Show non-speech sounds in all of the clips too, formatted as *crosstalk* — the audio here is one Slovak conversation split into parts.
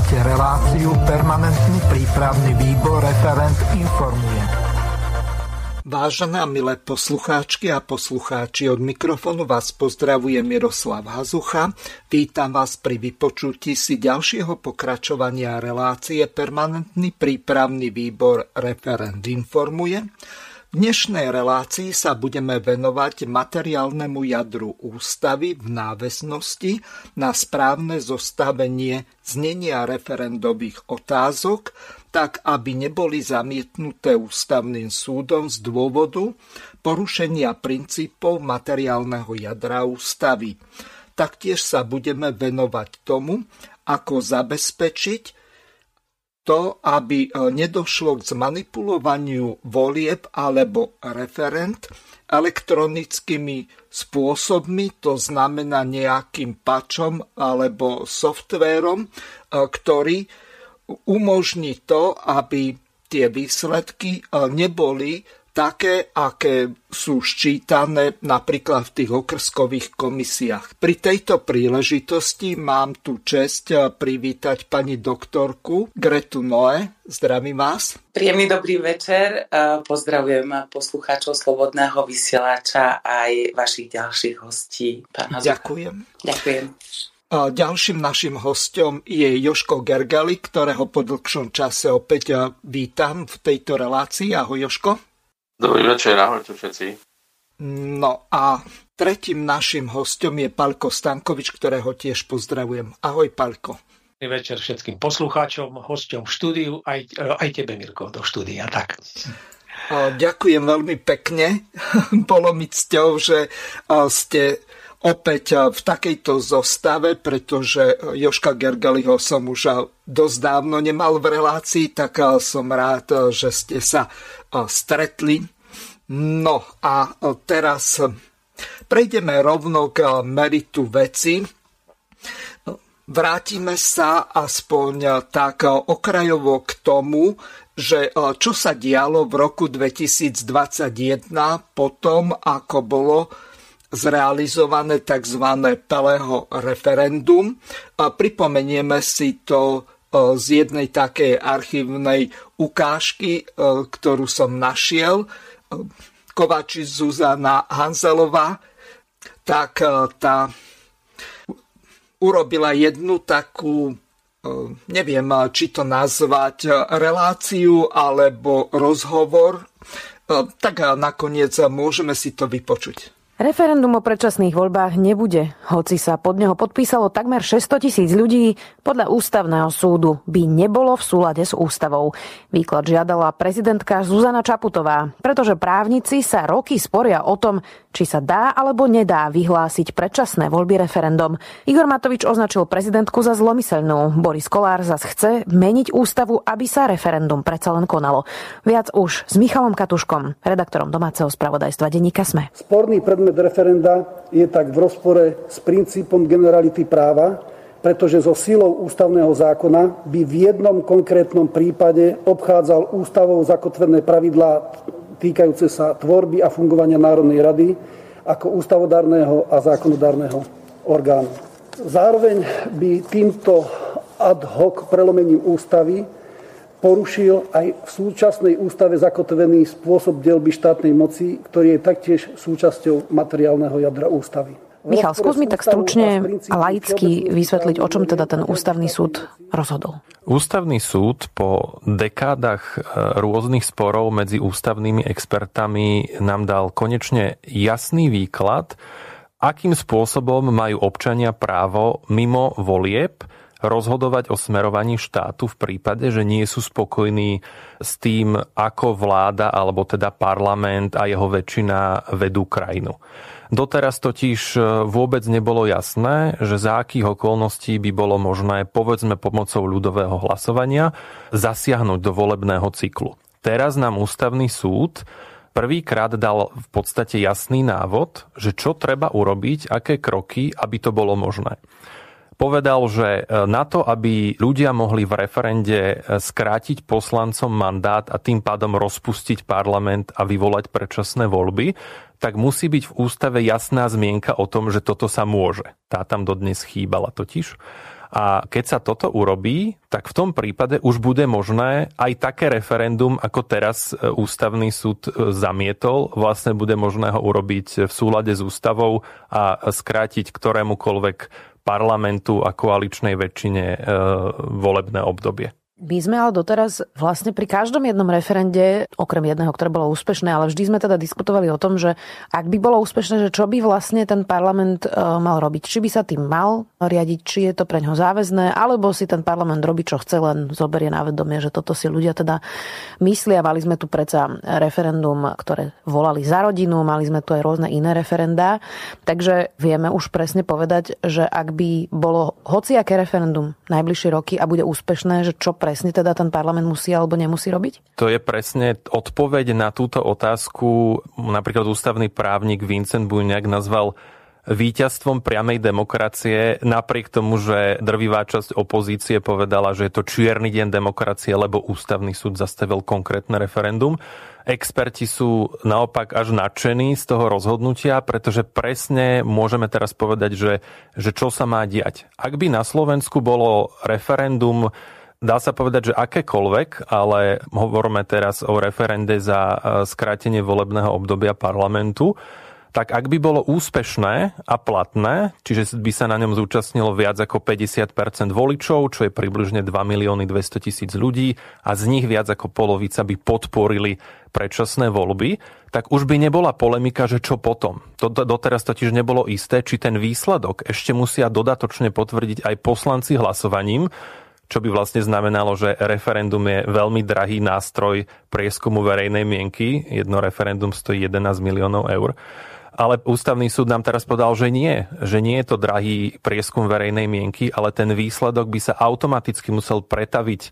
Počúvate reláciu Permanentný prípravný výbor referent informuje. Vážené a milé poslucháčky a poslucháči, od mikrofonu vás pozdravuje Miroslav Hazucha. Vítam vás pri vypočutí si ďalšieho pokračovania relácie Permanentný prípravný výbor referent informuje. V dnešnej relácii sa budeme venovať materiálnemu jadru ústavy v náväznosti na správne zostavenie znenia referendových otázok, tak aby neboli zamietnuté ústavným súdom z dôvodu porušenia princípov materiálneho jadra ústavy. Taktiež sa budeme venovať tomu, ako zabezpečiť to, aby e, nedošlo k zmanipulovaniu volieb alebo referent elektronickými spôsobmi, to znamená nejakým pačom alebo softvérom, e, ktorý umožní to, aby tie výsledky e, neboli také, aké sú ščítané napríklad v tých okrskových komisiách. Pri tejto príležitosti mám tu čest eh, privítať pani doktorku Gretu Noe. Zdravím vás. Príjemný dobrý večer. Eh, pozdravujem poslucháčov Slobodného vysielača aj vašich ďalších hostí. Pán Ďakujem. Ďakujem. Ďalším našim hostom je Joško Gergali, ktorého po dlhšom čase opäť eh, vítam v tejto relácii. Ahoj Joško. Dobrý večer, ahojte všetci. No a tretím našim hostom je Palko Stankovič, ktorého tiež pozdravujem. Ahoj Palko. Dobrý večer všetkým poslucháčom, hostom v štúdiu, aj, aj tebe Mirko do štúdia. Tak. Ďakujem veľmi pekne. *laughs* Bolo mi cťou, že ste opäť v takejto zostave, pretože Joška Gergaliho som už dosť dávno nemal v relácii, tak som rád, že ste sa stretli. No a teraz prejdeme rovno k meritu veci. Vrátime sa aspoň tak okrajovo k tomu, že čo sa dialo v roku 2021 potom, ako bolo zrealizované tzv. Pelého referendum. Pripomenieme si to z jednej takej archívnej ukážky, ktorú som našiel. Kovači Zuzana Hanzelová, tak tá urobila jednu takú, neviem, či to nazvať reláciu alebo rozhovor, tak nakoniec môžeme si to vypočuť. Referendum o predčasných voľbách nebude, hoci sa pod neho podpísalo takmer 600 tisíc ľudí, podľa ústavného súdu by nebolo v súlade s ústavou. Výklad žiadala prezidentka Zuzana Čaputová, pretože právnici sa roky sporia o tom, či sa dá alebo nedá vyhlásiť predčasné voľby referendum. Igor Matovič označil prezidentku za zlomyselnú. Boris Kolár zas chce meniť ústavu, aby sa referendum predsa len konalo. Viac už s Michalom Katuškom, redaktorom domáceho spravodajstva denníka Sme. Sporný predmet referenda je tak v rozpore s princípom generality práva, pretože so silou ústavného zákona by v jednom konkrétnom prípade obchádzal ústavou zakotvené pravidlá týkajúce sa tvorby a fungovania Národnej rady ako ústavodárneho a zákonodárneho orgánu. Zároveň by týmto ad hoc prelomením ústavy porušil aj v súčasnej ústave zakotvený spôsob delby štátnej moci, ktorý je taktiež súčasťou materiálneho jadra ústavy. Michal, skús mi tak stručne a laicky vysvetliť, o čom teda ten ústavný súd rozhodol. Ústavný súd po dekádach e, rôznych sporov medzi ústavnými expertami nám dal konečne jasný výklad, akým spôsobom majú občania právo mimo volieb rozhodovať o smerovaní štátu v prípade, že nie sú spokojní s tým, ako vláda alebo teda parlament a jeho väčšina vedú krajinu. Doteraz totiž e, vôbec nebolo jasné, že za akých okolností by bolo možné, povedzme pomocou ľudového hlasovania, zasiahnuť do volebného cyklu. Teraz nám ústavný súd prvýkrát dal v podstate jasný návod, že čo treba urobiť, aké kroky, aby to bolo možné povedal, že e, na to, aby ľudia mohli v referende e, skrátiť poslancom mandát a tým pádom rozpustiť parlament a vyvolať predčasné voľby, tak musí byť v ústave jasná zmienka o tom, že toto sa môže. Tá tam dodnes chýbala totiž. A keď sa toto urobí, tak v tom prípade už bude možné aj také referendum, ako teraz e, ústavný súd zamietol, vlastne bude možné ho urobiť v súlade s ústavou a skrátiť ktorémukoľvek parlamentu a koaličnej väčšine e, volebné obdobie. My sme ale doteraz vlastne pri každom jednom referende, okrem jedného, ktoré bolo úspešné, ale vždy sme teda diskutovali o tom, že ak by bolo úspešné, že čo by vlastne ten parlament e, mal robiť. Či by sa tým mal riadiť, či je to pre ňo záväzné, alebo si ten parlament robí, čo chce, len zoberie na vedomie, že toto si ľudia teda myslia. Mali sme tu predsa referendum, ktoré volali za rodinu, mali sme tu aj rôzne iné referendá. Takže vieme už presne povedať, že ak by bolo hociaké referendum najbližšie roky a bude úspešné, že čo pre presne teda ten parlament musí alebo nemusí robiť? To je presne odpoveď na túto otázku. Napríklad ústavný právnik Vincent Buňák nazval víťazstvom priamej demokracie, napriek tomu, že drvivá časť opozície povedala, že je to čierny deň demokracie, lebo ústavný súd zastavil konkrétne referendum. Experti sú naopak až nadšení z toho rozhodnutia, pretože presne môžeme teraz povedať, že, že čo sa má diať. Ak by na Slovensku bolo referendum Dá sa povedať, že akékoľvek, ale hovoríme teraz o referende za e, skrátenie volebného obdobia parlamentu, tak ak by bolo úspešné a platné, čiže by sa na ňom zúčastnilo viac ako 50% voličov, čo je približne 2 milióny 200 tisíc ľudí a z nich viac ako polovica by podporili predčasné voľby, tak už by nebola polemika, že čo potom. Doteraz totiž nebolo isté, či ten výsledok ešte musia dodatočne potvrdiť aj poslanci hlasovaním, čo by vlastne znamenalo, že referendum je veľmi drahý nástroj prieskumu verejnej mienky. Jedno referendum stojí 11 miliónov eur. Ale ústavný súd nám teraz povedal, že nie, že nie je to drahý prieskum verejnej mienky, ale ten výsledok by sa automaticky musel pretaviť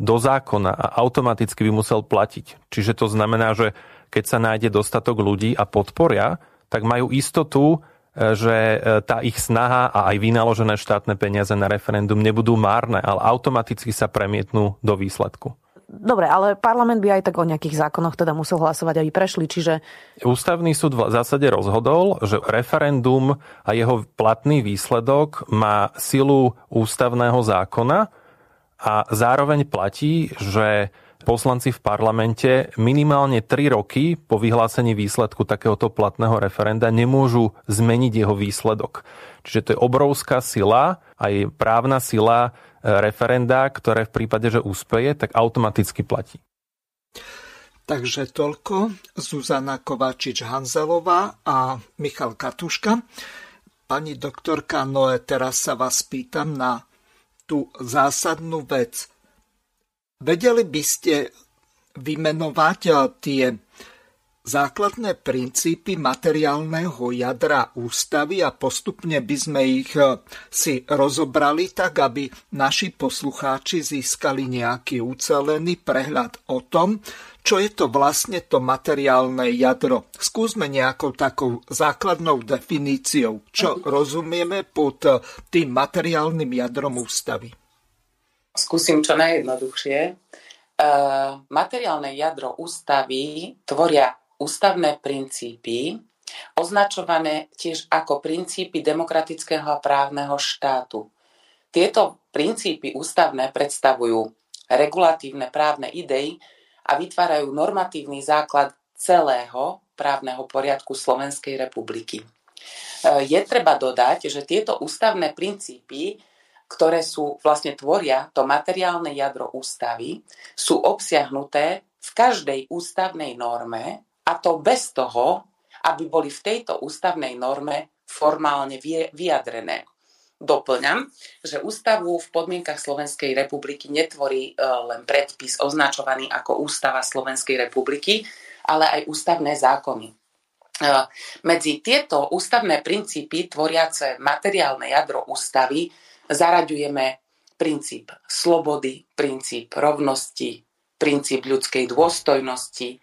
do zákona a automaticky by musel platiť. Čiže to znamená, že keď sa nájde dostatok ľudí a podporia, tak majú istotu, že e, tá ich snaha a aj vynaložené štátne peniaze na referendum nebudú márne, ale automaticky sa premietnú do výsledku. Dobre, ale parlament by aj tak o nejakých zákonoch teda musel hlasovať, aby prešli, čiže... Ústavný súd v zásade rozhodol, že referendum a jeho platný výsledok má silu ústavného zákona a zároveň platí, že poslanci v parlamente minimálne 3 roky po vyhlásení výsledku takéhoto platného referenda nemôžu zmeniť jeho výsledok. Čiže to je obrovská sila, aj právna sila e, referenda, ktoré v prípade, že úspeje, tak automaticky platí. Takže toľko Zuzana Kovačič-Hanzelová a Michal Katuška. Pani doktorka Noe, teraz sa vás pýtam na tú zásadnú vec. Vedeli by ste vymenovať eh, tie základné princípy materiálneho jadra ústavy a postupne by sme ich eh, si rozobrali tak, aby naši poslucháči získali nejaký ucelený prehľad o tom, čo je to vlastne to materiálne jadro. Skúsme nejakou takou základnou definíciou, čo rozumieme pod eh, tým materiálnym jadrom ústavy. Skúsim čo najjednoduchšie. E, materiálne jadro ústavy tvoria ústavné princípy, označované tiež ako princípy demokratického a právneho štátu. Tieto princípy ústavné predstavujú regulatívne právne idei a vytvárajú normatívny základ celého právneho poriadku Slovenskej republiky. E, je treba dodať, že tieto ústavné princípy ktoré sú vlastne tvoria to materiálne jadro ústavy, sú obsiahnuté v každej ústavnej norme a to bez toho, aby boli v tejto ústavnej norme formálne vyjadrené. Doplňam, že ústavu v podmienkach Slovenskej republiky netvorí e, len predpis označovaný ako Ústava Slovenskej republiky, ale aj ústavné zákony. E, medzi tieto ústavné princípy tvoriace materiálne jadro ústavy zaraďujeme princíp slobody, princíp rovnosti, princíp ľudskej dôstojnosti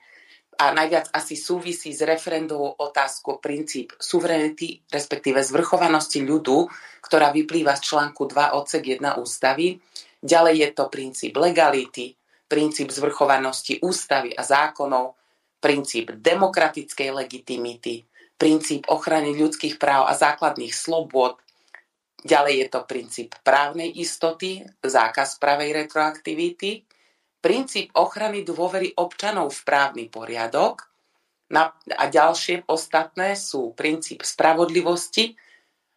a najviac asi súvisí s referendovou otázkou princíp suverenity, respektíve zvrchovanosti ľudu, ktorá vyplýva z článku 2 odsek 1 ústavy. Ďalej je to princíp legality, princíp zvrchovanosti ústavy a zákonov, princíp demokratickej legitimity, princíp ochrany ľudských práv a základných slobôd, Ďalej je to princíp právnej istoty, zákaz pravej retroaktivity, princíp ochrany dôvery občanov v právny poriadok a ďalšie ostatné sú princíp spravodlivosti,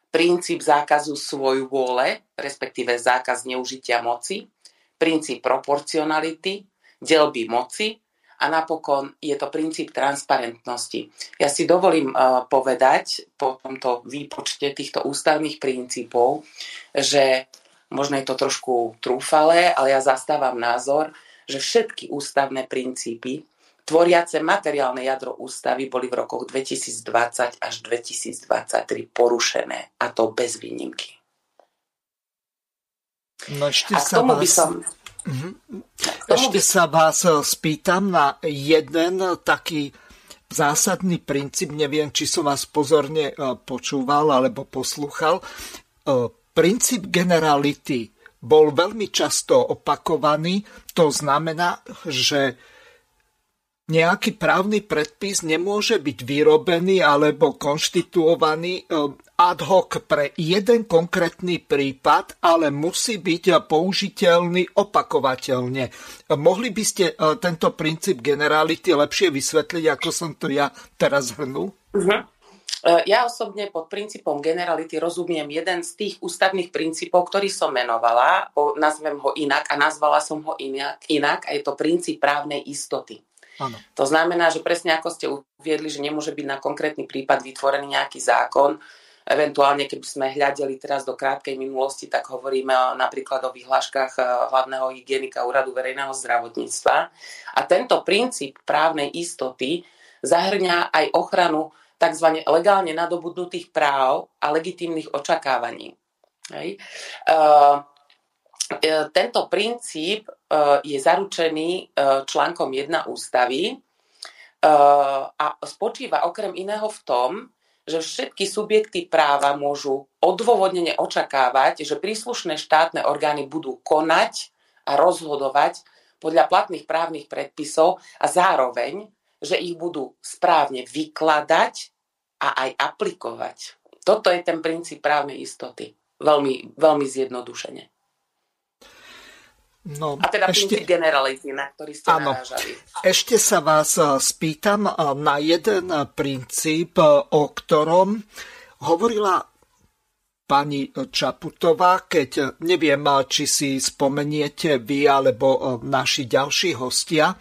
princíp zákazu svoj vôle, respektíve zákaz neužitia moci, princíp proporcionality, delby moci a napokon je to princíp transparentnosti. Ja si dovolím uh, povedať po tomto výpočte týchto ústavných princípov, že možno je to trošku trúfale, ale ja zastávam názor, že všetky ústavné princípy tvoriace materiálne jadro ústavy boli v rokoch 2020 až 2023 porušené a to bez výnimky. No a sa vás... by som... Mhm. Ešte sa vás e, spýtam na jeden taký zásadný princíp, neviem, či som vás pozorne e, počúval alebo poslúchal. E, princíp generality bol veľmi často opakovaný. To znamená, že nejaký právny predpis nemôže byť vyrobený alebo konštituovaný eh, ad hoc pre jeden konkrétny prípad, ale musí byť použiteľný opakovateľne. Mohli by ste eh, tento princíp generality lepšie vysvetliť, ako som to ja teraz hrnul? Uh-huh. Ja osobne pod princípom generality rozumiem jeden z tých ústavných princípov, ktorý som menovala, nazvem ho inak a nazvala som ho inak, inak a je to princíp právnej istoty. To znamená, že presne ako ste uviedli, že nemôže byť na konkrétny prípad vytvorený nejaký zákon, Eventuálne, keby sme hľadeli teraz do krátkej minulosti, tak hovoríme napríklad o vyhláškach eh, hlavného hygienika Úradu verejného zdravotníctva. A tento princíp právnej istoty zahrňa aj ochranu tzv. legálne nadobudnutých práv a legitímnych očakávaní. Hej. Uh, tento princíp e, je zaručený e, článkom 1 ústavy a spočíva okrem iného v tom, že všetky subjekty práva môžu odôvodnene očakávať, že príslušné štátne orgány budú konať a rozhodovať podľa platných právnych predpisov a zároveň, že ich budú správne vykladať a aj aplikovať. Toto je ten princíp právnej istoty. Veľmi, veľmi zjednodušene. No, a teda ešte, generality, na ktorý ste áno, narážali. Ešte sa vás e, spýtam e, na jeden princíp, e, o ktorom hovorila pani Čaputová, keď neviem, či si spomeniete vy alebo naši ďalší hostia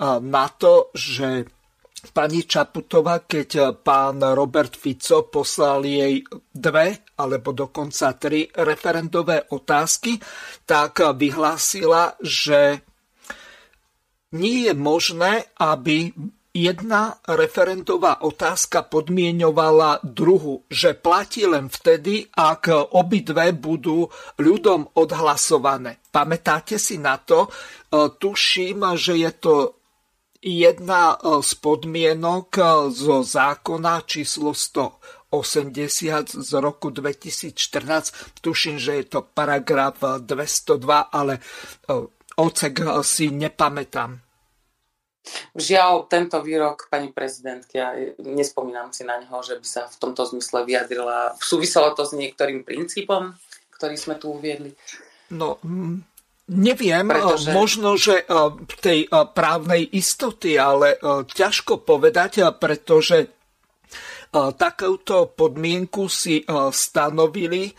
na to, že pani Čaputová, keď pán Robert Fico poslal jej dve alebo dokonca tri referendové otázky, tak vyhlásila, že nie je možné, aby jedna referendová otázka podmienovala druhu, že platí len vtedy, ak obidve budú ľudom odhlasované. Pamätáte si na to? Tuším, že je to jedna e, z podmienok e, zo zákona číslo 180 z roku 2014. Tuším, že je to paragraf 202, ale e, ocek si nepamätám. Žiaľ, tento výrok pani prezidentky, ja nespomínam si na neho, že by sa v tomto zmysle vyjadrila. Súviselo to s niektorým princípom, ktorý sme tu uviedli? No, Neviem, Pretože... možno, že tej právnej istoty, ale ťažko povedať, pretože takúto podmienku si stanovili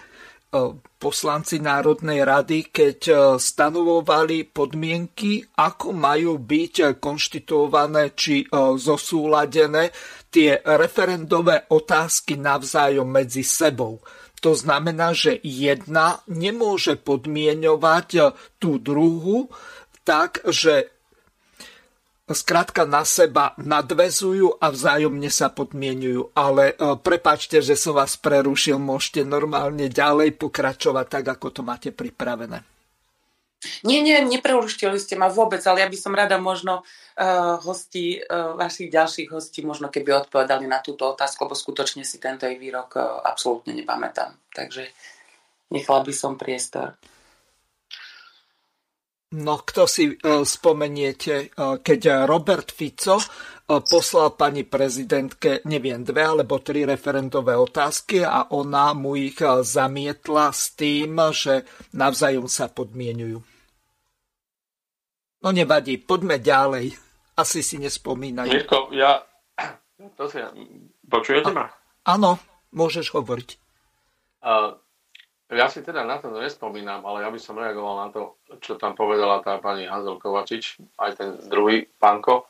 poslanci Národnej rady, keď stanovovali podmienky, ako majú byť konštituované či zosúladené tie referendové otázky navzájom medzi sebou. To znamená, že jedna nemôže podmienovať e, tú druhu tak, že skrátka na seba nadvezujú a vzájomne sa podmienujú. Ale e, prepačte, že som vás prerušil, môžete normálne ďalej pokračovať tak, ako to máte pripravené. Nie, nie, nepreruštili ste ma vôbec, ale ja by som rada možno uh, hostí, uh, vašich ďalších hostí, možno keby odpovedali na túto otázku, lebo skutočne si tento jej výrok uh, absolútne nepamätám. Takže nechala by som priestor. No, kto si uh, spomeniete, uh, keď Robert Fico uh, poslal pani prezidentke, neviem, dve alebo tri referendové otázky a ona mu ich zamietla s tým, že navzájom sa podmienujú. No nevadí, poďme ďalej. Asi si nespomínajú. Mirko, ja... *clears throat* Počujete ma? Áno, môžeš hovoriť. Uh, ja si teda na to nespomínam, ale ja by som reagoval na to, čo tam povedala tá pani Hazel Kovačič, aj ten druhý pánko.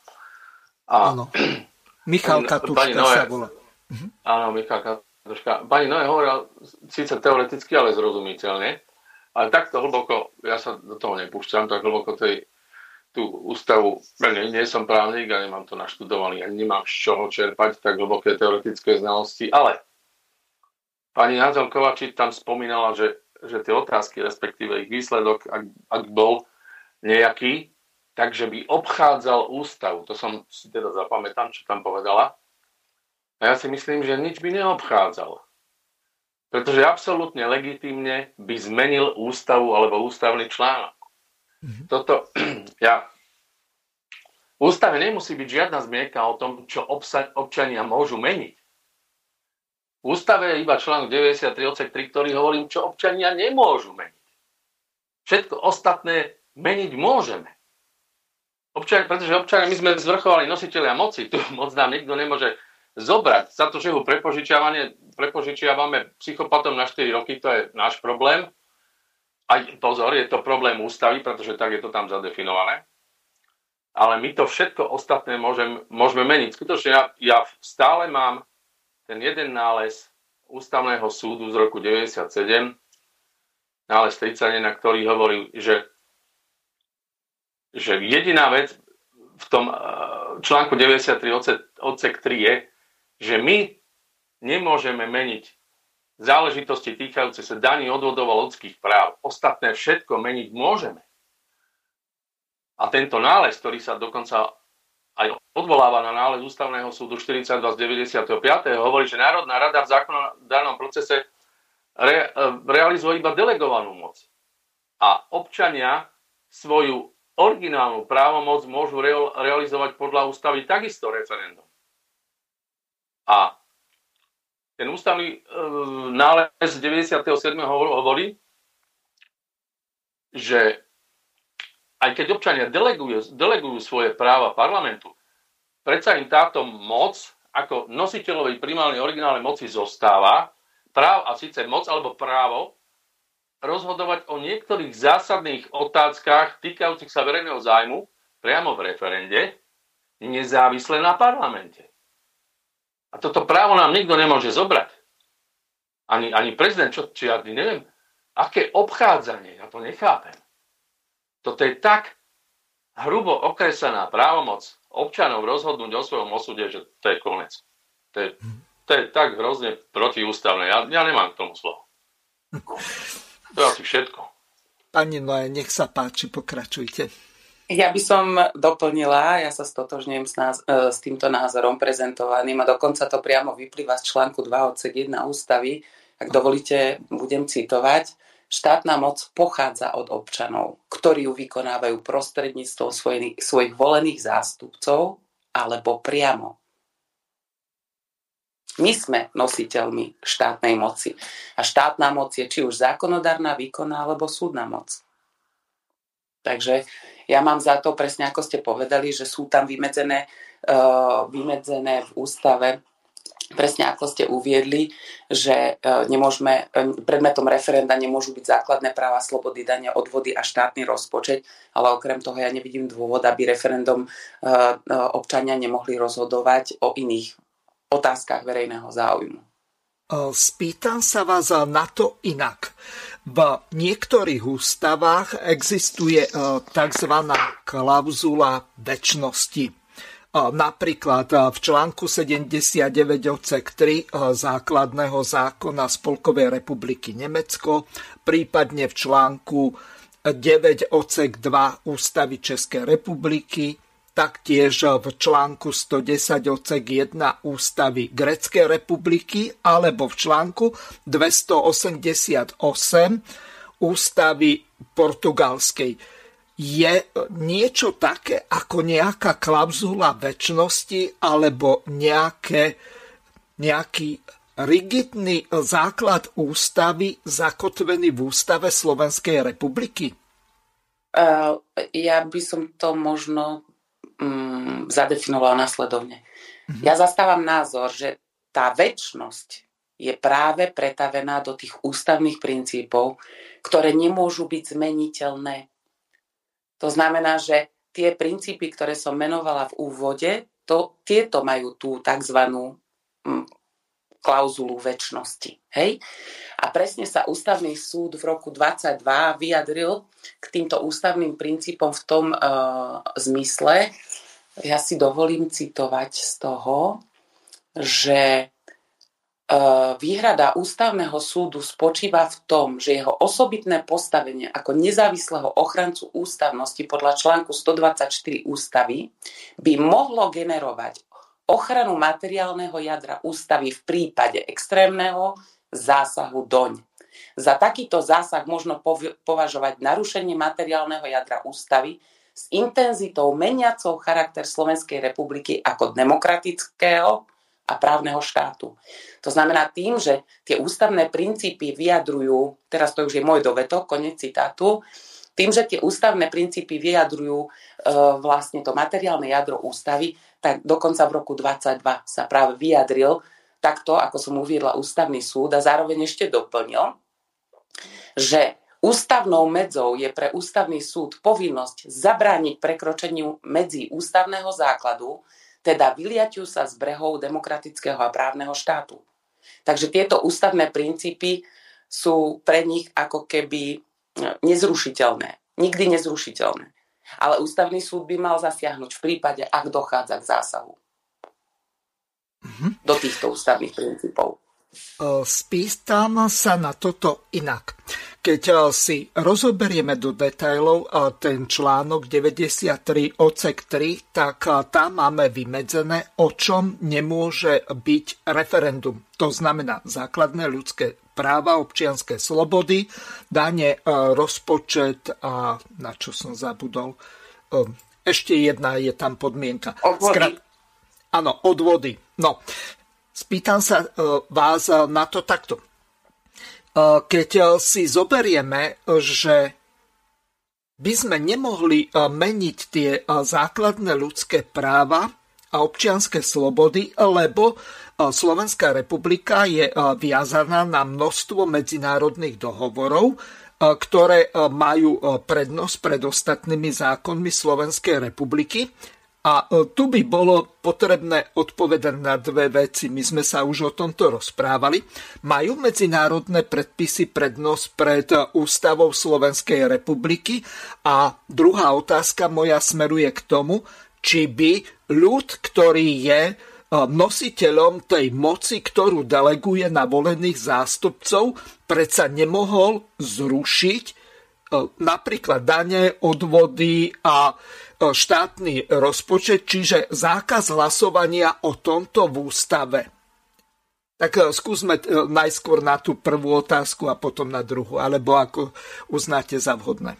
A... Áno. *clears throat* Michal Katuška sa volá. Mhm. Áno, Michal Katuška. Pani Noé hovorila síce teoreticky, ale zrozumiteľne. Ale takto hlboko, ja sa do toho nepúšťam, tak hlboko tej tú ústavu, nie, nie som právnik a nemám to naštudovaný, ani nemám z čoho čerpať tak hlboké teoretické znalosti, ale pani Názel Kovačič tam spomínala, že, že tie otázky, respektíve ich výsledok, ak, ak bol nejaký, takže by obchádzal ústavu. To som si teda zapamätám, čo tam povedala. A ja si myslím, že nič by neobchádzal. Pretože absolútne legitímne by zmenil ústavu alebo ústavný článok. Mm-hmm. Toto, *clears throat* ja, v ústave nemusí byť žiadna zmienka o tom, čo obsa, občania môžu meniť. V ústave je iba článok 93 odsek 3, ktorý hovorí, čo občania nemôžu meniť. Všetko ostatné meniť môžeme. Občania, pretože občania, my sme zvrchovali nositeľia moci, tu *laughs* moc nám nikto nemôže zobrať. Za to, že ho prepožičiavame psychopatom na 4 roky, to je náš problém aj pozor, je to problém ústavy, pretože tak je to tam zadefinované. Ale my to všetko ostatné môžem, môžeme meniť. Skutočne ja, ja stále mám ten jeden nález ústavného súdu z roku 97, nález 30, na ktorý hovorí, že, že jediná vec v tom eh, článku 93 odsek, odsek 3 je, že my nemôžeme meniť záležitosti týkajúce sa daní odvodov a ľudských práv. Ostatné všetko meniť môžeme. A tento nález, ktorý sa dokonca aj odvoláva na nález Ústavného súdu 42 z 95. hovorí, že Národná rada v zákonodárnom procese re, realizuje iba delegovanú moc. A občania svoju originálnu právomoc môžu re, realizovať podľa ústavy takisto referendum. A ten ústavný e, nález 97. hovorí, že aj keď občania delegujú, delegujú svoje práva parlamentu, predsa im táto moc ako nositeľovej primárnej originálnej moci zostáva, práv a síce moc alebo právo rozhodovať o niektorých zásadných otázkach týkajúcich sa verejného zájmu priamo v referende, nezávisle na parlamente. A toto právo nám nikto nemôže zobrať. Ani, ani prezident, čo, či ja neviem, aké obchádzanie, ja to nechápem. Toto je tak hrubo okresaná právomoc občanov rozhodnúť o svojom osude, že to je konec. To je, to je tak hrozne protiústavné. Ja, ja nemám k tomu slovo. *laughs* To je asi všetko. Pani Noé, nech sa páči, pokračujte. Ja by som doplnila, ja sa stotožňujem s, náz- e, s týmto názorom prezentovaným a dokonca to priamo vyplýva z článku 2 odsek 1 ústavy. Ak dovolíte, budem citovať. Štátna moc pochádza od občanov, ktorí ju vykonávajú prostredníctvom svojich, svojich volených zástupcov alebo priamo. My sme nositeľmi štátnej moci. A štátna moc je či už zákonodárna, výkonná alebo súdna moc. Takže ja mám za to, presne ako ste povedali, že sú tam vymedzené, uh, vymedzené v ústave presne ako ste uviedli, že uh, nemôžeme, uh, predmetom referenda nemôžu byť základné práva, slobody, dania, odvody a štátny rozpočet, ale okrem toho ja nevidím dôvod, aby referendum občania nemohli rozhodovať o iných otázkach verejného záujmu. Spýtam sa vás na to inak. V niektorých ústavách existuje e, tzv. klauzula väčšnosti. E, napríklad e, v článku 79 odsek 3 základného zákona Spolkovej republiky Nemecko, prípadne v článku 9 odsek 2 Ústavy Českej republiky, taktiež v článku 110 odsek 1 Ústavy Greckej republiky alebo v článku 288 Ústavy Portugalskej. je niečo také ako nejaká klauzula väčšnosti alebo nejaké, nejaký rigidný základ ústavy zakotvený v ústave Slovenskej republiky? Ja by som to možno um, zadefinovala následovne. Uh-huh. Ja zastávam názor, že tá väčšnosť je práve pretavená do tých ústavných princípov, ktoré nemôžu byť zmeniteľné. To znamená, že tie princípy, ktoré som menovala v úvode, to, tieto majú tú tzv. Klauzulu väčšnosti. Hej? A presne sa ústavný súd v roku 22 vyjadril k týmto ústavným princípom v tom uh, zmysle, ja si dovolím citovať z toho, že Eh, výhrada ústavného súdu spočíva v tom, že jeho osobitné postavenie ako nezávislého ochrancu ústavnosti podľa článku 124 ústavy by mohlo generovať ochranu materiálneho jadra ústavy v prípade extrémneho zásahu doň. Za takýto zásah možno považovať narušenie materiálneho jadra ústavy s intenzitou meniacou charakter Slovenskej republiky ako demokratického a právneho štátu. To znamená tým, že tie ústavné princípy vyjadrujú, teraz to už je môj dovetok, konec citátu, tým, že tie ústavné princípy vyjadrujú e, vlastne to materiálne jadro ústavy, tak dokonca v roku 22 sa práve vyjadril takto, ako som uviedla ústavný súd a zároveň ešte doplnil, že ústavnou medzou je pre ústavný súd povinnosť zabrániť prekročeniu medzi ústavného základu teda vyliatiu sa z brehov demokratického a právneho štátu. Takže tieto ústavné princípy sú pre nich ako keby nezrušiteľné. Nikdy nezrušiteľné. Ale ústavný súd by mal zasiahnuť v prípade, ak dochádza k zásahu. Mm-hmm. Do týchto ústavných princípov. Spýtam sa na toto inak. Keď eh, si rozoberieme do detajlov eh, ten článok 93 odsek 3, tak eh, tam máme vymedzené, o čom nemôže byť referendum. To znamená základné ľudské práva, občianské slobody, dane, rozpočet a na čo som zabudol. Ešte jedna je tam podmienka. Odvody. Skrat... Áno, odvody. No, spýtam sa vás na to takto. Keď e, si zoberieme, že by sme nemohli e, meniť tie e, základné ľudské práva a občianské slobody, lebo Slovenská republika je viazaná na množstvo medzinárodných dohovorov, ktoré majú prednosť pred ostatnými zákonmi Slovenskej republiky a e, tu by bolo potrebné odpovedať na dve veci. My sme sa už o tomto rozprávali. Majú medzinárodné predpisy prednosť pred ústavou Slovenskej republiky? A druhá otázka moja smeruje k tomu, či by ľud, ktorý je e, nositeľom tej moci, ktorú deleguje na volených zástupcov, predsa nemohol zrušiť e, napríklad dane, odvody a E, štátny rozpočet, čiže zákaz hlasovania o tomto v ústave. Tak e, skúsme e, najskôr na tú prvú otázku a potom na druhú, alebo ako uznáte za vhodné.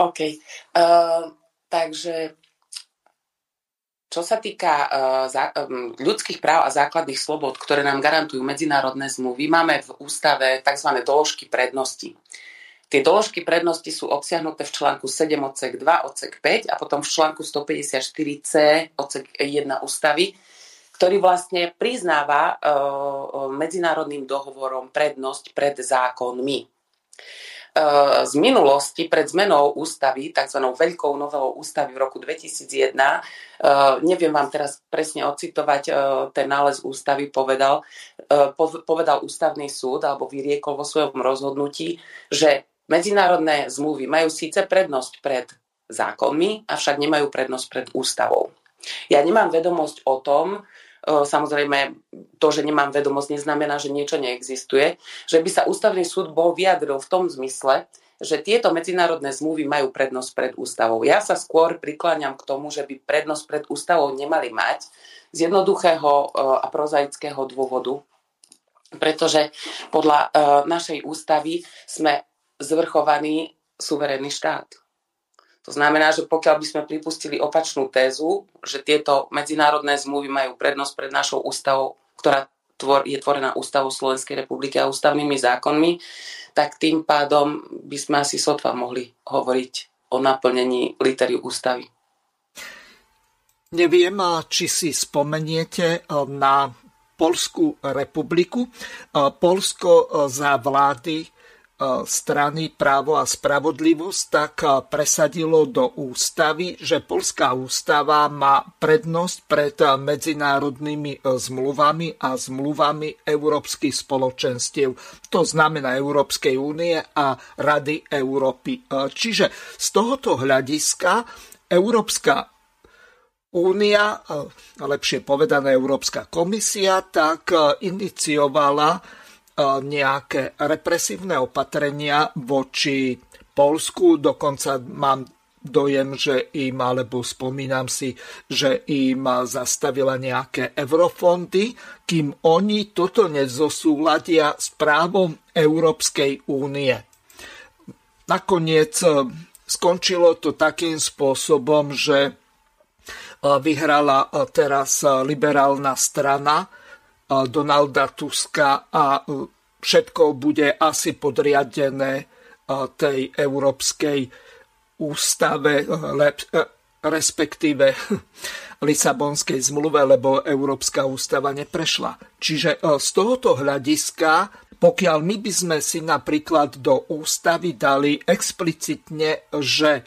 OK. Uh, takže čo sa týka ľudských práv a základných slobod, ktoré nám garantujú medzinárodné zmluvy, máme v ústave tzv. doložky prednosti. Tie doložky prednosti sú obsiahnuté v článku 7 odsek 2 odsek 5 a potom v článku 154c odsek 1 ústavy, ktorý vlastne priznáva e, medzinárodným dohovorom prednosť pred zákonmi. E, z minulosti pred zmenou ústavy, tzv. veľkou novelou ústavy v roku 2001, e, neviem vám teraz presne ocitovať, ten nález ústavy povedal, povedal ústavný súd alebo vyriekol vo svojom rozhodnutí, že Medzinárodné zmluvy majú síce prednosť pred zákonmi, avšak nemajú prednosť pred ústavou. Ja nemám vedomosť o tom, e, samozrejme to, že nemám vedomosť, neznamená, že niečo neexistuje, že by sa ústavný súd bol vyjadril v tom zmysle, že tieto medzinárodné zmluvy majú prednosť pred ústavou. Ja sa skôr prikláňam k tomu, že by prednosť pred ústavou nemali mať z jednoduchého e, a prozaického dôvodu, pretože podľa e, našej ústavy sme zvrchovaný suverénny štát. To znamená, že pokiaľ by sme pripustili opačnú tézu, že tieto medzinárodné zmluvy majú prednosť pred našou ústavou, ktorá je tvorená ústavou Slovenskej republiky a ústavnými zákonmi, tak tým pádom by sme asi sotva mohli hovoriť o naplnení litery ústavy. Neviem, či si spomeniete na Polskú republiku. Polsko za vlády E, strany Právo a spravodlivosť tak e, presadilo do ústavy, že Polská ústava má prednosť pred e, medzinárodnými zmluvami a zmluvami európskych spoločenstiev. To znamená Európskej únie a Rady Európy. Čiže z tohoto hľadiska Európska únia, lepšie povedané Európska komisia, tak iniciovala nejaké represívne opatrenia voči Polsku, dokonca mám dojem, že im, alebo spomínam si, že im zastavila nejaké eurofondy, kým oni toto nezosúladia s právom Európskej únie. Nakoniec e, skončilo to takým spôsobom, že e, vyhrala e, teraz liberálna strana, Donalda Tuska a e, všetko bude asi podriadené e, tej európskej ústave, e, respektíve *laughs* Lisabonskej zmluve, lebo Európska ústava neprešla. Čiže z tohoto hľadiska, pokiaľ my by sme si napríklad do ústavy dali explicitne, že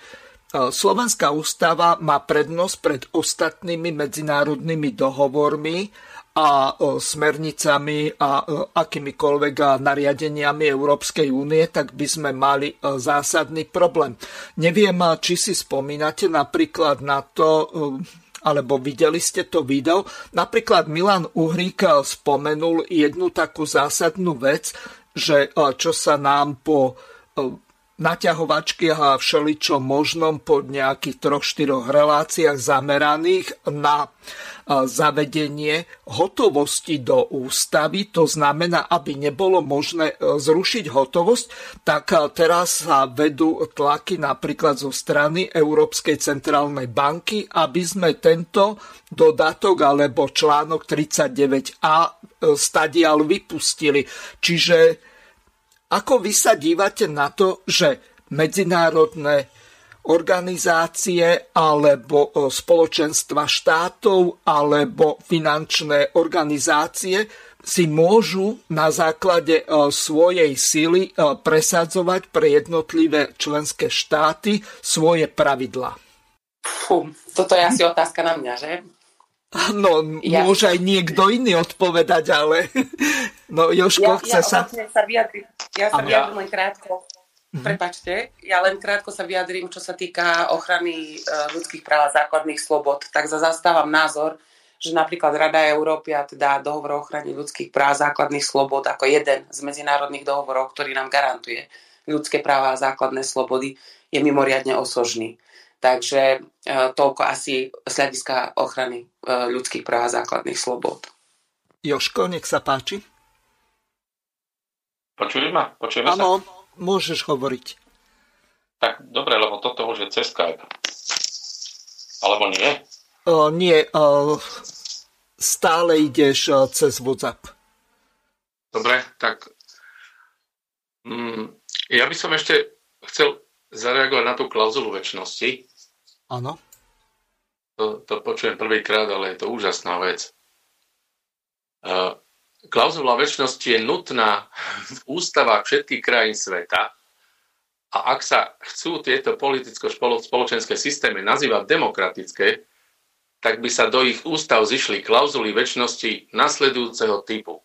Slovenská ústava má prednosť pred ostatnými medzinárodnými dohovormi a smernicami a akýmikoľvek nariadeniami Európskej únie, tak by sme mali zásadný problém. Neviem, či si spomínate napríklad na to, alebo videli ste to video. Napríklad Milan Uhrík spomenul jednu takú zásadnú vec, že čo sa nám po naťahovačky a všeličo možnom po nejakých troch, štyroch reláciách zameraných na zavedenie hotovosti do ústavy, to znamená, aby nebolo možné e, zrušiť hotovosť, tak teraz sa vedú tlaky napríklad zo strany Európskej centrálnej banky, aby sme tento dodatok alebo článok 39a e, stadial vypustili. Čiže ako vy sa dívate na to, že medzinárodné organizácie alebo e, spoločenstva štátov alebo finančné organizácie si môžu na základe e, svojej sily e, presadzovať pre jednotlivé členské štáty svoje pravidlá. Fú, toto je asi otázka na mňa, že? No, ja. môže aj niekto iný odpovedať, ale *laughs* no Joško, ja, chce ja sa... sa vyjadri, ja sa vyjadrím len krátko. Mm-hmm. Prepačte, ja len krátko sa vyjadrím, čo sa týka ochrany uh, ľudských práv a základných slobod. Tak za zastávam názor, že napríklad Rada Európy a teda dohovor o ochrane ľudských práv a základných slobod ako jeden z medzinárodných dohovorov, ktorý nám garantuje ľudské práva a základné slobody, je mimoriadne osožný. Takže uh, toľko asi z hľadiska ochrany uh, ľudských práv a základných slobod. Joško, nech sa páči. Počuješ ma? Počujeme sa? Môžeš hovoriť. Tak dobre, lebo toto už je cez Skype. Alebo nie? O, nie, o, stále ideš o, cez WhatsApp. Dobre, tak mm, ja by som ešte chcel zareagovať na tú klauzulu väčšnosti. Áno. To, to počujem prvýkrát, ale je to úžasná vec. Uh, klauzula väčšnosti je nutná v ústavách všetkých krajín sveta a ak sa chcú tieto politicko-spoločenské systémy nazývať demokratické, tak by sa do ich ústav zišli klauzuly väčšnosti nasledujúceho typu.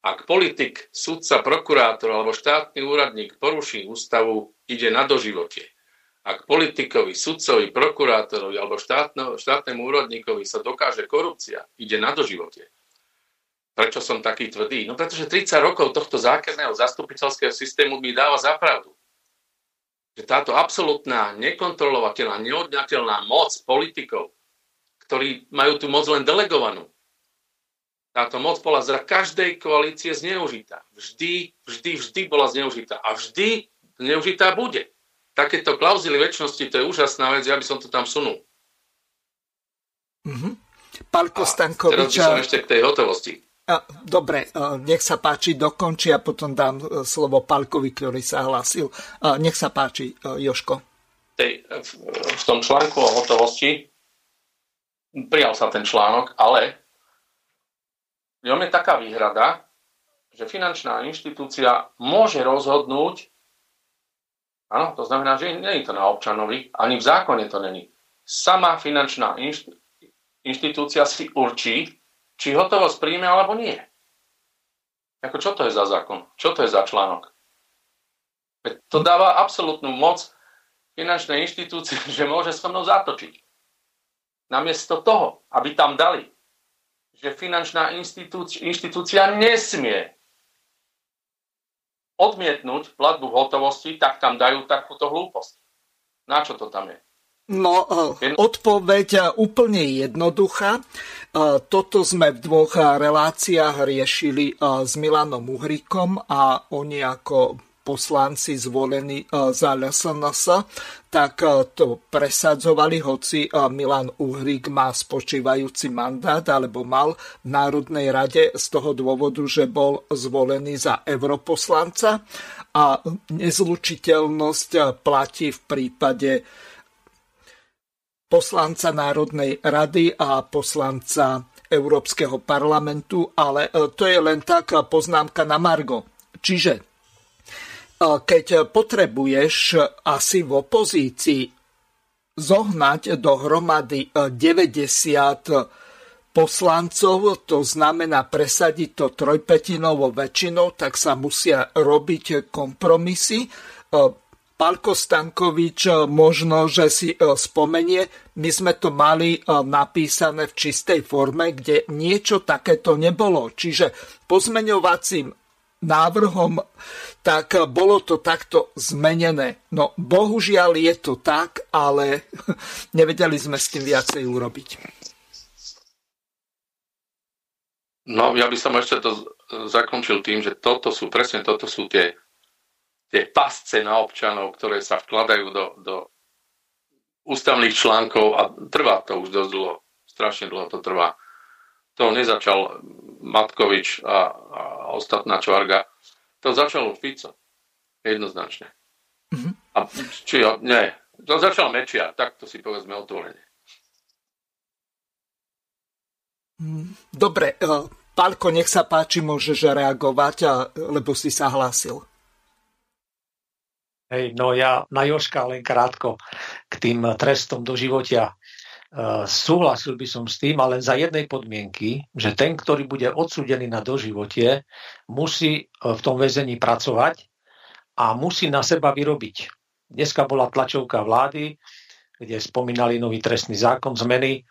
Ak politik, sudca, prokurátor alebo štátny úradník poruší ústavu, ide na doživotie. Ak politikovi, sudcovi, prokurátorovi alebo štátno, štátnemu úradníkovi sa dokáže korupcia, ide na doživotie. Prečo som taký tvrdý? No pretože 30 rokov tohto zákerného zastupiteľského systému mi dáva zapravdu. Že táto absolútna, nekontrolovateľná, neodňateľná moc politikov, ktorí majú tú moc len delegovanú, táto moc bola za každej koalície zneužitá. Vždy, vždy, vždy bola zneužitá. A vždy zneužitá bude takéto klauzily väčšnosti, to je úžasná vec, ja by som to tam sunul. Mm-hmm. Pálko Stankovič... Teraz by som ešte k tej hotovosti. Dobre, nech sa páči, dokončí a potom dám e, slovo Palkovi, ktorý sa hlásil. Nech sa páči, e, Joško. Tej, v tom článku o hotovosti prijal sa ten článok, ale v ňom je taká výhrada, že finančná inštitúcia môže rozhodnúť, áno, to znamená, že nie je to na občanovi, ani v zákone to není. Sama finančná inštitúcia si určí, či hotovosť príjme alebo nie. Ako čo to je za zákon? Čo to je za článok? To dáva absolútnu moc finančnej inštitúcii, *laughs* že môže so mnou zatočiť. Namiesto toho, aby tam dali, že finančná inštitúcia, inštitúcia nesmie odmietnúť platbu v hotovosti, tak tam dajú takúto hlúposť. Na čo to tam je? No, eh, odpoveď eh, úplne jednoduchá. Eh, toto sme v dvoch reláciách riešili s Milanom Uhrikom a oni ako poslanci zvolení za LSNS, tak to presadzovali, hoci Milan Uhrik má spočívajúci mandát, alebo mal v Národnej rade z toho dôvodu, že bol zvolený za europoslanca a nezlučiteľnosť platí v prípade poslanca Národnej rady a poslanca Európskeho parlamentu, ale e, to je len taká poznámka na Margo. Čiže e, keď potrebuješ asi v opozícii zohnať dohromady 90 e, poslancov, to znamená presadiť to trojpetinovou väčšinou, tak sa musia robiť kompromisy. Pálko Stankovič e, možno, že si e, spomenie, my sme to mali e, napísané v čistej forme, kde niečo takéto nebolo. Čiže pozmeňovacím návrhom, tak bolo to takto zmenené. No bohužiaľ je to tak, ale *laughs* nevedeli sme s tým viacej urobiť. No, ja by som ešte to zakončil tým, že toto sú, presne toto sú tie tie pasce na občanov, ktoré sa vkladajú do, do ústavných článkov a trvá to už dosť dlho. Strašne dlho to trvá. To nezačal Matkovič a, a ostatná čvarga. To začalo Fico. Jednoznačne. Mm-hmm. A či nie. To začal Mečia, tak to si povedzme otvorene. Dobre, eh, Pálko, nech sa páči, môžeš reagovať, lebo si sa hlásil. Hej, no ja na Joška len krátko k tým trestom do životia. Uh, súhlasil by som s tým, ale za jednej podmienky, že ten, ktorý bude odsúdený na doživotie, musí uh, v tom väzení pracovať a musí na seba vyrobiť. Dneska bola tlačovka vlády, kde spomínali nový trestný zákon zmeny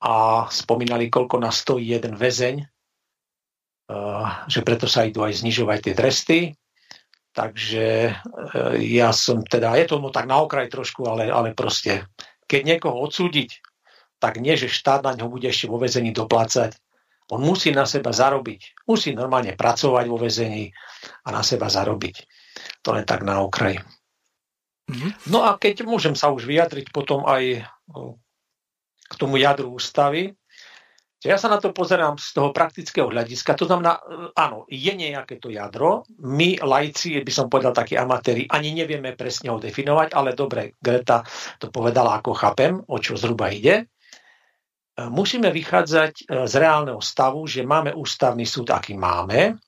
a spomínali, koľko na stojí jeden väzeň, uh, že preto sa idú aj znižovať tie tresty. Takže e, ja som teda, je tomu tak na okraj trošku, ale, ale proste, keď niekoho odsúdiť, tak nie, že štát na ňo bude ešte vo vezení doplácať. On musí na seba zarobiť. Musí normálne pracovať vo vezení a na seba zarobiť. To len tak na okraj. Mm-hmm. No a keď môžem sa už vyjadriť potom aj k tomu jadru ústavy, ja sa na to pozerám z toho praktického hľadiska. To znamená, e, áno, je nejaké to jadro. My, lajci, by som povedal takí amatéri, ani nevieme presne ho definovať, ale dobre, Greta to povedala, ako chápem, o čo zhruba ide. E, musíme vychádzať e, z reálneho stavu, že máme ústavný súd, aký máme.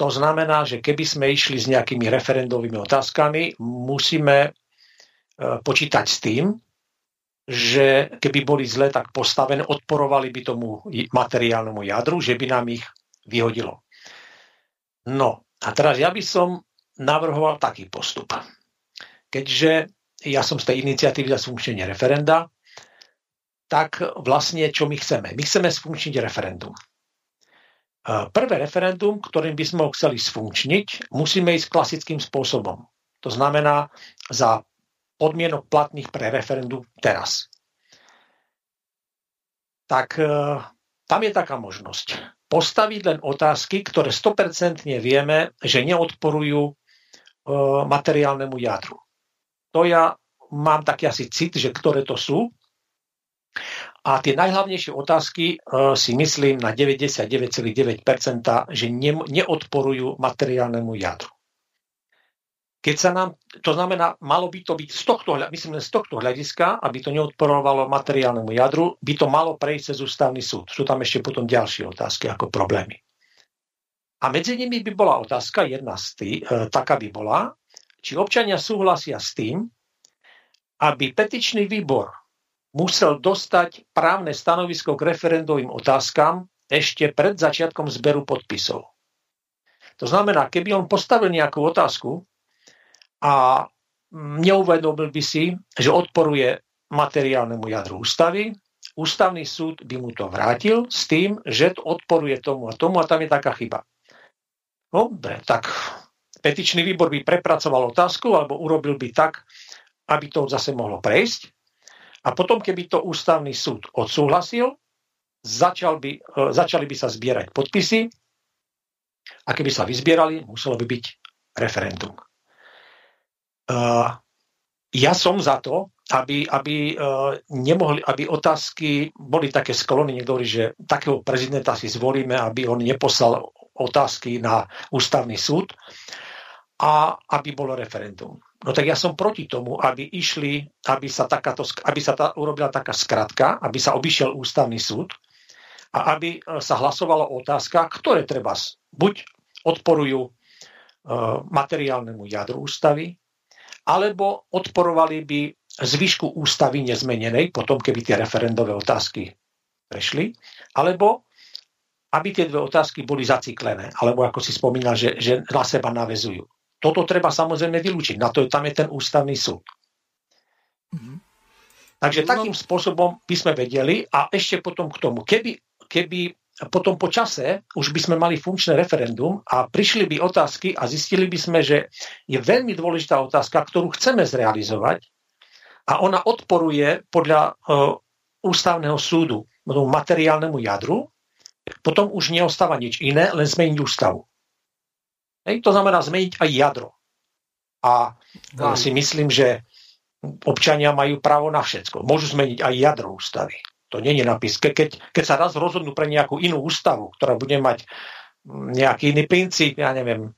To znamená, že keby sme išli s nejakými referendovými otázkami, musíme počítať s tým, že keby boli zle tak postavené, odporovali by tomu materiálnemu jadru, že by nám ich vyhodilo. No a teraz ja by som navrhoval taký postup. Keďže ja som z tej iniciatívy za sfunkčenie referenda, tak vlastne čo my chceme? My chceme sfunkčniť referendum. Prvé referendum, ktorým by sme ho chceli sfunkčniť, musíme ísť klasickým spôsobom. To znamená za podmienok platných pre referendum teraz. Tak e, tam je taká možnosť. Postaviť len otázky, ktoré 100% vieme, že neodporujú e, materiálnemu jadru. to ja mám taký asi cit, že ktoré to sú. A tie najhlavnejšie otázky uh, si myslím na 99,9%, že ne, neodporujú materiálnemu jadru. Keď sa nám, to znamená, malo by to byť z tohto, myslím z tohto hľadiska, aby to neodporovalo materiálnemu jadru, by to malo prejsť cez ústavný súd. Sú tam ešte potom ďalšie otázky ako problémy. A medzi nimi by bola otázka, jedna z tých, e, taká by bola, či občania súhlasia s tým, aby petičný výbor musel dostať právne stanovisko k referendovým otázkam ešte pred začiatkom zberu podpisov. To znamená, keby on postavil nejakú otázku, a neuvedomil by si, že odporuje materiálnemu jadru ústavy. Ústavný súd by mu to vrátil s tým, že to odporuje tomu a tomu a tam je taká chyba. Dobre, tak petičný výbor by prepracoval otázku alebo urobil by tak, aby to zase mohlo prejsť. A potom, keby to ústavný súd odsúhlasil, začal by, e, začali by sa zbierať podpisy a keby sa vyzbierali, muselo by byť referendum. Uh, ja som za to, aby, aby, uh, nemohli, aby otázky boli také sklony. Niekto že takého prezidenta si zvolíme, aby on neposlal otázky na ústavný súd a aby bolo referendum. No tak ja som proti tomu, aby išli, aby sa, takáto, aby sa tá, urobila taká skratka, aby sa obišiel ústavný súd a aby sa hlasovalo o otázkach, ktoré treba buď odporujú uh, materiálnemu jadru ústavy, alebo odporovali by zvyšku ústavy nezmenenej, potom keby tie referendové otázky prešli, alebo aby tie dve otázky boli zaciklené, alebo ako si spomínal, že, že na seba navezujú. Toto treba samozrejme vylúčiť, na to tam je ten ústavný súd. Mm-hmm. Takže no. takým spôsobom by sme vedeli a ešte potom k tomu, keby, keby potom po čase už by sme mali funkčné referendum a prišli by otázky a zistili by sme, že je veľmi dôležitá otázka, ktorú chceme zrealizovať a ona odporuje podľa uh, ústavného súdu tomu materiálnemu jadru, potom už neostáva nič iné, len zmeniť ústavu. Hej, to znamená zmeniť aj jadro. A ja si myslím, že občania majú právo na všetko. Môžu zmeniť aj jadro ústavy. To nie je napis. Ke, keď, keď sa raz rozhodnú pre nejakú inú ústavu, ktorá bude mať mm, nejaký iný princíp, ja neviem,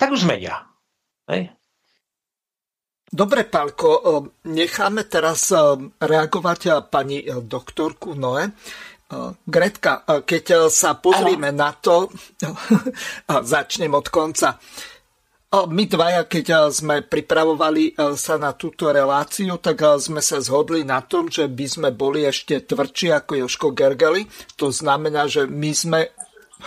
tak už zmenia. Hej? Dobre, Pálko, necháme teraz reagovať pani doktorku Noe. Gretka, keď sa pozrieme na to, *laughs* začnem od konca. My dvaja, keď eh, sme pripravovali eh, sa na túto reláciu, tak eh, sme sa zhodli na tom, že by sme boli ešte tvrdší ako Joško Gergely. To znamená, že my sme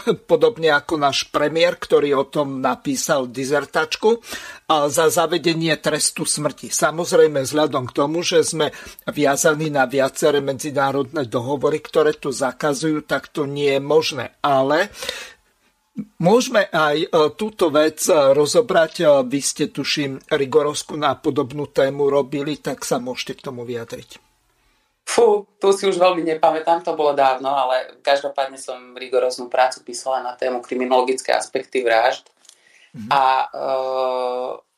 *laughs* podobne ako náš premiér, ktorý o tom napísal dizertačku, za zavedenie trestu smrti. Samozrejme, vzhľadom k tomu, že sme viazaní na viaceré medzinárodné dohovory, ktoré to zakazujú, tak to nie je možné. Ale Môžeme aj e, túto vec e, rozobrať. E, vy ste, tuším, Rigorovsku na podobnú tému robili, tak sa môžete k tomu vyjadriť. Fú, tu si už veľmi nepamätám, to bolo dávno, ale každopádne som rigoróznu prácu písala na tému kriminologické aspekty vražd. Mm-hmm. A,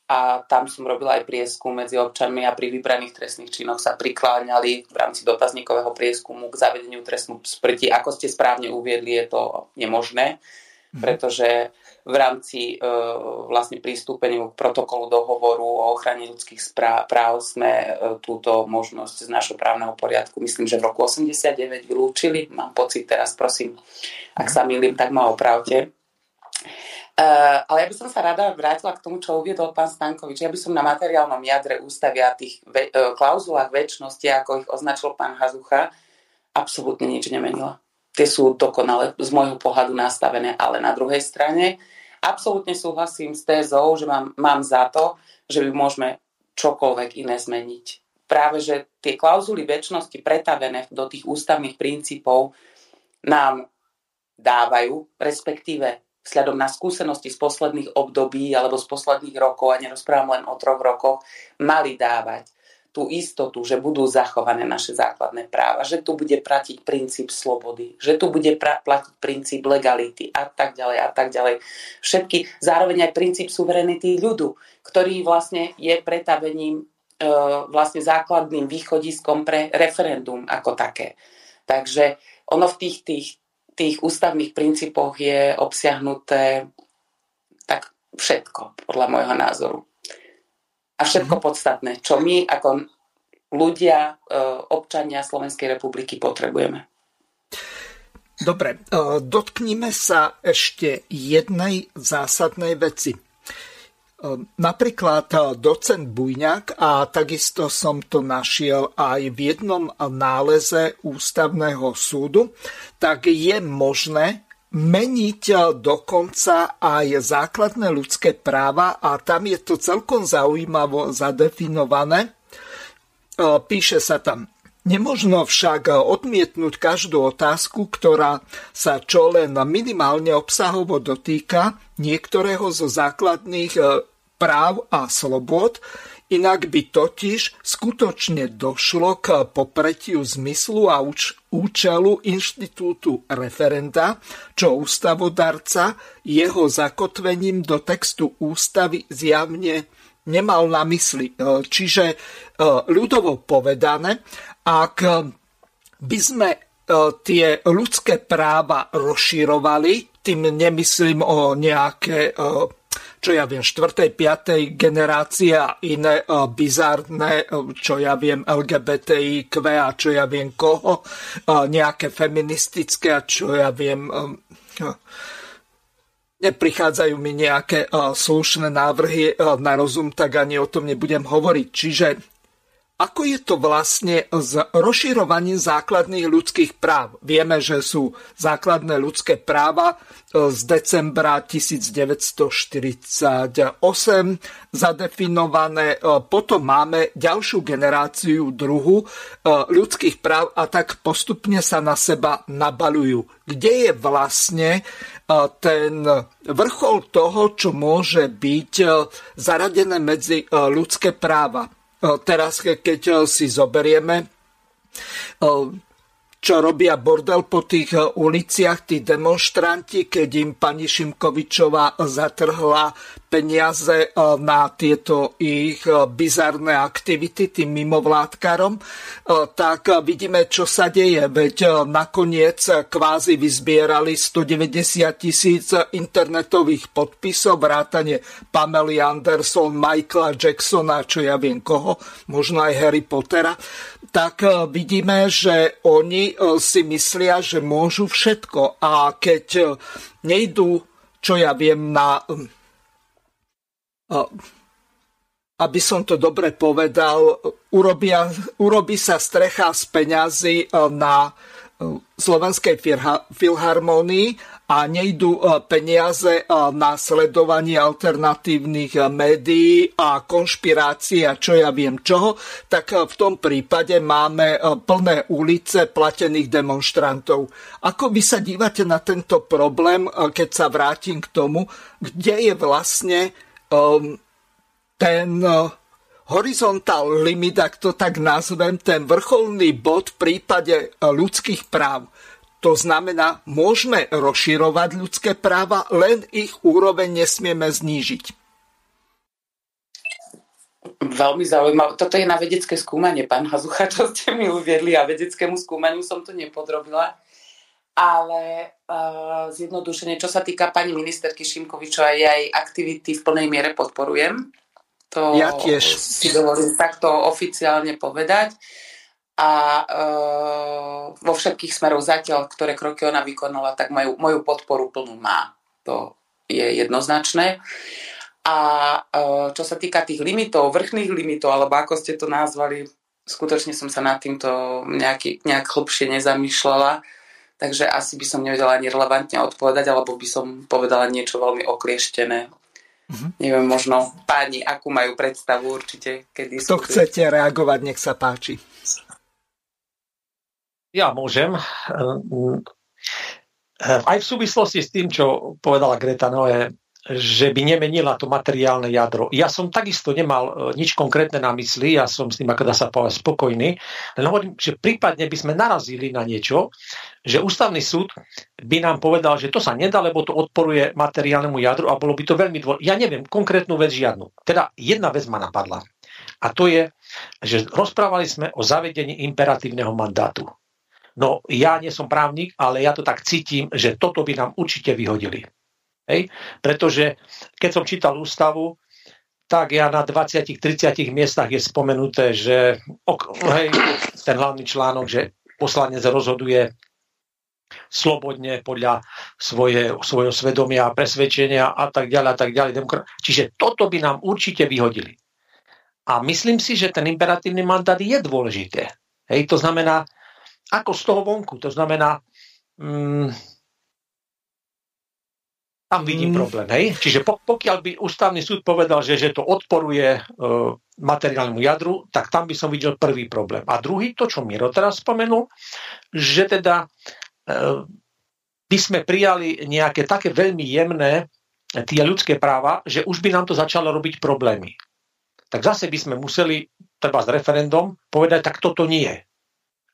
a tam som robila aj prieskum medzi občanmi a pri vybraných trestných činoch sa prikláňali v rámci dotazníkového prieskumu k zavedeniu trestnú smrti. Ako ste správne uviedli, je to nemožné. Pretože v rámci e, vlastne pristúpeniu k protokolu dohovoru o ochrane ľudských práv sme e, túto možnosť z našho právneho poriadku, myslím, že v roku 89 vylúčili. Mám pocit teraz, prosím, ak sa milím, tak ma opravte. Uh, ale ja by som sa rada vrátila k tomu, čo uviedol pán Stankovič. Ja by som na materiálnom jadre ústavia tých ve- klauzulách väčšnosti, ako ich označil pán Hazucha, absolútne nič nemenila tie sú dokonale z môjho pohľadu nastavené, ale na druhej strane absolútne súhlasím s tézou, že mám, mám za to, že by môžeme čokoľvek iné zmeniť. Práve, že tie klauzuly väčšnosti pretavené do tých ústavných princípov nám dávajú, respektíve vzhľadom na skúsenosti z posledných období alebo z posledných rokov, a nerozprávam len o troch rokoch, mali dávať tú istotu, že budú zachované naše základné práva, že tu bude platiť princíp slobody, že tu bude platiť princíp legality a tak ďalej a tak ďalej. Všetky, zároveň aj princíp suverenity ľudu, ktorý vlastne je pretavením vlastne základným východiskom pre referendum ako také. Takže ono v tých, tých, tých ústavných princípoch je obsiahnuté tak všetko, podľa môjho názoru. A všetko mm-hmm. podstatné, čo my ako ľudia, e, občania Slovenskej republiky potrebujeme. Dobre, e, dotknime sa ešte jednej zásadnej veci. Ehm, napríklad docent Bujňák, a takisto som to našiel aj v jednom náleze ústavného súdu, tak je možné meniť eh, dokonca aj základné ľudské práva a tam je to celkom zaujímavo zadefinované. Eh, píše sa tam, Nemožno však odmietnúť každú otázku, ktorá sa čo len minimálne obsahovo dotýka niektorého zo základných práv a slobod, inak by totiž skutočne došlo k popretiu zmyslu a účelu inštitútu referenda, čo ústavodarca jeho zakotvením do textu ústavy zjavne nemal na mysli. E, čiže e, ľudovo povedané, ak by sme e, tie ľudské práva rozširovali, tým nemyslím o nejaké, čo ja viem, 4. 5. generácie a iné e, bizarné, čo ja viem, LGBTIQ a čo ja viem koho, nejaké feministické a čo ja viem, neprichádzajú mi nejaké slušné návrhy na rozum, tak ani o tom nebudem hovoriť. Čiže ako je to vlastne s rozširovaním základných ľudských práv? Vieme, že sú základné ľudské práva e, z decembra 1948 zadefinované. E, potom máme ďalšiu generáciu druhu e, ľudských práv a tak postupne sa na seba nabalujú. Kde je vlastne ten vrchol toho, čo môže byť zaradené medzi ľudské práva? Teraz, keď si zoberieme, čo robia bordel po tých uliciach, tí demonstranti, keď im pani Šimkovičová zatrhla peniaze na tieto ich bizarné aktivity tým mimovládkarom, tak vidíme, čo sa deje. Veď nakoniec kvázi vyzbierali 190 tisíc internetových podpisov, vrátane Pamely Anderson, Michaela Jacksona, čo ja viem koho, možno aj Harry Pottera tak vidíme, že oni si myslia, že môžu všetko a keď nejdú, čo ja viem, na aby som to dobre povedal, urobia, urobí sa strecha z peňazí na Slovenskej filharmónii a nejdú e, peniaze e, na sledovanie alternatívnych e, médií a konšpirácií a čo ja viem čoho, tak v tom prípade máme plné ulice platených demonstrantov. Ako vy sa dívate na tento problém, keď sa vrátim k tomu, kde je vlastne ten horizontál limit, ak to tak nazvem, ten vrcholný bod v prípade ľudských práv. To znamená, môžeme rozširovať ľudské práva, len ich úroveň nesmieme znížiť. Veľmi zaujímavé. Toto je na vedecké skúmanie, pán Hazucha, čo ste mi uviedli a vedeckému skúmaniu som to nepodrobila. Ale uh, zjednodušene, čo sa týka pani ministerky Šimkovičovej, jej aktivity v plnej miere podporujem. To ja tiež. si dovolím takto oficiálne povedať a e, vo všetkých smeroch zatiaľ, ktoré kroky ona vykonala, tak moju, moju podporu plnú má. To je jednoznačné. A e, čo sa týka tých limitov, vrchných limitov, alebo ako ste to nazvali, skutočne som sa nad týmto nejaký, nejak hlbšie nezamýšľala, takže asi by som nevedela ani relevantne odpovedať, alebo by som povedala niečo veľmi oklieštené. Mm-hmm. Neviem, možno páni, akú majú predstavu určite, kedy... Kto chcete reagovať, nech sa páči. Ja môžem. Aj v súvislosti s tým, čo povedala Greta Noé, že by nemenila to materiálne jadro. Ja som takisto nemal e, nič konkrétne na mysli, ja som s tým, ako dá sa povedať, spokojný, len hovorím, že prípadne by sme narazili na niečo, že ústavný súd by nám povedal, že to sa nedá, lebo to odporuje materiálnemu jadru a bolo by to veľmi dôležité. Ja neviem konkrétnu vec žiadnu. Teda jedna vec ma napadla. A to je, že rozprávali sme o zavedení imperatívneho mandátu. No ja nie som právnik, ale ja to tak cítim, že toto by nám určite vyhodili. Hej? Pretože keď som čítal ústavu, tak ja na 20-30 miestach je spomenuté, že ok, hej, ten hlavný článok, že poslanec rozhoduje slobodne podľa svoje, svojho svedomia a presvedčenia a tak ďalej a tak ďalej. Čiže toto by nám určite vyhodili. A myslím si, že ten imperatívny mandát je dôležité. Hej, to znamená, ako z toho vonku, to znamená, mm, tam vidím mm. problém. Hej? Čiže pokiaľ by ústavný súd povedal, že, že to odporuje e, materiálnemu jadru, tak tam by som videl prvý problém. A druhý, to, čo Miro teraz spomenul, že teda Ehm, by sme prijali nejaké také veľmi jemné eh, tie ľudské práva, že už by nám to začalo robiť problémy. Tak zase by sme museli, treba s referendum, povedať, tak toto nie.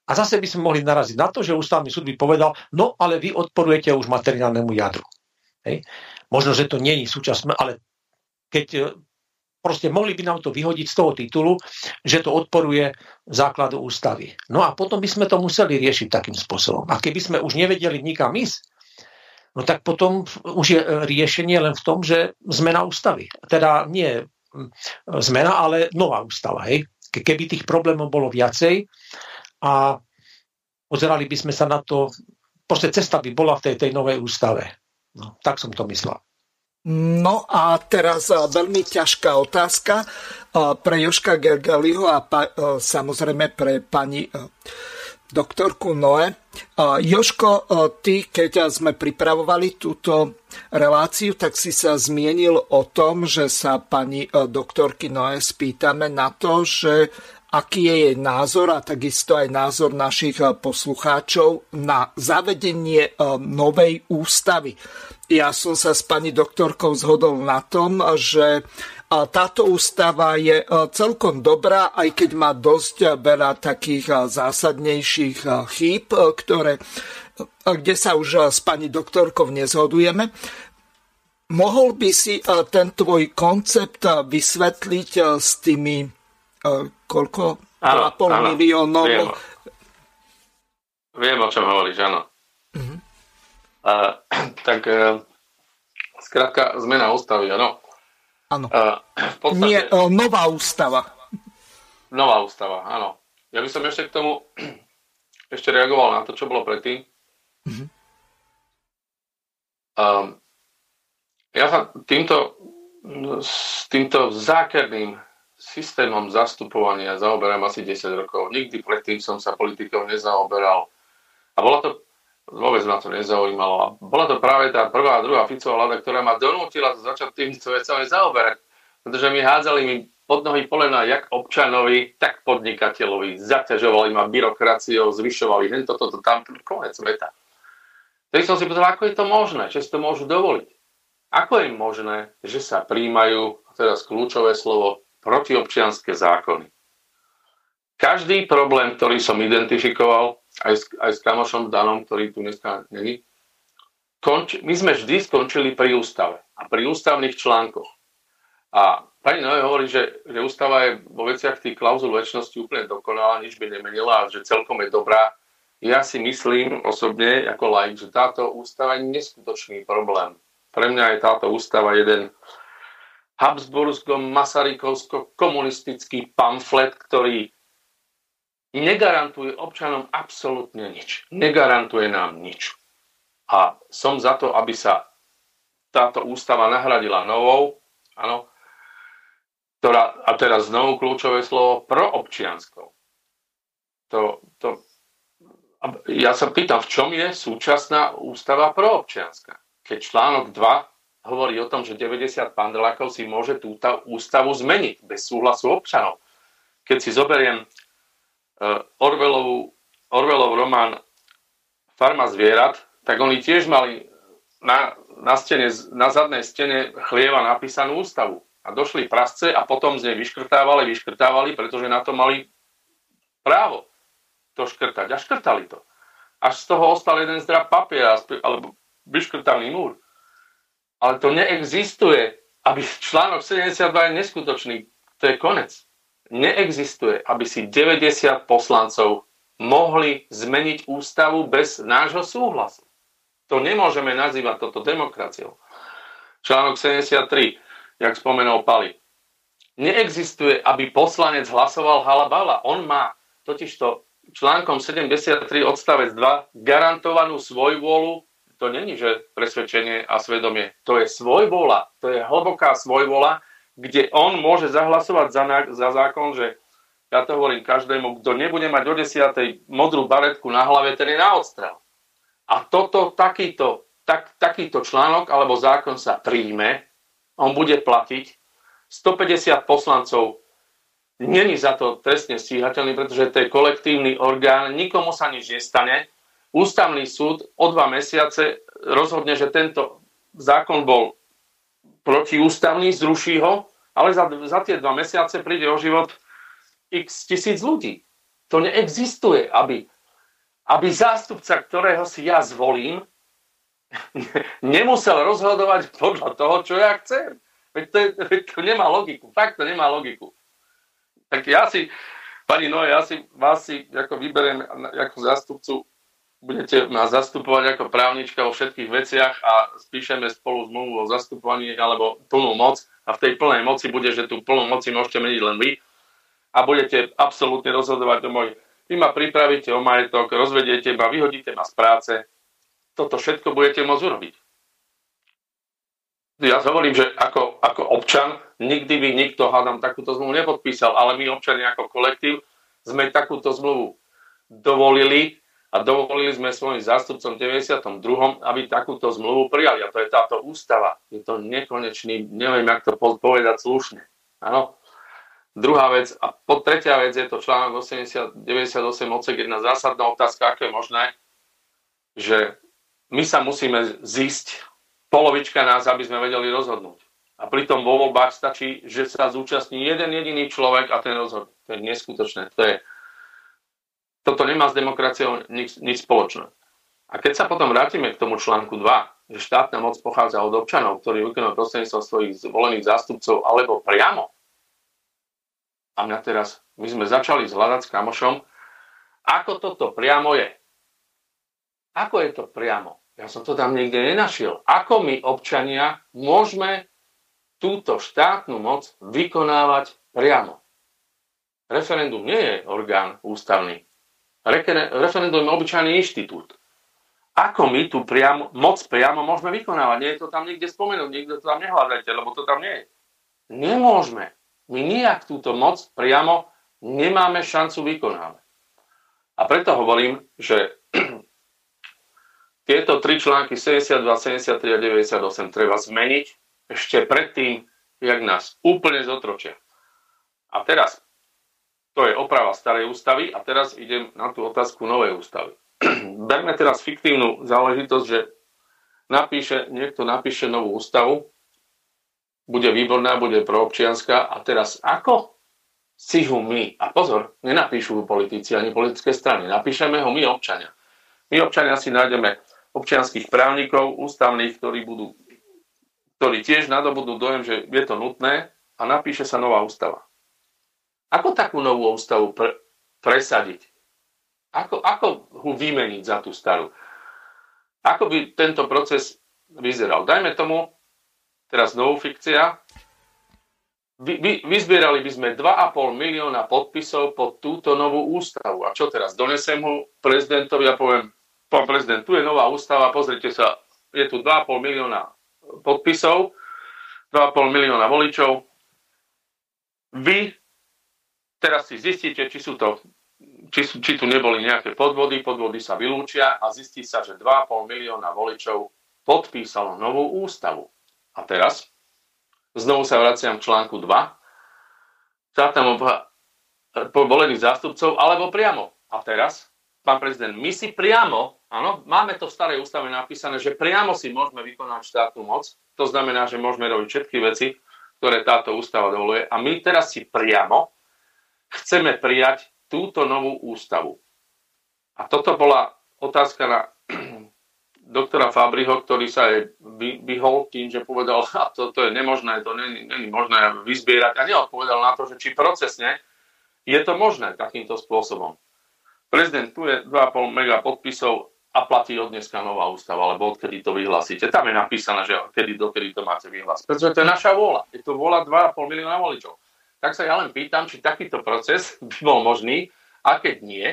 A zase by sme mohli naraziť na to, že ústavný súd by povedal, no ale vy odporujete už materiálnemu jadru. Hej. Možno, že to nie je súčasné, ale keď eh, proste mohli by nám to vyhodiť z toho titulu, že to odporuje základu ústavy. No a potom by sme to museli riešiť takým spôsobom. A keby sme už nevedeli nikam ísť, no tak potom už je riešenie len v tom, že zmena ústavy. Teda nie zmena, ale nová ústava. Hej? Keby tých problémov bolo viacej a pozerali by sme sa na to, proste cesta by bola v tej, tej novej ústave. No, tak som to myslel. No a teraz veľmi ťažká otázka pre Joška Gergeliho a pa, samozrejme pre pani doktorku Noe. Joško, ty, keď sme pripravovali túto reláciu, tak si sa zmienil o tom, že sa pani doktorky Noe spýtame na to, že aký je jej názor a takisto aj názor našich poslucháčov na zavedenie novej ústavy. Ja som sa s pani doktorkou zhodol na tom, že táto ústava je celkom dobrá, aj keď má dosť veľa takých zásadnejších chýb, ktoré, kde sa už s pani doktorkou nezhodujeme. Mohol by si ten tvoj koncept vysvetliť s tými koľko? 2,5 miliónov? Viem, viem, o čom hovoríš, áno. Uh-huh. *clears throat* Uh, tak uh, skrátka zmena ústavy, áno. Áno. Uh, podstate, Nie, uh, nová ústava. Nová ústava, áno. Ja by som ešte k tomu *clears throat* ešte reagoval na to, čo bolo predtým. Uh-huh. Um, ja sa týmto, s týmto zákerným systémom zastupovania zaoberám asi 10 rokov. Nikdy predtým som sa politikou nezaoberal. A bola to vôbec ma to nezaujímalo. A bola to práve tá prvá a druhá Ficová vláda, ktorá ma donútila začať týmito vecami zaoberať. Pretože mi hádzali mi pod nohy polena jak občanovi, tak podnikateľovi. Zaťažovali ma byrokraciou, zvyšovali hen toto, to, tam, konec sveta. Tedy som si povedal, ako je to možné, že si to môžu dovoliť. Ako je možné, že sa príjmajú, teraz kľúčové slovo, protiobčianské zákony. Každý problém, ktorý som identifikoval, aj s, aj s kamošom Danom, ktorý tu dneska není. Konč, my sme vždy skončili pri ústave a pri ústavných článkoch. A pani Noé hovorí, že, že ústava je vo veciach tých klauzul väčšnosti úplne dokonalá, nič by nemenila a že celkom je dobrá. Ja si myslím osobne, ako laik, že táto ústava je neskutočný problém. Pre mňa je táto ústava jeden Habsburgsko-Masarykovsko-komunistický pamflet, ktorý negarantuje občanom absolútne nič. Negarantuje nám nič. A som za to, aby sa táto ústava nahradila novou, áno, ktorá, a teraz znovu kľúčové slovo, proobčianskou. To, to, ja sa pýtam, v čom je súčasná ústava proobčianska? Keď článok 2 hovorí o tom, že 90 pandelákov si môže túto ústavu zmeniť bez súhlasu občanov. Keď si zoberiem Eh, Orwellovú, Orwellov román Farma zvierat, tak oni tiež mali na, na, stene, na zadnej stene chlieva napísanú ústavu. A došli prasce a potom z nej vyškrtávali, vyškrtávali, pretože na to mali právo to škrtať. A škrtali to. Až z toho ostal jeden zdrab papiera, alebo vyškrtaný múr. Ale to neexistuje, aby článok 72 je neskutočný. To je konec. neexistuje, aby si 90 poslancov mohli zmeniť ústavu bez nášho súhlasu. To nemôžeme nazývať toto demokraciou. Článok 73, jak spomenul Pali. Neexistuje, aby poslanec hlasoval halabala. On má totižto článkom 73 odstavec 2 garantovanú svojvôľu, to není, že presvedčenie a svedomie, to je svojvola, to je hlboká svojvola, kde on môže zahlasovať za, za zákon, že ja to hovorím každému, kto nebude mať o 10. modrú baretku na hlave, ten je na odstrel. A toto, takýto, tak, takýto článok alebo zákon sa príjme, on bude platiť, 150 poslancov není za to trestne stíhateľný, pretože to je kolektívny orgán, nikomu sa nič nestane. Ústavný súd o dva mesiace rozhodne, že tento zákon bol protiústavný, zruší ho, ale za, za tie dva mesiace príde o život x tisíc ľudí. To neexistuje, aby, aby zástupca, ktorého si ja zvolím, *laughs* nemusel rozhodovať podľa toho, čo ja chcem. Veď to, je, veď to nemá logiku. Fakt to nemá logiku. Tak ja si, pani Noe, ja si vás si ako vyberiem ako zástupcu, budete ma zastupovať ako právnička vo všetkých veciach a spíšeme spolu zmluvu o zastupovaní alebo plnú moc a v tej plnej moci bude, že tú plnú moci môžete meniť len vy a budete absolútne rozhodovať o môj. Vy ma pripravíte o majetok, rozvediete ma, vyhodíte ma z práce. Toto všetko budete môcť urobiť. Ja hovorím, že ako, ako občan nikdy by nikto, hádam, takúto zmluvu nepodpísal, ale my občania ako kolektív sme takúto zmluvu dovolili a dovolili sme svojim zástupcom 92., aby takúto zmluvu prijali. A to je táto ústava. Je to nekonečný, neviem, jak to povedať slušne. Áno. Druhá vec, a po tretia vec je to článok 80, 98 odsek 1 zásadná otázka, ako je možné, že my sa musíme zísť polovička nás, aby sme vedeli rozhodnúť. A pritom vo voľbách stačí, že sa zúčastní jeden jediný človek a ten rozhodne. To je neskutočné. To je, toto nemá s demokraciou nič, nič spoločné. A keď sa potom vrátime k tomu článku 2, že štátna moc pochádza od občanov, ktorí vykonajú prostredníctvom svojich zvolených zástupcov, alebo priamo, a mňa teraz, my sme začali zhľadať s kamošom, ako toto priamo je. Ako je to priamo? Ja som to tam nikde nenašiel. Ako my, občania, môžeme túto štátnu moc vykonávať priamo. Referendum nie je orgán ústavný. Referendum je obyčajný inštitút. Ako my tú priamo, moc priamo môžeme vykonávať? Nie je to tam niekde spomenúť, niekto to tam nehľadajte, lebo to tam nie je. Nemôžeme. My nijak túto moc priamo nemáme šancu vykonávať. A preto hovorím, že *clears throat* tieto tri články 72, 73 a 98 treba zmeniť ešte predtým, jak nás úplne zotročia. A teraz, to je oprava starej ústavy a teraz idem na tú otázku novej ústavy. *clears throat* Berme teraz fiktívnu záležitosť, že napíše, niekto napíše novú ústavu, bude výborná, bude proobčianská a teraz ako si ho my, a pozor, nenapíšu politici ani politické strany, napíšeme ho my občania. My občania si nájdeme občianských právnikov, ústavných, ktorí budú ktorí tiež nadobudnú dojem, že je to nutné a napíše sa nová ústava. Ako takú novú ústavu pr- presadiť? Ako, ako ho vymeniť za tú starú? Ako by tento proces vyzeral? Dajme tomu, teraz novú fikcia, vy, vy, vyzbierali by sme 2,5 milióna podpisov pod túto novú ústavu. A čo teraz? Donesem ho prezidentovi a poviem, pán prezident, tu je nová ústava, pozrite sa, je tu 2,5 milióna podpisov, 2,5 milióna voličov. Vy teraz si zistíte, či, sú to, či, či tu neboli nejaké podvody, podvody sa vylúčia a zistí sa, že 2,5 milióna voličov podpísalo novú ústavu. A teraz znovu sa vraciam k článku 2. Štátna volených zástupcov alebo priamo. A teraz, pán prezident, my si priamo Áno, máme to v starej ústave napísané, že priamo si môžeme vykonať štátnu moc. To znamená, že môžeme robiť všetky veci, ktoré táto ústava dovoluje. A my teraz si priamo chceme prijať túto novú ústavu. A toto bola otázka na *clears throat* doktora Fabriho, ktorý sa jej vyhol tým, že povedal, *laughs* a to, to je nemožné, to není, není možné vyzbierať. A neodpovedal na to, že či procesne Je to možné takýmto spôsobom. Prezident, tu je 2,5 mega podpisov a platí od dneska nová ústava, alebo odkedy to vyhlásite. Tam je napísané, že kedy, dokedy to máte vyhlásiť. Pretože to je naša vôľa. Je to vôľa 2,5 milióna voličov. Tak sa ja len pýtam, či takýto proces by bol možný a keď nie,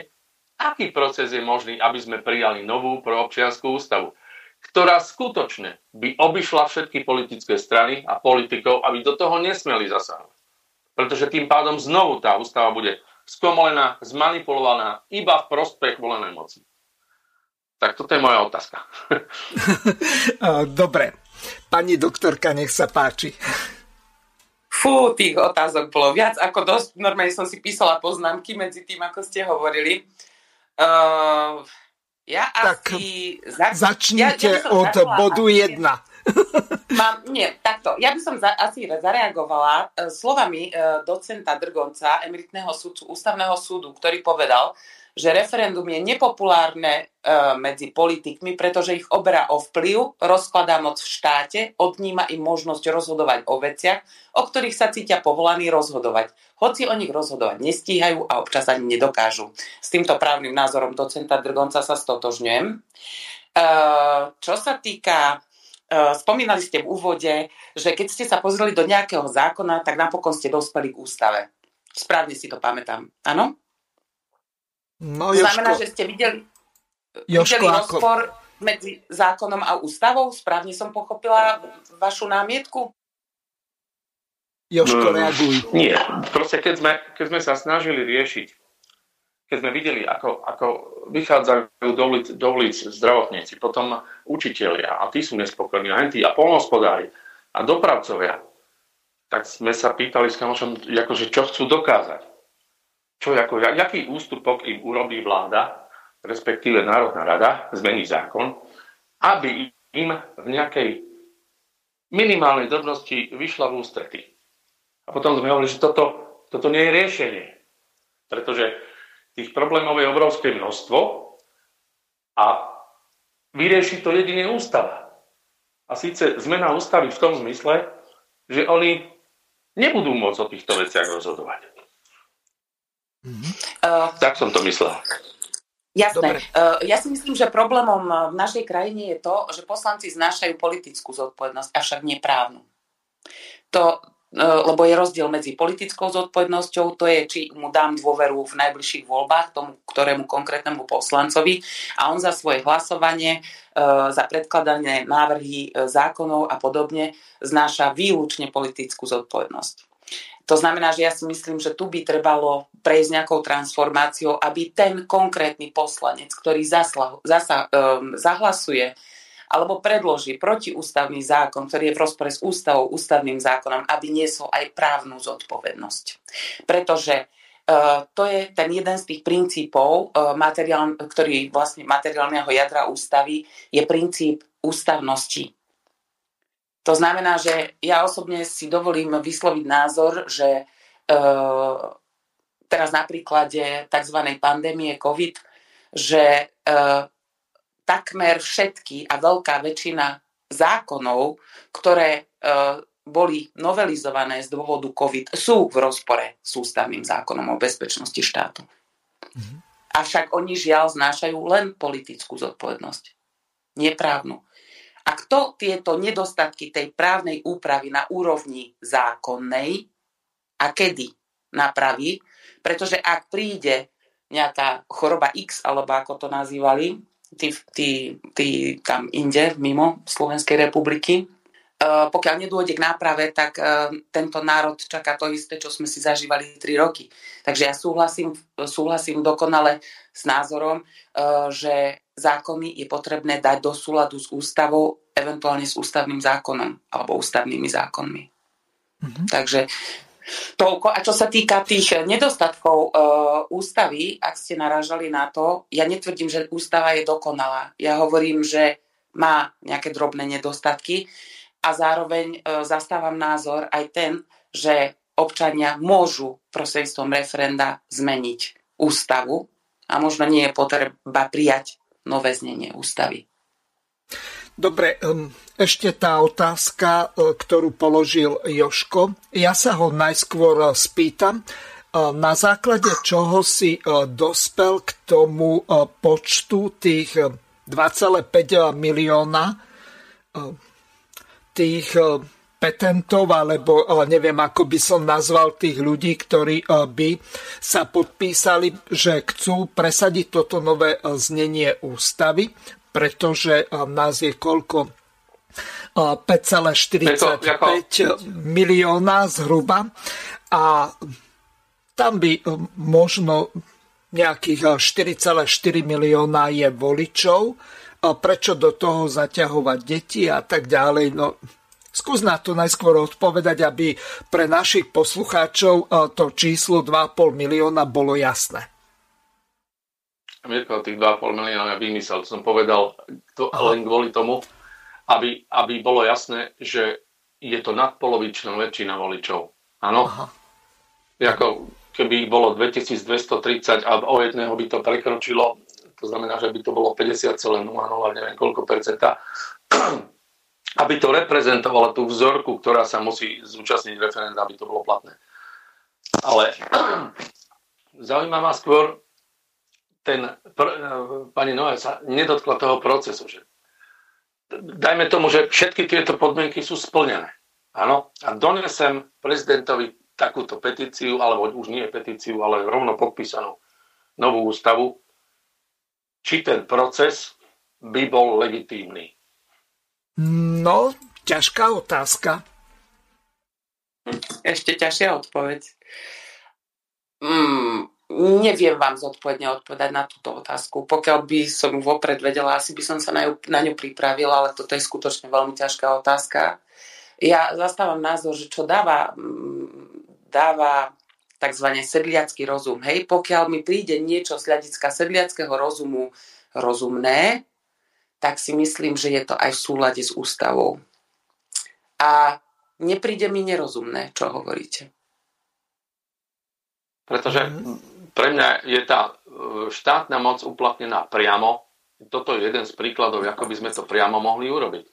aký proces je možný, aby sme prijali novú proobčianskú ústavu, ktorá skutočne by obišla všetky politické strany a politikov, aby do toho nesmeli zasahovať. Pretože tým pádom znovu tá ústava bude skomolená, zmanipulovaná iba v prospech volenej moci. Tak toto je moja otázka. *laughs* Dobre. Pani doktorka, nech sa páči. Fú, tých otázok bolo viac ako dosť. Normálne som si písala poznámky medzi tým, ako ste hovorili. Uh, ja tak asi... Začnite ja, ja od bodu 1. *laughs* Mám, nie, takto. Ja by som za, asi zareagovala uh, slovami uh, docenta Drgonca, emeritného súdcu Ústavného súdu, ktorý povedal, že referendum je nepopulárne e, medzi politikmi, pretože ich oberá o vplyv, rozkladá moc v štáte, odníma im možnosť rozhodovať o veciach, o ktorých sa cítia povolaní rozhodovať. Hoci o nich rozhodovať nestíhajú a občas ani nedokážu. S týmto právnym názorom docenta Drgonca sa stotožňujem. E, čo sa týka e, Spomínali ste v úvode, že keď ste sa pozreli do nejakého zákona, tak napokon ste dospeli k ústave. Správne si to pamätám. Áno? No, to znamená, že ste videli, Jožko, videli rozpor ako... medzi zákonom a ústavou? Správne som pochopila vašu námietku? Jožko, no, reaguj. Nie, proste keď sme, keď sme sa snažili riešiť, keď sme videli, ako, ako vychádzajú do ulic, do ulic zdravotníci, potom učitelia, a tí sú nespokojní, a tí, a polnospodári, a dopravcovia, tak sme sa pýtali s kamošom, akože čo chcú dokázať čo ako, jaký ústupok im urobí vláda, respektíve Národná rada, zmení zákon, aby im v nejakej minimálnej drobnosti vyšla v ústrety. A potom sme hovorili, že toto, toto nie je riešenie. Pretože tých problémov je obrovské množstvo a vyrieši to jedine ústava. A síce zmena ústavy v tom zmysle, že oni nebudú môcť o týchto veciach rozhodovať. Mm-hmm. Uh, tak som to myslel. Jasné. Uh, ja si myslím, že problémom v našej krajine je to, že poslanci znášajú politickú zodpovednosť, avšak neprávnu. To, uh, lebo je rozdiel medzi politickou zodpovednosťou, to je, či mu dám dôveru v najbližších voľbách tomu, ktorému konkrétnemu poslancovi a on za svoje hlasovanie, za predkladané návrhy zákonov a podobne znáša výlučne politickú zodpovednosť. To znamená, že ja si myslím, že tu by trebalo prejsť nejakou transformáciou, aby ten konkrétny poslanec, ktorý zasla, zasa, um, zahlasuje alebo predloží protiústavný zákon, ktorý je v rozpore s ústavou, ústavným zákonom, aby niesol aj právnu zodpovednosť. Pretože uh, to je ten jeden z tých princípov, uh, materiál, ktorý vlastne materiálneho jadra ústavy, je princíp ústavnosti to znamená, že ja osobne si dovolím vysloviť názor, že e, teraz na príklade tzv. pandémie COVID, že e, takmer všetky a veľká väčšina zákonov, ktoré e, boli novelizované z dôvodu COVID, sú v rozpore s ústavným zákonom o bezpečnosti štátu. Mm-hmm. Avšak oni žiaľ znášajú len politickú zodpovednosť, neprávnu. A kto tieto nedostatky tej právnej úpravy na úrovni zákonnej a kedy napraví, pretože ak príde nejaká choroba X, alebo ako to nazývali, tí, tí, tí tam inde, mimo Slovenskej republiky, pokiaľ nedôjde k náprave, tak e, tento národ čaká to isté, čo sme si zažívali 3 roky. Takže ja súhlasím, súhlasím dokonale s názorom, e, že zákony je potrebné dať do súladu s ústavou, eventuálne s ústavným zákonom alebo ústavnými zákonmi. Mm-hmm. Takže toľko. A čo sa týka tých nedostatkov e, ústavy, ak ste narážali na to, ja netvrdím, že ústava je dokonalá. Ja hovorím, že má nejaké drobné nedostatky a zároveň e, zastávam názor aj ten, že občania môžu prostredstvom referenda zmeniť ústavu a možno nie je potreba prijať nové znenie ústavy. Dobre, ešte tá otázka, e, ktorú položil Joško. Ja sa ho najskôr spýtam. na základe čoho si dospel k tomu počtu tých 2,5 milióna tých petentov, alebo neviem, ako by som nazval tých ľudí, ktorí by sa podpísali, že chcú presadiť toto nové znenie ústavy, pretože nás je koľko 5,45 milióna zhruba a tam by e, možno nejakých 4,4 e, milióna je voličov. Prečo do toho zaťahovať deti a tak ďalej? No, skús na to najskôr odpovedať, aby pre našich poslucháčov e, to číslo 2,5 milióna bolo jasné. Mirko, tých 2,5 milióna vymysel. Som povedal to len kvôli tomu, aby, aby bolo jasné, že je to nadpolovičná väčšina voličov. Áno? Ako, keby ich bolo 2230 a o jedného by to prekročilo, to znamená, že by to bolo 50,00, neviem koľko percenta, *clears throat* aby to reprezentovalo tú vzorku, ktorá sa musí zúčastniť referenda, aby to bolo platné. Ale *clears throat* zaujíma ma skôr ten, pani Noé sa nedotkla toho procesu, že dajme tomu, že všetky tieto podmienky sú splnené. Áno, a donesem prezidentovi takúto petíciu, alebo už nie petíciu, ale rovno podpísanú novú ústavu, či ten proces by bol legitímny. No, ťažká otázka. Ešte ťažšia odpoveď. Mm, neviem vám zodpovedne odpovedať na túto otázku. Pokiaľ by som ju vopred vedela, asi by som sa na ňu, na ňu pripravila, ale toto je skutočne veľmi ťažká otázka. Ja zastávam názor, že čo dáva, mm, dáva tzv. sedliacký rozum. Hej, pokiaľ mi príde niečo z hľadiska sedliackého rozumu rozumné, tak si myslím, že je to aj v súlade s ústavou. A nepríde mi nerozumné, čo hovoríte. Pretože pre mňa je tá e, štátna moc uplatnená priamo. Toto je jeden z príkladov, ako by sme to priamo mohli urobiť.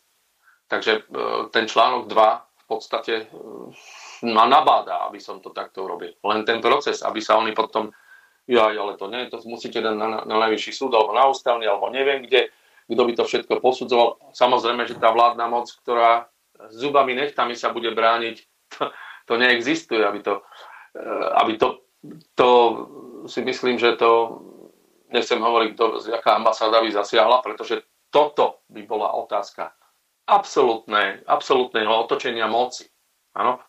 Takže e, ten článok 2 v podstate e, ma nabáda, aby som to takto urobil. Len ten proces, aby sa oni potom, ja, ale to nie, to musíte dať na, na najvyšší súd, alebo na ústavný, alebo neviem kde, kto by to všetko posudzoval. Samozrejme, že tá vládna moc, ktorá zubami nechtami sa bude brániť, to, to neexistuje, aby to, aby to to si myslím, že to nechcem hovoriť, to, aká ambasáda by zasiahla, pretože toto by bola otázka absolútnej, absolútneho otočenia moci. Áno?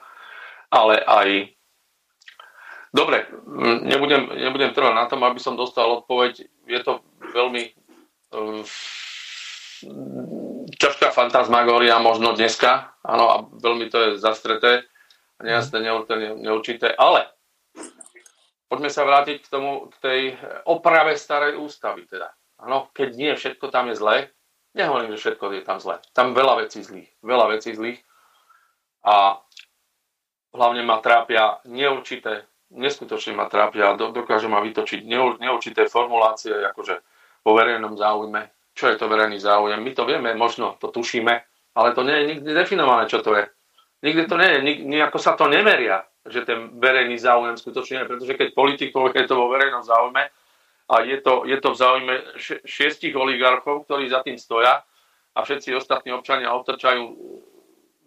Ale aj Dobre, nebudem, nebudem trvať na tom, aby som dostal odpoveď. Je to veľmi uh, ťažká fantasmagória možno dneska, áno, a veľmi to je zastreté, nejasné, neurčité, ale poďme sa vrátiť k tomu, k tej oprave starej ústavy teda. Ano, keď nie všetko tam je zlé, nehovorím, že všetko je tam zlé. Tam veľa vecí zlých, veľa vecí zlých a hlavne ma trápia neurčité, neskutočne ma trápia, dokážu ma vytočiť neurčité formulácie, akože vo verejnom záujme. Čo je to verejný záujem? My to vieme, možno to tušíme, ale to nie je nikdy definované, čo to je. Nikdy to nie je, nejako sa to nemeria že ten verejný záujem skutočne, pretože keď politikov je to vo verejnom záujme a je to, je to v záujme šiestich oligarchov, ktorí za tým stoja a všetci ostatní občania otrčajú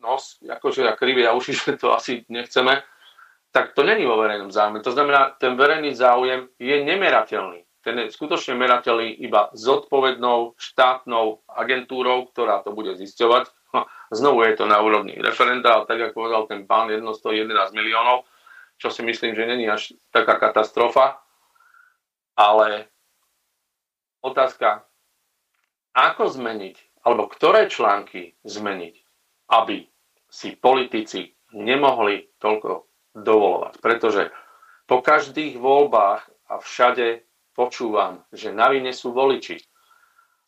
nos, akože ja krivia uši, *laughs* že to asi nechceme, tak to není vo verejnom záujme. To znamená, ten verejný záujem je nemerateľný. Ten je skutočne merateľný iba zodpovednou štátnou agentúrou, ktorá to bude zisťovať Znovu je to na úrovni referenda, ale tak ako povedal ten pán, jedno 111 miliónov, čo si myslím, že není až taká katastrofa. Ale otázka, ako zmeniť, alebo ktoré články zmeniť, aby si politici nemohli toľko dovolovať. Pretože po každých voľbách a všade počúvam, že na vine sú voliči.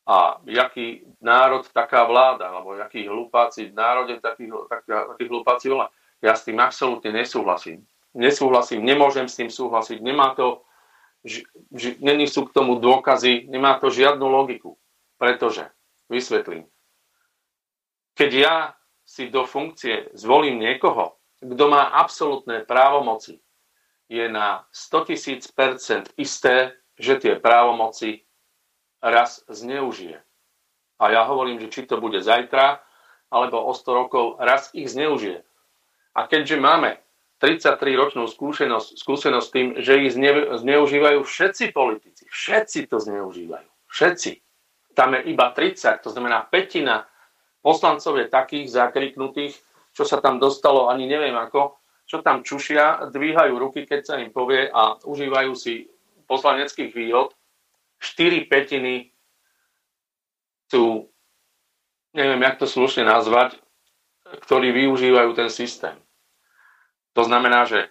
A jaký národ, taká vláda, alebo jakí hlupáci v národe, takých, tak, takých hlupáci volá. Ja s tým absolútne nesúhlasím. Nesúhlasím, nemôžem s tým súhlasiť. Nemá to, ž, ž, není sú k tomu dôkazy, nemá to žiadnu logiku. Pretože, vysvetlím, keď ja si do funkcie zvolím niekoho, kto má absolútne právomoci, je na 100 tisíc percent isté, že tie právomoci raz zneužije. A ja hovorím, že či to bude zajtra, alebo o 100 rokov raz ich zneužije. A keďže máme 33-ročnú skúsenosť, skúsenosť tým, že ich zneužívajú všetci politici. Všetci to zneužívajú. Všetci. Tam je iba 30, to znamená petina poslancov je takých zakriknutých, čo sa tam dostalo, ani neviem ako, čo tam čušia, dvíhajú ruky, keď sa im povie a užívajú si poslaneckých výhod. 4 petiny sú, neviem, jak to slušne nazvať, ktorí využívajú ten systém. To znamená, že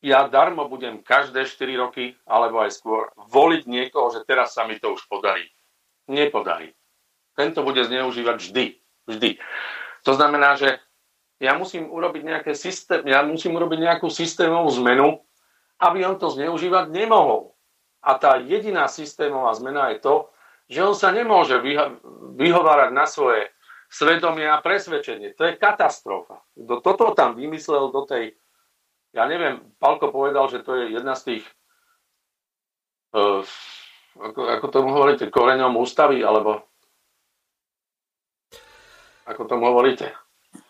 ja darmo budem každé 4 roky, alebo aj skôr, voliť niekoho, že teraz sa mi to už podarí. Nepodarí. Tento bude zneužívať vždy. Vždy. To znamená, že ja musím urobiť nejaké systém, ja musím urobiť nejakú systémovú zmenu, aby on to zneužívať nemohol. A tá jediná systémová zmena je to, že on sa nemôže vyho- vyhovárať na svoje svedomie a presvedčenie. To je katastrofa. Do, toto tam vymyslel do tej, ja neviem, Palko povedal, že to je jedna z tých, uh, ako, ako tomu hovoríte, koreňom ústavy, alebo ako tomu hovoríte?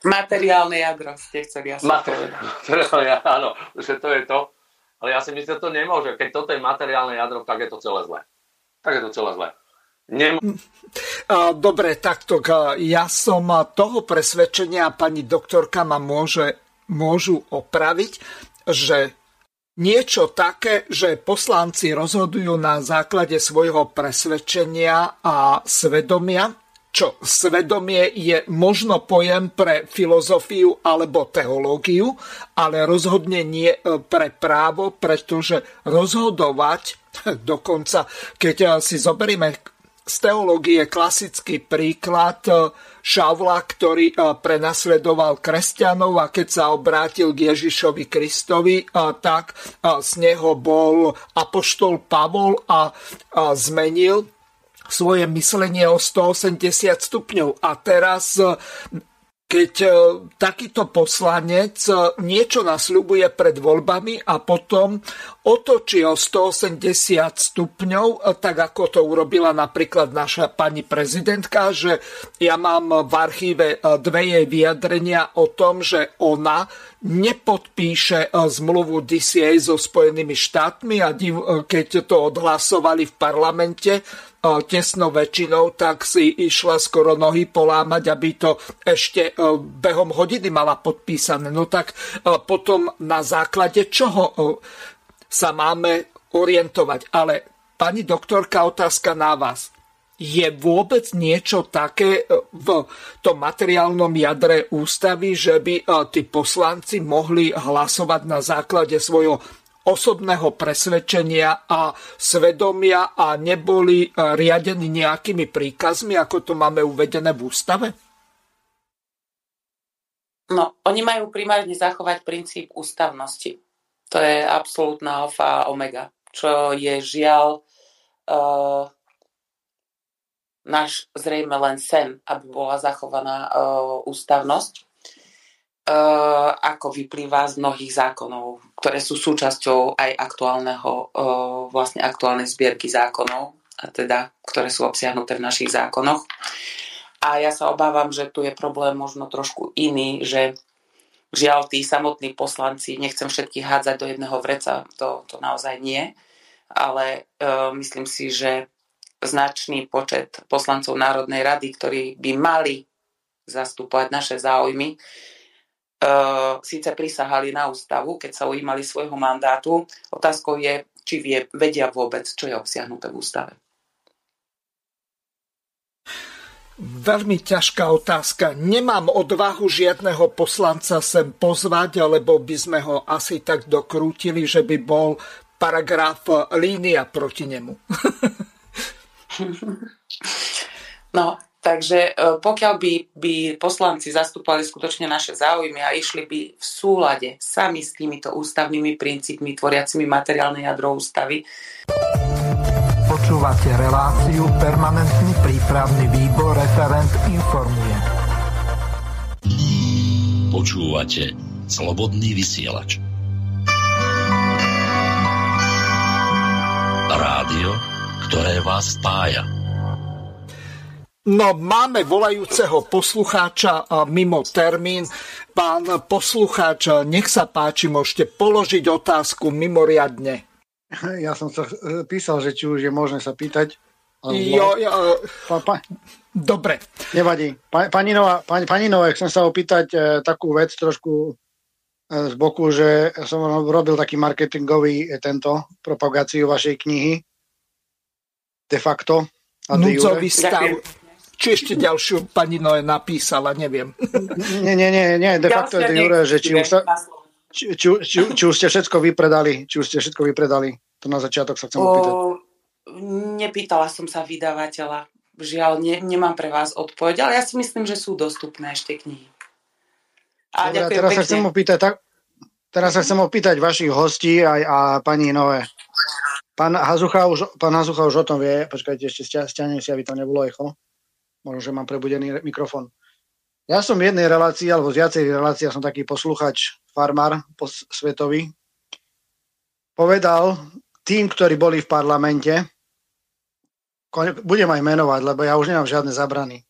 Materiálne jadro ste chceli asi Materiálne jadro, áno, že to je to. Ale ja si myslím, že to nemôže. Keď toto je materiálne jadro, tak je to celé zlé. Tak je to celé zlé. Nem... Dobre, takto ja som toho presvedčenia, pani doktorka ma môže, môžu opraviť, že niečo také, že poslanci rozhodujú na základe svojho presvedčenia a svedomia, čo svedomie je možno pojem pre filozofiu alebo teológiu, ale rozhodne nie pre právo, pretože rozhodovať *laughs* dokonca, keď si zoberieme z teológie klasický príklad e, Šavla, ktorý e, prenasledoval kresťanov a keď sa obrátil k Ježišovi Kristovi, e, tak z neho bol apoštol Pavol a zmenil svoje myslenie o 180 stupňov. A teraz keď e, takýto poslanec e, niečo nasľubuje pred voľbami a potom otočí o 180 stupňov, e, tak ako to urobila napríklad naša pani prezidentka, že ja mám v archíve dve jej vyjadrenia o tom, že ona nepodpíše zmluvu DCA so Spojenými štátmi a keď to odhlasovali v parlamente, tesnou väčšinou, tak si išla skoro nohy polámať, aby to ešte behom hodiny mala podpísané. No tak potom na základe čoho sa máme orientovať. Ale pani doktorka, otázka na vás. Je vôbec niečo také v tom materiálnom jadre ústavy, že by tí poslanci mohli hlasovať na základe svojho osobného presvedčenia a svedomia a neboli e, riadení nejakými príkazmi, ako to máme uvedené v ústave? No, oni majú primárne zachovať princíp ústavnosti. To je absolútna alfa a omega, čo je žiaľ uh, náš zrejme len sen, aby bola zachovaná uh, ústavnosť. Eh, ako vyplýva z mnohých zákonov, ktoré sú súčasťou aj aktuálneho, eh, vlastne aktuálnej zbierky zákonov, a teda, ktoré sú obsiahnuté v našich zákonoch. A ja sa obávam, že tu je problém možno trošku iný, že žiaľ tí samotní poslanci, nechcem všetkých hádzať do jedného vreca, to, to naozaj nie, ale uh, myslím si, že značný počet poslancov Národnej rady, ktorí by mali zastupovať naše záujmy, uh, síce prisahali na ústavu, keď sa ujímali svojho mandátu. Otázkou je, či vie, vedia vôbec, čo je obsiahnuté v ústave. Veľmi ťažká otázka. Nemám odvahu žiadneho poslanca sem pozvať, lebo by sme ho asi tak dokrútili, že by bol paragraf línia proti nemu. *laughs* no, Takže e, pokiaľ by, by poslanci zastupovali skutočne naše záujmy a išli by v súlade sami s týmito ústavnými princípmi tvoriacimi materiálne jadro ústavy. Počúvate reláciu Permanentný prípravný výbor referent informuje. Počúvate Slobodný vysielač. Rádio, ktoré vás spája. No, máme volajúceho poslucháča mimo termín. Pán poslucháč, nech sa páči, môžete položiť otázku mimoriadne. Ja som sa e, písal, že či už je možné sa pýtať. Jo, jo, pa, pa, dobre. Nevadí. Pa, pani, Nova, pani, pani Nové, chcem sa opýtať e, takú vec trošku z boku, že som robil taký marketingový e, tento, propagáciu vašej knihy. De facto. Núdzový stav. Či ešte ďalšiu pani Noe napísala, neviem. Nie, nie, nie, nie de facto je Jure, že či už, sa, či, či, či, či už ste všetko vypredali, či už ste všetko vypredali. To na začiatok sa chcem opýtať. O, nepýtala som sa vydavateľa. Žiaľ, ne, nemám pre vás odpoveď, ale ja si myslím, že sú dostupné ešte knihy. A Dobre, teraz sa chcem opýtať, tak, teraz sa chcem opýtať vašich hostí aj a pani Nové. Pán Hazucha, už, pán Hazucha už o tom vie, počkajte, ešte stiahnem si, aby to nebolo echo. Možno, že mám prebudený mikrofón. Ja som v jednej relácii, alebo z viacej relácií, ja som taký posluchač, farmár svetový, povedal tým, ktorí boli v parlamente, budem aj menovať, lebo ja už nemám žiadne zabrany,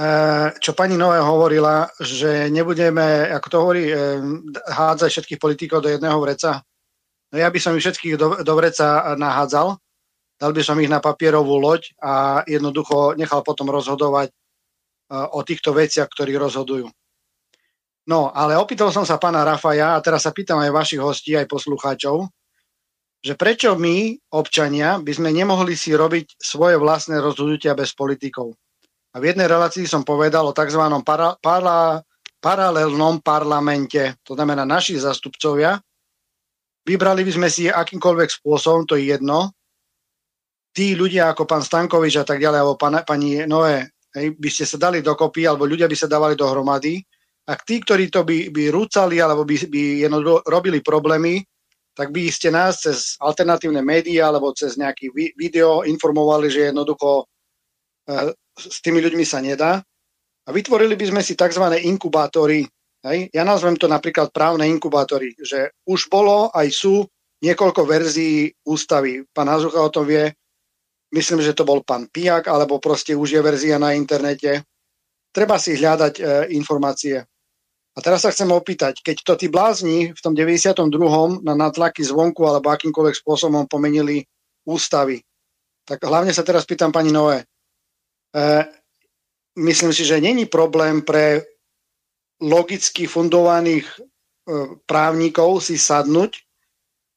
Eh, čo pani Nové hovorila, že nebudeme, ako to hovorí, eh, hádzať všetkých politikov do jedného vreca. No ja by som ich všetkých do, do vreca nahádzal, dal by som ich na papierovú loď a jednoducho nechal potom rozhodovať eh, o týchto veciach, ktorí rozhodujú. No, ale opýtal som sa pána Rafaja a teraz sa pýtam aj vašich hostí, aj poslucháčov, že prečo my, občania, by sme nemohli si robiť svoje vlastné rozhodnutia bez politikov. A v jednej relácii som povedal o tzv. Para, para, paralelnom parlamente, to znamená naši zastupcovia. Vybrali by sme si akýmkoľvek spôsobom, to je jedno. Tí ľudia ako pán Stankovič a tak ďalej, alebo pán, pani Noé, hej, by ste sa dali dokopy, alebo ľudia by sa dávali dohromady. A tí, ktorí to by, by rúcali, alebo by, by robili problémy, tak by ste nás cez alternatívne médiá alebo cez nejaký video informovali, že jednoducho e, s tými ľuďmi sa nedá. A vytvorili by sme si tzv. inkubátory. Hej? Ja nazvem to napríklad právne inkubátory, že už bolo aj sú niekoľko verzií ústavy. Pán Hazucha o tom vie, myslím, že to bol pán Pijak, alebo proste už je verzia na internete. Treba si hľadať e, informácie. A teraz sa chcem opýtať, keď to tí blázni v tom 92. na natlaky zvonku alebo akýmkoľvek spôsobom pomenili ústavy, tak hlavne sa teraz pýtam pani Noé, E, myslím si, že není problém pre logicky fundovaných e, právnikov si sadnúť,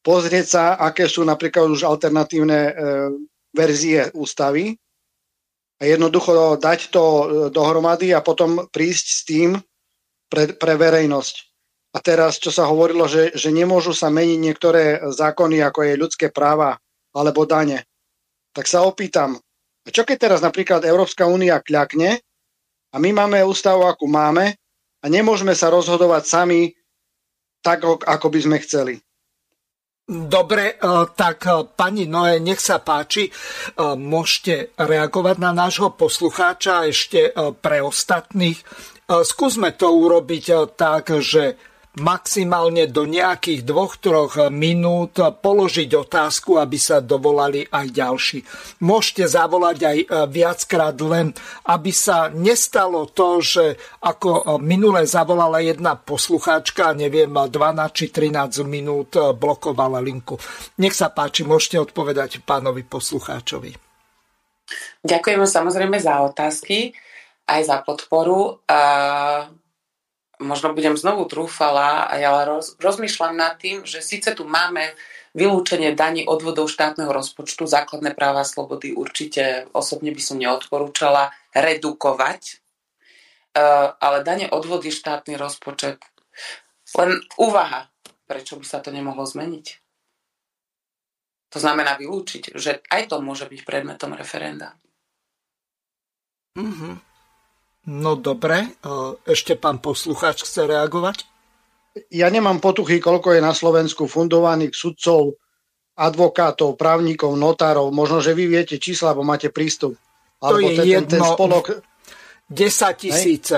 pozrieť sa, aké sú napríklad už alternatívne e, verzie ústavy a jednoducho dať to dohromady a potom prísť s tým pre, pre verejnosť. A teraz, čo sa hovorilo, že, že nemôžu sa meniť niektoré zákony, ako je ľudské práva alebo dane, tak sa opýtam, a čo keď teraz napríklad Európska únia kľakne a my máme ústavu, akú máme a nemôžeme sa rozhodovať sami tak, ako by sme chceli. Dobre, e, tak e, pani Noé, nech sa páči, e, môžete reagovať na nášho poslucháča ešte pre ostatných. Skúsme to urobiť tak, že maximálne do nejakých dvoch, troch minút položiť otázku, aby sa dovolali aj ďalší. Môžete zavolať aj e, viackrát len, aby sa nestalo to, že ako e, minule zavolala jedna poslucháčka, neviem, 12 či 13 minút e, blokovala linku. Nech sa páči, môžete odpovedať pánovi poslucháčovi. Ďakujeme samozrejme za otázky, aj za podporu. Uh možno budem znovu trúfala, ale roz, rozmýšľam nad tým, že síce tu máme vylúčenie daní odvodov štátneho rozpočtu, základné práva a slobody určite osobne by som neodporúčala redukovať, e, ale dane odvody štátny rozpočet. Len úvaha, prečo by sa to nemohlo zmeniť. To znamená vylúčiť, že aj to môže byť predmetom referenda. Mm-hmm. No dobre, e, ešte pán poslucháč chce reagovať? Ja nemám potuchy, koľko je na Slovensku fundovaných sudcov, advokátov, právnikov, notárov. Možno, že vy viete čísla, alebo máte prístup. To alebo je ten, jedno, ten spolok... 10 tisíce.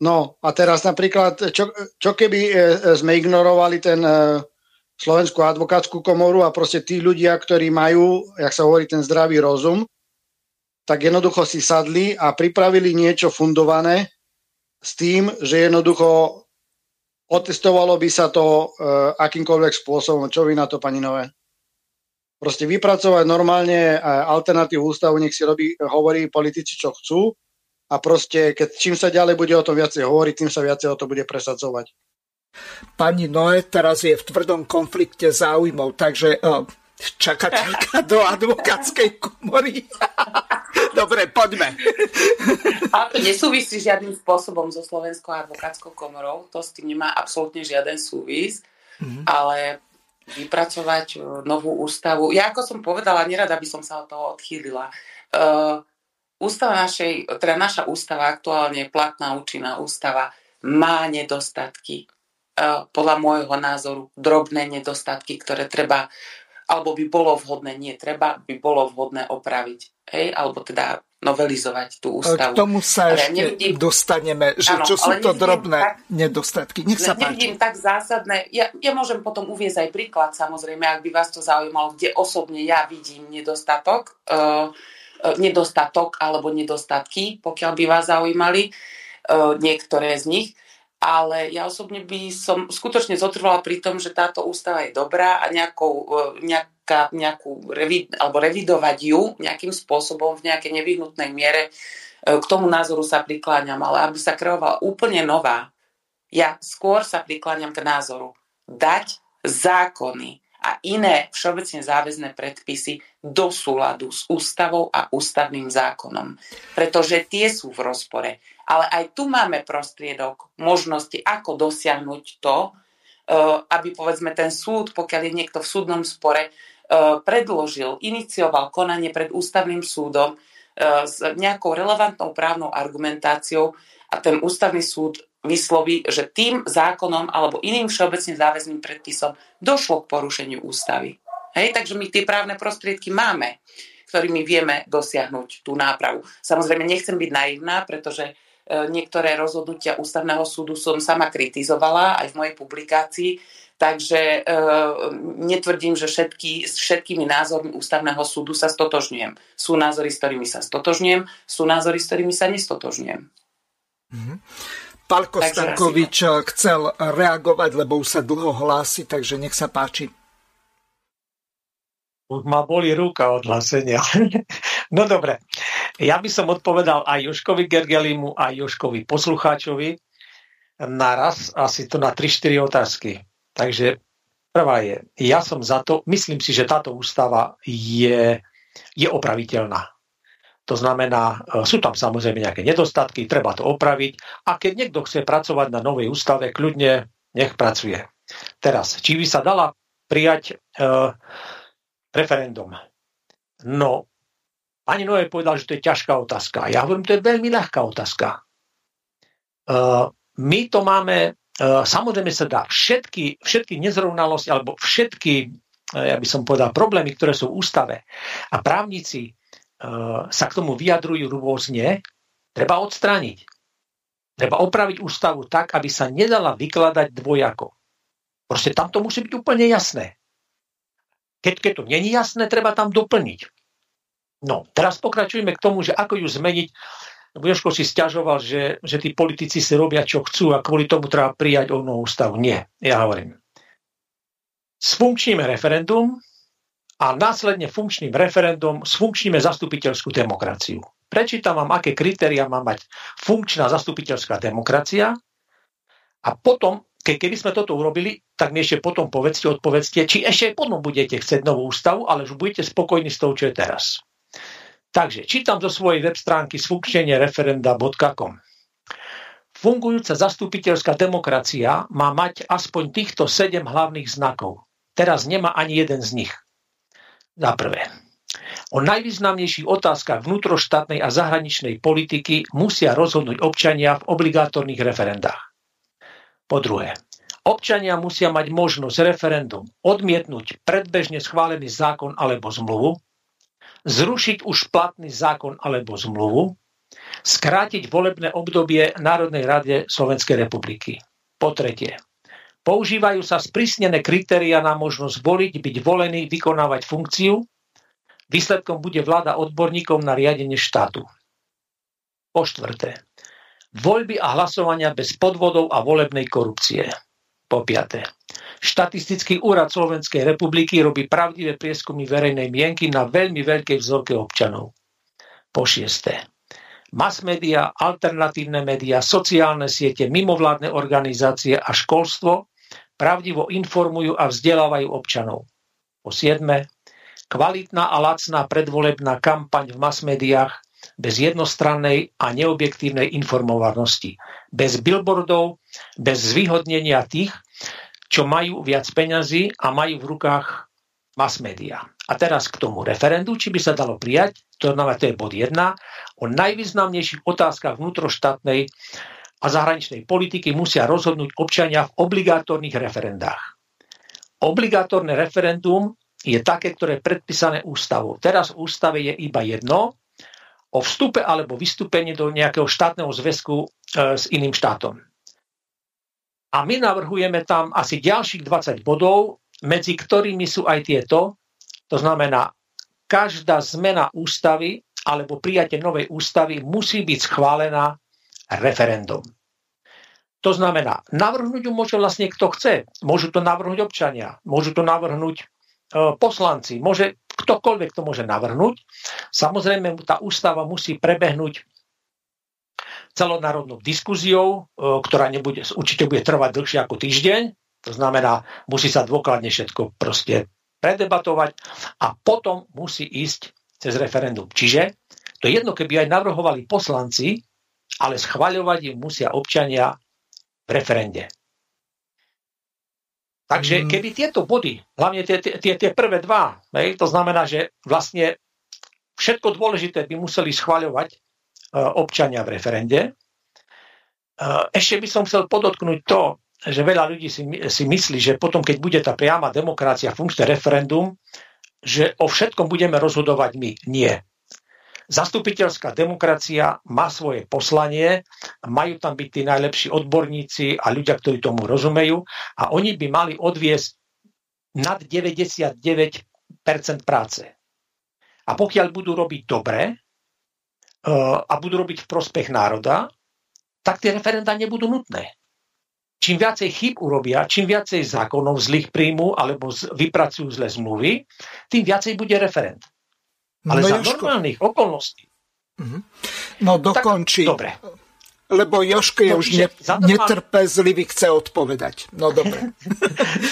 No a teraz napríklad, čo, čo keby e, sme ignorovali ten e, Slovenskú advokátsku komoru a proste tí ľudia, ktorí majú, jak sa hovorí, ten zdravý rozum, tak jednoducho si sadli a pripravili niečo fundované s tým, že jednoducho otestovalo by sa to uh, akýmkoľvek spôsobom. Čo vy na to, pani Nové? Proste vypracovať normálne uh, alternatívu ústavu, nech si robí, hovorí politici, čo chcú a proste, keď čím sa ďalej bude o tom viacej hovoriť, tým sa viacej o to bude presadzovať. Pani Noé teraz je v tvrdom konflikte záujmov, takže uh, čakateľka do advokátskej komory. Dobre, poďme. A to nesúvisí žiadnym spôsobom so Slovenskou advokátskou komorou, to s tým nemá absolútne žiaden súvis, mm-hmm. ale vypracovať e, novú ústavu. Ja ako som povedala, nerada by som sa od toho odchýlila. Uh, ústava našej, teda naša ústava, aktuálne platná účinná ústava, má nedostatky podľa môjho názoru drobné nedostatky, ktoré treba, alebo by bolo vhodné, nie treba, by bolo vhodné opraviť. Hej? Alebo teda novelizovať tú ústavu. K tomu sa ale ešte nevidím, dostaneme, že ano, čo sú to drobné tak, nedostatky. Nech sa nevidím páči. tak zásadné. Ja, ja môžem potom uviezť aj príklad, samozrejme, ak by vás to zaujímalo, kde osobne ja vidím nedostatok, uh, nedostatok alebo nedostatky, pokiaľ by vás zaujímali uh, niektoré z nich ale ja osobne by som skutočne zotrvala pri tom, že táto ústava je dobrá a nejakou, e, nejaká, nejakú revid, alebo revidovať ju nejakým spôsobom v nejakej nevyhnutnej miere. E, k tomu názoru sa prikláňam, ale aby sa kreovala úplne nová, ja skôr sa prikláňam k názoru dať zákony a iné všeobecne záväzné predpisy do súladu s ústavou a ústavným zákonom. Pretože tie sú v rozpore. Ale aj tu máme prostriedok, možnosti, ako dosiahnuť to, eh, aby povedzme ten súd, pokiaľ je niekto v súdnom spore, eh, predložil, inicioval konanie pred ústavným súdom eh, s nejakou relevantnou právnou argumentáciou a ten ústavný súd vysloví, že tým zákonom alebo iným všeobecne záväzným predpisom došlo k porušeniu ústavy. Hej, takže my tie právne prostriedky máme, ktorými vieme dosiahnuť tú nápravu. Samozrejme, nechcem byť naivná, pretože e, niektoré rozhodnutia ústavného súdu som sama kritizovala aj v mojej publikácii, takže e, netvrdím, že všetky, s všetkými názormi ústavného súdu sa stotožňujem. Sú názory, s ktorými sa stotožňujem, sú názory, s ktorými sa nestotožňujem. Mm-hmm. Palko takže Stankovič asi... chcel reagovať, lebo už sa dlho hlási, takže nech sa páči. Už ma boli ruka od hlasenia. *laughs* no dobre, ja by som odpovedal aj Joškovi Gergelimu, aj Joškovi poslucháčovi naraz, asi to na 3-4 otázky. Takže prvá je, ja som za to, myslím si, že táto ústava je, je opraviteľná. To znamená, e, sú tam samozrejme nejaké nedostatky, treba to opraviť a keď niekto chce pracovať na novej ústave, kľudne nech pracuje. Teraz, či by sa dala prijať e, referendum? No, pani Noé povedal, že to je ťažká otázka. Ja hovorím, to je veľmi ľahká otázka. E, my to máme, e, samozrejme sa dá všetky, všetky nezrovnalosti alebo všetky, e, ja by som povedal, problémy, ktoré sú v ústave a právnici sa k tomu vyjadrujú rôzne, treba odstrániť. Treba opraviť ústavu tak, aby sa nedala vykladať dvojako. Proste tam to musí byť úplne jasné. Keď, keď to není jasné, treba tam doplniť. No, teraz pokračujeme k tomu, že ako ju zmeniť. Jožko si stiažoval, že, že tí politici si robia, čo chcú a kvôli tomu treba prijať ovnú ústavu. Nie, ja hovorím. Sfunkčníme referendum, a následne funkčným referendum sfunkčníme zastupiteľskú demokraciu. Prečítam vám, aké kritéria má mať funkčná zastupiteľská demokracia a potom, ke, keby sme toto urobili, tak mi ešte potom povedzte, odpovedzte, či ešte potom budete chcieť novú ústavu, ale už budete spokojní s tou, čo je teraz. Takže čítam zo svojej web stránky sfunkčenie-referenda.com. Fungujúca zastupiteľská demokracia má mať aspoň týchto sedem hlavných znakov. Teraz nemá ani jeden z nich. Za prvé, o najvýznamnejších otázkach vnútroštátnej a zahraničnej politiky musia rozhodnúť občania v obligátorných referendách. Po druhé, občania musia mať možnosť referendum odmietnúť predbežne schválený zákon alebo zmluvu, zrušiť už platný zákon alebo zmluvu, skrátiť volebné obdobie Národnej rade Slovenskej republiky. Po tretie, Používajú sa sprísnené kritéria na možnosť voliť, byť volený, vykonávať funkciu. Výsledkom bude vláda odborníkov na riadenie štátu. Po štvrté, voľby a hlasovania bez podvodov a volebnej korupcie. Po piaté, štatistický úrad Slovenskej republiky robí pravdivé prieskumy verejnej mienky na veľmi veľkej vzorke občanov. Po šiesté, mass media, alternatívne médiá, sociálne siete, mimovládne organizácie a školstvo pravdivo informujú a vzdelávajú občanov. Po siedme, kvalitná a lacná predvolebná kampaň v mass médiách bez jednostrannej a neobjektívnej informovanosti, bez billboardov, bez zvýhodnenia tých, čo majú viac peňazí a majú v rukách mass media. A teraz k tomu referendu, či by sa dalo prijať, to znamená, to je bod 1, o najvýznamnejších otázkach vnútroštátnej a zahraničnej politiky musia rozhodnúť občania v obligatórnych referendách. Obligatórne referendum je také, ktoré je predpísané ústavou. Teraz v ústave je iba jedno, o vstupe alebo vystúpení do nejakého štátneho zväzku e, s iným štátom. A my navrhujeme tam asi ďalších 20 bodov, medzi ktorými sú aj tieto. To znamená, každá zmena ústavy alebo prijatie novej ústavy musí byť schválená referendum. To znamená, navrhnúť ju môže vlastne kto chce. Môžu to navrhnúť občania, môžu to navrhnúť e, poslanci, môže ktokoľvek to môže navrhnúť. Samozrejme, tá ústava musí prebehnúť celonárodnou diskuziou, e, ktorá nebude, určite bude trvať dlhšie ako týždeň. To znamená, musí sa dôkladne všetko proste predebatovať a potom musí ísť cez referendum. Čiže to je jedno, keby aj navrhovali poslanci, ale schvaľovať im musia občania v referende. Takže mm. keby tieto body, hlavne tie, tie, tie prvé dva, hej, to znamená, že vlastne všetko dôležité by museli schváľovať e, občania v referende. E, ešte by som chcel podotknúť to, že veľa ľudí si, si myslí, že potom, keď bude tá priama demokracia, funkčné referendum, že o všetkom budeme rozhodovať my. Nie. Zastupiteľská demokracia má svoje poslanie, majú tam byť tí najlepší odborníci a ľudia, ktorí tomu rozumejú a oni by mali odviesť nad 99% práce. A pokiaľ budú robiť dobre e, a budú robiť v prospech národa, tak tie referenda nebudú nutné. Čím viacej chyb urobia, čím viacej zákonov zlých príjmu alebo vypracujú zlé zmluvy, tým viacej bude referend. Ale no, za Jožko. normálnych okolností. Mm-hmm. No dokončí. Tak, dobre. Lebo Joško je no, už ne, normálny... netrpezlivý, chce odpovedať. No dobre.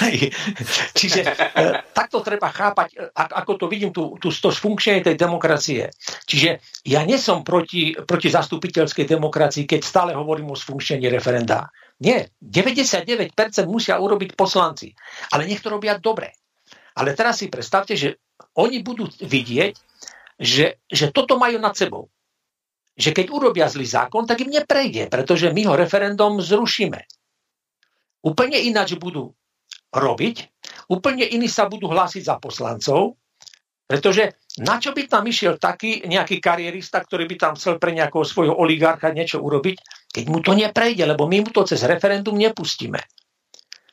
*laughs* Čiže e, takto treba chápať, e, ako to vidím, tú, tú, to sfunkčenie tej demokracie. Čiže ja nesom proti, proti zastupiteľskej demokracii, keď stále hovorím o sfunkčení referenda. Nie, 99% musia urobiť poslanci. Ale nech to robia dobre. Ale teraz si predstavte, že oni budú vidieť, že, že toto majú nad sebou. Že keď urobia zlý zákon, tak im neprejde, pretože my ho referendum zrušíme. Úplne ináč budú robiť, úplne iní sa budú hlásiť za poslancov, pretože na čo by tam išiel taký nejaký karierista, ktorý by tam chcel pre nejakého svojho oligarcha niečo urobiť, keď mu to neprejde, lebo my mu to cez referendum nepustíme.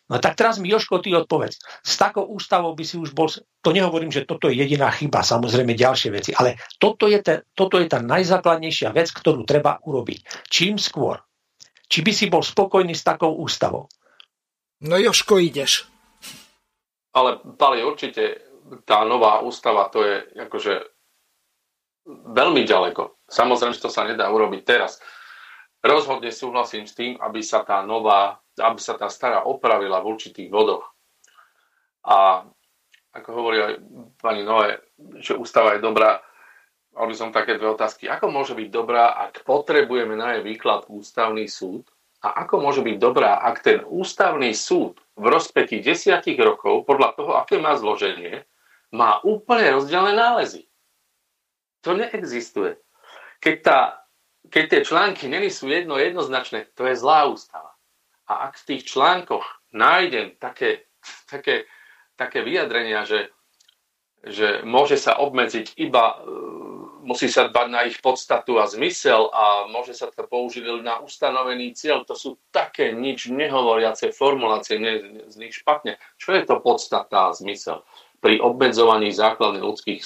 No tak teraz mi, Joško, ty odpovedz. S takou ústavou by si už bol... To nehovorím, že toto je jediná chyba, samozrejme ďalšie veci, ale toto je, te, toto je tá najzákladnejšia vec, ktorú treba urobiť. Čím skôr. Či by si bol spokojný s takou ústavou? No Joško, ideš. Ale, Pali, určite tá nová ústava, to je akože veľmi ďaleko. Samozrejme, že to sa nedá urobiť teraz. Rozhodne súhlasím s tým, aby sa tá nová aby sa tá stará opravila v určitých bodoch. A ako hovorí aj pani Noé, že ústava je dobrá, mal by som také dve otázky. Ako môže byť dobrá, ak potrebujeme na jej výklad ústavný súd? A ako môže byť dobrá, ak ten ústavný súd v rozpetí desiatich rokov, podľa toho, aké má zloženie, má úplne rozdielne nálezy? To neexistuje. Keď, tá, keď tie články není sú jedno jednoznačné, to je zlá ústava. A ak v tých článkoch nájdem také, také, také vyjadrenia, že, že môže sa obmedziť iba e, musí sa dbať na ich podstatu a zmysel a môže sa to použiť na ustanovený cieľ. To sú také nič nehovoriace formulácie, nie z nich špatne. Čo je to podstata a zmysel? Pri obmedzovaní základných ľudských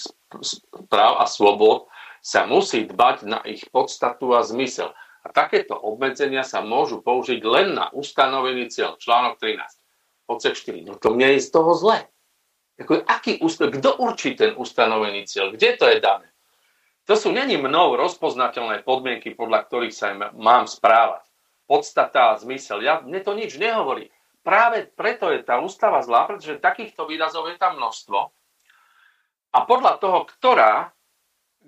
práv a slobod sa musí dbať na ich podstatu a zmysel. A takéto obmedzenia sa môžu použiť len na ustanovený cieľ. Článok 13, odsek 4. No to mne je z toho zle. Ako, aký, kto určí ten ustanovený cieľ? Kde to je dané? To sú není mnou rozpoznateľné podmienky, podľa ktorých sa mám správať. Podstata a zmysel. Ja, mne to nič nehovorí. Práve preto je tá ústava zlá, pretože takýchto výrazov je tam množstvo. A podľa toho, ktorá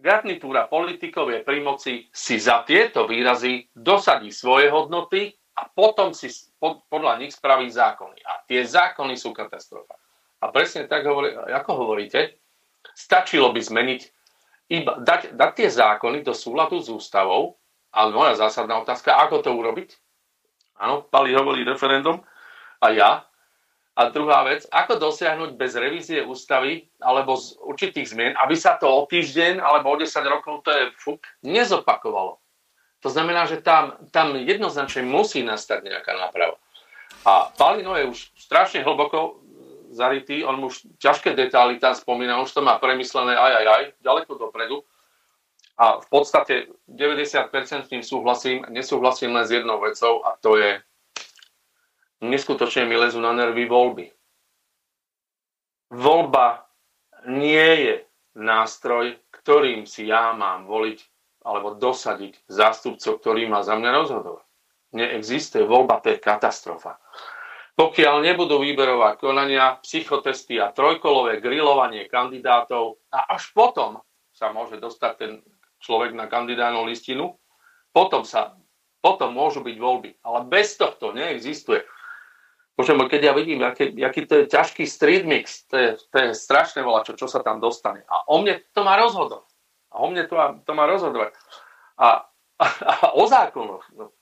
garnitúra politikov je pri moci, si za tieto výrazy dosadí svoje hodnoty a potom si pod, podľa nich spraví zákony. A tie zákony sú katastrofa. A presne tak, hovorí, ako hovoríte, stačilo by zmeniť iba dať, dať tie zákony do súladu s ústavou, ale moja zásadná otázka, ako to urobiť? Áno, Pali hovorí referendum a ja. A druhá vec, ako dosiahnuť bez revízie ústavy alebo z určitých zmien, aby sa to o týždeň alebo o 10 rokov, to je fuk, nezopakovalo. To znamená, že tam, tam jednoznačne musí nastať nejaká náprava. A Palino je už strašne hlboko zarytý, on už ťažké detaily tam spomína, už to má premyslené aj, aj, aj, ďaleko dopredu. A v podstate 90% s ním súhlasím, nesúhlasím len s jednou vecou a to je, neskutočne mi lezú na nervy voľby. Voľba nie je nástroj, ktorým si ja mám voliť alebo dosadiť zástupcov, ktorý má za mňa rozhodovať. Neexistuje voľba, to je katastrofa. Pokiaľ nebudú výberová konania, psychotesty a trojkolové grilovanie kandidátov a až potom sa môže dostať ten človek na kandidátnu listinu, potom, sa, potom môžu byť voľby. Ale bez tohto neexistuje. Bože môj, keď ja vidím, aký, aký to je ťažký street mix, to je, to je strašné volá, čo, čo sa tam dostane. A o mne to má rozhodovať. A o mne to má, to má rozhodovať. A, a, a o zákonoch. No,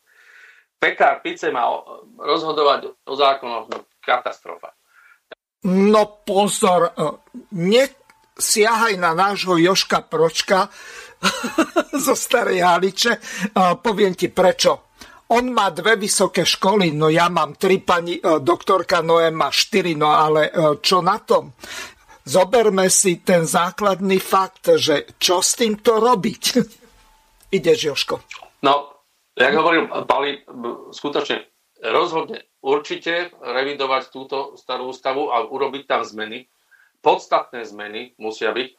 pekár pice má rozhodovať o zákonoch, no katastrofa. No pozor, e, nesiahaj na nášho Joška Pročka *laughs* zo Starej Haliče. Poviem ti prečo. On má dve vysoké školy, no ja mám tri, pani e, doktorka Noé má štyri, no ale čo na tom? Zoberme si ten základný fakt, že čo s týmto robiť. *laughs* Ideš, Joško. No, jak hovoril Pali, skutočne rozhodne určite revidovať túto starú ústavu a urobiť tam zmeny. Podstatné zmeny musia byť.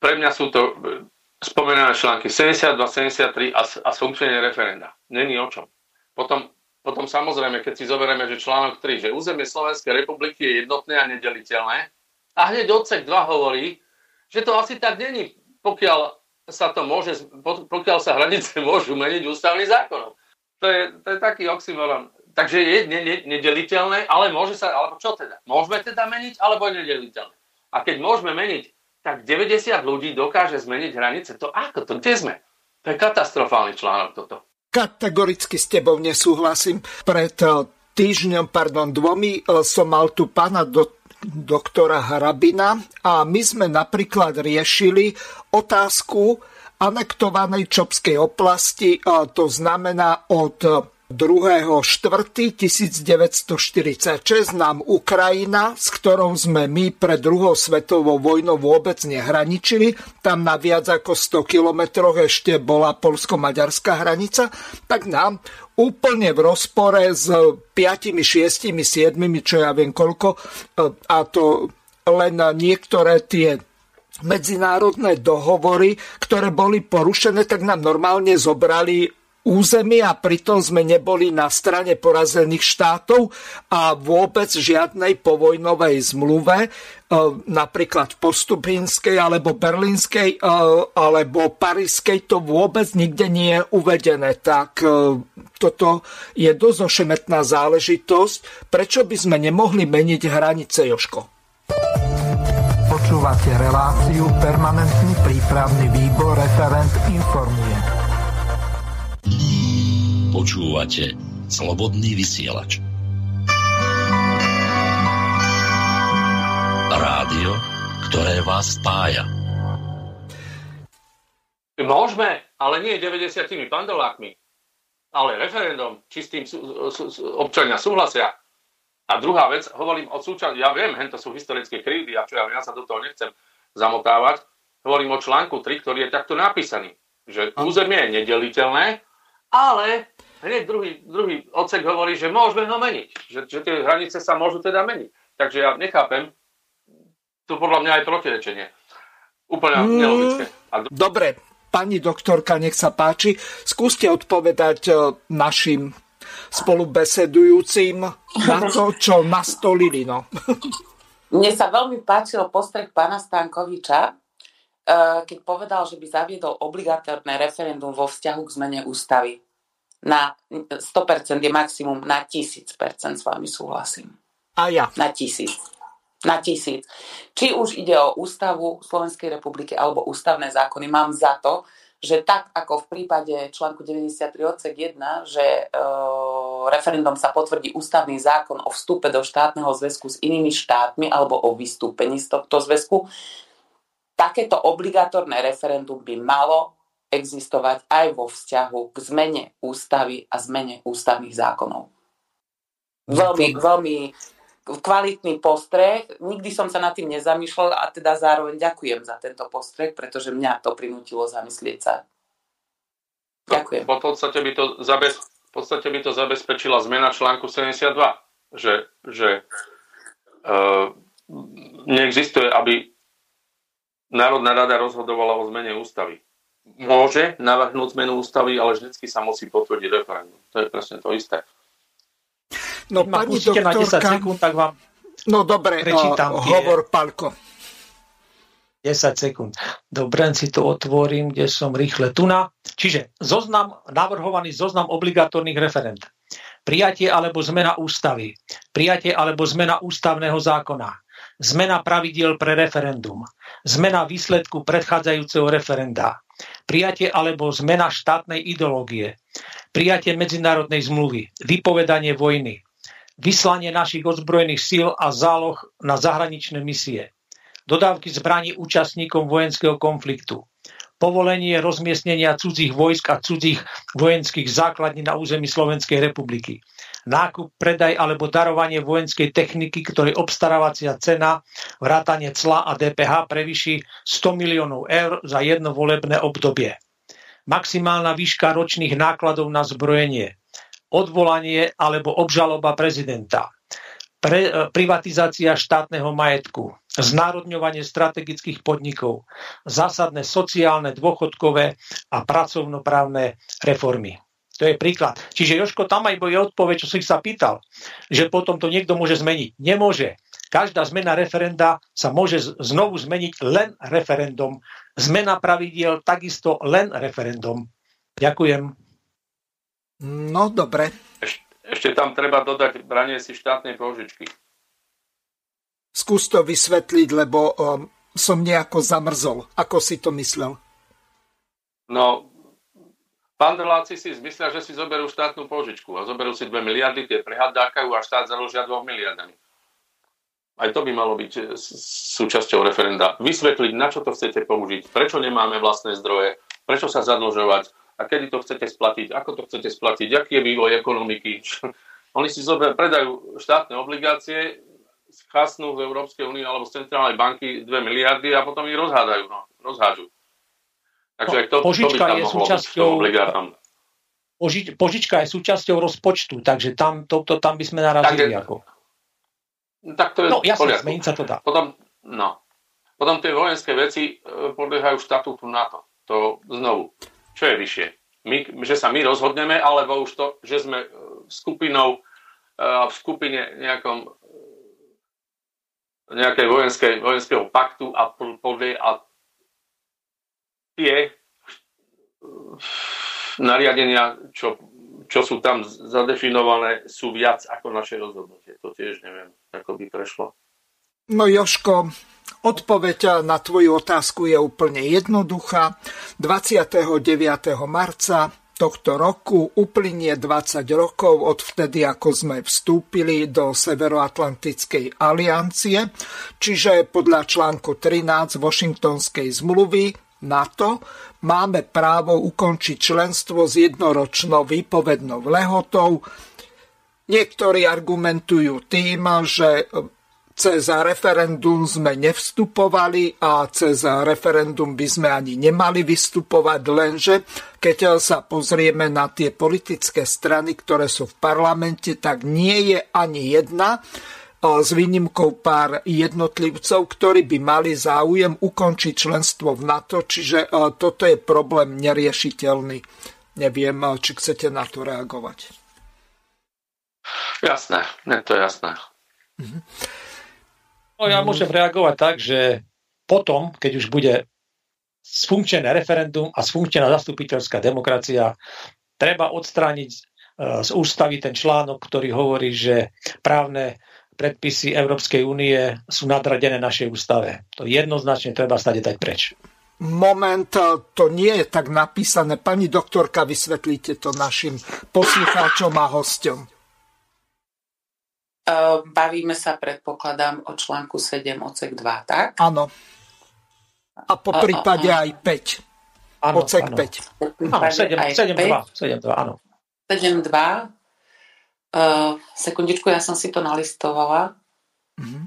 Pre mňa sú to e, spomenané články 72, 73 a, a funkčenie referenda. Není o čom. Potom, potom samozrejme, keď si zoberieme, že článok 3, že územie Slovenskej republiky je jednotné a nedeliteľné, a hneď odsek 2 hovorí, že to asi tak není, pokiaľ sa to môže, pokiaľ sa hranice *laughs* môžu meniť ústavný zákonom. To je, to je taký oxymoron. Takže je ne, ne, nedeliteľné, ale môže sa, alebo čo teda? Môžeme teda meniť, alebo je nedeliteľné? A keď môžeme meniť, tak 90 ľudí dokáže zmeniť hranice. To ako? To kde sme? To je katastrofálny článok toto. Kategoricky s tebou nesúhlasím. Pred eh, týždňom, pardon, dvomi eh, som mal tu pána do, doktora Harabina a my sme napríklad riešili otázku anektovanej Čopskej oblasti, to znamená od 2.4.1946 nám Ukrajina, s ktorou sme my pred druhou svetovou vojnou vôbec nehraničili, tam na viac ako 100 kilometroch ešte bola polsko-maďarská hranica, tak nám úplne v rozpore s 5, 6, 7, čo ja viem koľko, a to len niektoré tie medzinárodné dohovory, ktoré boli porušené, tak nám normálne zobrali územie a pritom sme neboli na strane porazených štátov a vôbec žiadnej povojnovej zmluve, e, napríklad v postupinskej alebo berlínskej e, alebo parískej, to vôbec nikde nie je uvedené. Tak e, toto je dosť ošemetná záležitosť. Prečo by sme nemohli meniť hranice, Joško? Počúvate reláciu Permanentný prípravný výbor referent informuje. Počúvate Slobodný vysielač. Rádio, ktoré vás spája. Môžeme, ale nie 90 pandolákmi, ale referendum, či s tým sú, sú, sú, občania súhlasia. A druhá vec, hovorím o súčasnosti, ja viem, to sú historické krivdy a čo ja, ja sa do toho nechcem zamotávať, hovorím o článku 3, ktorý je takto napísaný, že územie je nedeliteľné, ale hneď druhý, druhý odsek hovorí, že môžeme ho meniť, že, že tie hranice sa môžu teda meniť. Takže ja nechápem, to podľa mňa aj protirečenie. Úplne mm, nelogické. A... Dobre, pani doktorka, nech sa páči. Skúste odpovedať e, našim spolubesedujúcim na to, čo nastolili. No. Mne sa veľmi páčil postreh pána Stankoviča, keď povedal, že by zaviedol obligatórne referendum vo vzťahu k zmene ústavy. Na 100% je maximum, na 1000% s vami súhlasím. A ja. Na tisíc na tisíc. Či už ide o ústavu Slovenskej republiky alebo ústavné zákony, mám za to, že tak ako v prípade článku 93 odsek 1, že e, referendum sa potvrdí ústavný zákon o vstupe do štátneho zväzku s inými štátmi alebo o vystúpení z tohto zväzku, takéto obligatórne referendum by malo existovať aj vo vzťahu k zmene ústavy a zmene ústavných zákonov. Veľmi, veľmi kvalitný postreh. Nikdy som sa nad tým nezamýšľal a teda zároveň ďakujem za tento postreh, pretože mňa to prinútilo zamyslieť sa. Ďakujem. V podstate by to, zabez, v podstate by to zabezpečila zmena článku 72, že, že uh, neexistuje, aby Národná rada rozhodovala o zmene ústavy. Môže navrhnúť zmenu ústavy, ale vždy sa musí potvrdiť referendum. To je presne to isté. No, Ma pani doktorka... na 10 sekúnd, tak vám No dobre, prečítam no, hovor, Palko. 10 sekúnd. Dobre, si to otvorím, kde som rýchle tuna. Čiže zoznam, navrhovaný zoznam obligatórnych referent. Prijatie alebo zmena ústavy. Prijatie alebo zmena ústavného zákona. Zmena pravidiel pre referendum. Zmena výsledku predchádzajúceho referenda. Prijatie alebo zmena štátnej ideológie. Prijatie medzinárodnej zmluvy. Vypovedanie vojny vyslanie našich ozbrojených síl a záloh na zahraničné misie, dodávky zbraní účastníkom vojenského konfliktu, povolenie rozmiestnenia cudzích vojsk a cudzích vojenských základní na území Slovenskej republiky, nákup, predaj alebo darovanie vojenskej techniky, ktorej obstarávacia cena, vrátanie cla a DPH prevyší 100 miliónov eur za jedno volebné obdobie. Maximálna výška ročných nákladov na zbrojenie, odvolanie alebo obžaloba prezidenta, pre, e, privatizácia štátneho majetku, znárodňovanie strategických podnikov, zásadné sociálne, dôchodkové a pracovnoprávne reformy. To je príklad. Čiže Joško, tam aj je odpoveď, čo si sa pýtal, že potom to niekto môže zmeniť. Nemôže. Každá zmena referenda sa môže znovu zmeniť len referendum. Zmena pravidiel takisto len referendum. Ďakujem. No, dobre. Eš, ešte tam treba dodať branie si štátnej pôžičky. Skús to vysvetliť, lebo um, som nejako zamrzol. Ako si to myslel? No, pandeláci si zmyslia, že si zoberú štátnu pôžičku a zoberú si 2 miliardy, tie prehadákajú a štát založia 2 miliardami. Aj to by malo byť e, súčasťou referenda. Vysvetliť, na čo to chcete použiť, prečo nemáme vlastné zdroje, prečo sa zadlžovať, a kedy to chcete splatiť, ako to chcete splatiť, aký je vývoj ekonomiky. *laughs* Oni si zober, predajú štátne obligácie, schasnú z Európskej únie alebo z Centrálnej banky 2 miliardy a potom ich rozhádajú, no, rozhádžu. Takže no, to, požička to je súčasťou, požič, požička je súčasťou rozpočtu, takže tam, to, to, tam by sme narazili. Tak, ako. tak to je no, jasne, zmeniť sa to dá. Potom, no, potom tie vojenské veci e, podliehajú štatútu NATO. To znovu čo je vyššie? My, že sa my rozhodneme, alebo už to, že sme e, skupinou e, v skupine nejakom nejakej vojenskej, vojenského paktu a podie a tie nariadenia, čo, čo sú tam zadefinované, sú viac ako naše rozhodnutie. To tiež neviem, ako by prešlo. No Joško, Odpoveď na tvoju otázku je úplne jednoduchá. 29. marca tohto roku uplynie 20 rokov od vtedy, ako sme vstúpili do Severoatlantickej aliancie, čiže podľa článku 13 Washingtonskej zmluvy na to máme právo ukončiť členstvo s jednoročnou výpovednou lehotou. Niektorí argumentujú tým, že cez referendum sme nevstupovali a cez referendum by sme ani nemali vystupovať, lenže keď sa pozrieme na tie politické strany, ktoré sú v parlamente, tak nie je ani jedna s výnimkou pár jednotlivcov, ktorí by mali záujem ukončiť členstvo v NATO, čiže toto je problém neriešiteľný. Neviem, či chcete na to reagovať. Jasné, je to jasné. Mm-hmm. No ja môžem reagovať tak, že potom, keď už bude sfunkčené referendum a sfunkčená zastupiteľská demokracia, treba odstrániť e, z ústavy ten článok, ktorý hovorí, že právne predpisy Európskej únie sú nadradené našej ústave. To jednoznačne treba stade dať preč. Moment, to nie je tak napísané. Pani doktorka, vysvetlíte to našim poslucháčom a hostom. Ehm, bavíme sa, predpokladám, o článku 7 odsek 2, tak? Áno. A po prípade aj 5. Áno, odsek áno. 5. Áno, 7, 7, 2, 7, 2, áno. 7, 2. Uh, sekundičku, ja som si to nalistovala. Mm-hmm.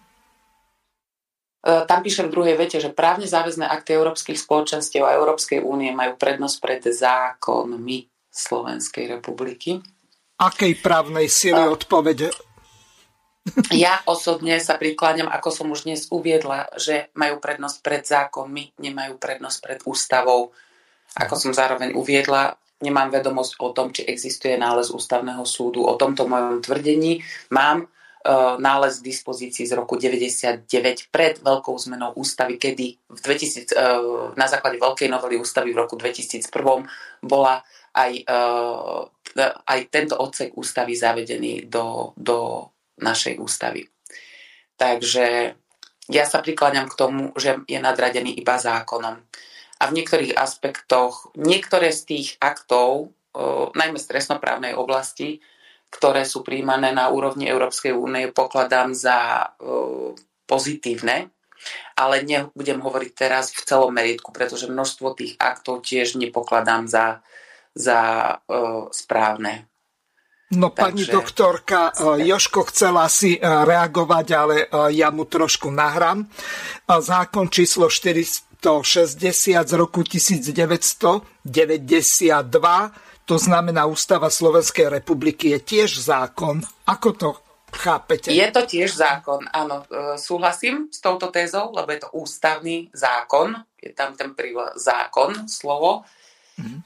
Uh, tam píše v druhej vete, že právne záväzné akty európskych spoločenstiev a Európskej únie majú prednosť pred zákonmi Slovenskej republiky. Akej právnej sily uh, odpovede ja osobne sa prikláňam, ako som už dnes uviedla, že majú prednosť pred zákonmi, nemajú prednosť pred ústavou. Ako som zároveň uviedla, nemám vedomosť o tom, či existuje nález ústavného súdu. O tomto mojom tvrdení mám uh, nález v dispozícii z roku 99 pred veľkou zmenou ústavy, kedy v 2000, uh, e, na základe veľkej novely ústavy v roku 2001 bola aj, uh, aj tento odsek ústavy zavedený do, do našej ústavy. Takže ja sa prikláňam k tomu, že je nadradený iba zákonom. A v niektorých aspektoch, niektoré z tých aktov, najmä z trestnoprávnej oblasti, ktoré sú príjmané na úrovni Európskej únie, pokladám za pozitívne, ale nebudem hovoriť teraz v celom meritku, pretože množstvo tých aktov tiež nepokladám za, za správne. No pani Takže... doktorka, e, Joško chcela si e, reagovať, ale e, ja mu trošku nahrám. Zákon číslo 460 z roku 1992, to znamená Ústava Slovenskej republiky, je tiež zákon. Ako to chápete? Je to tiež zákon, áno. Súhlasím s touto tézou, lebo je to ústavný zákon. Je tam ten príle zákon, slovo. Mm-hmm.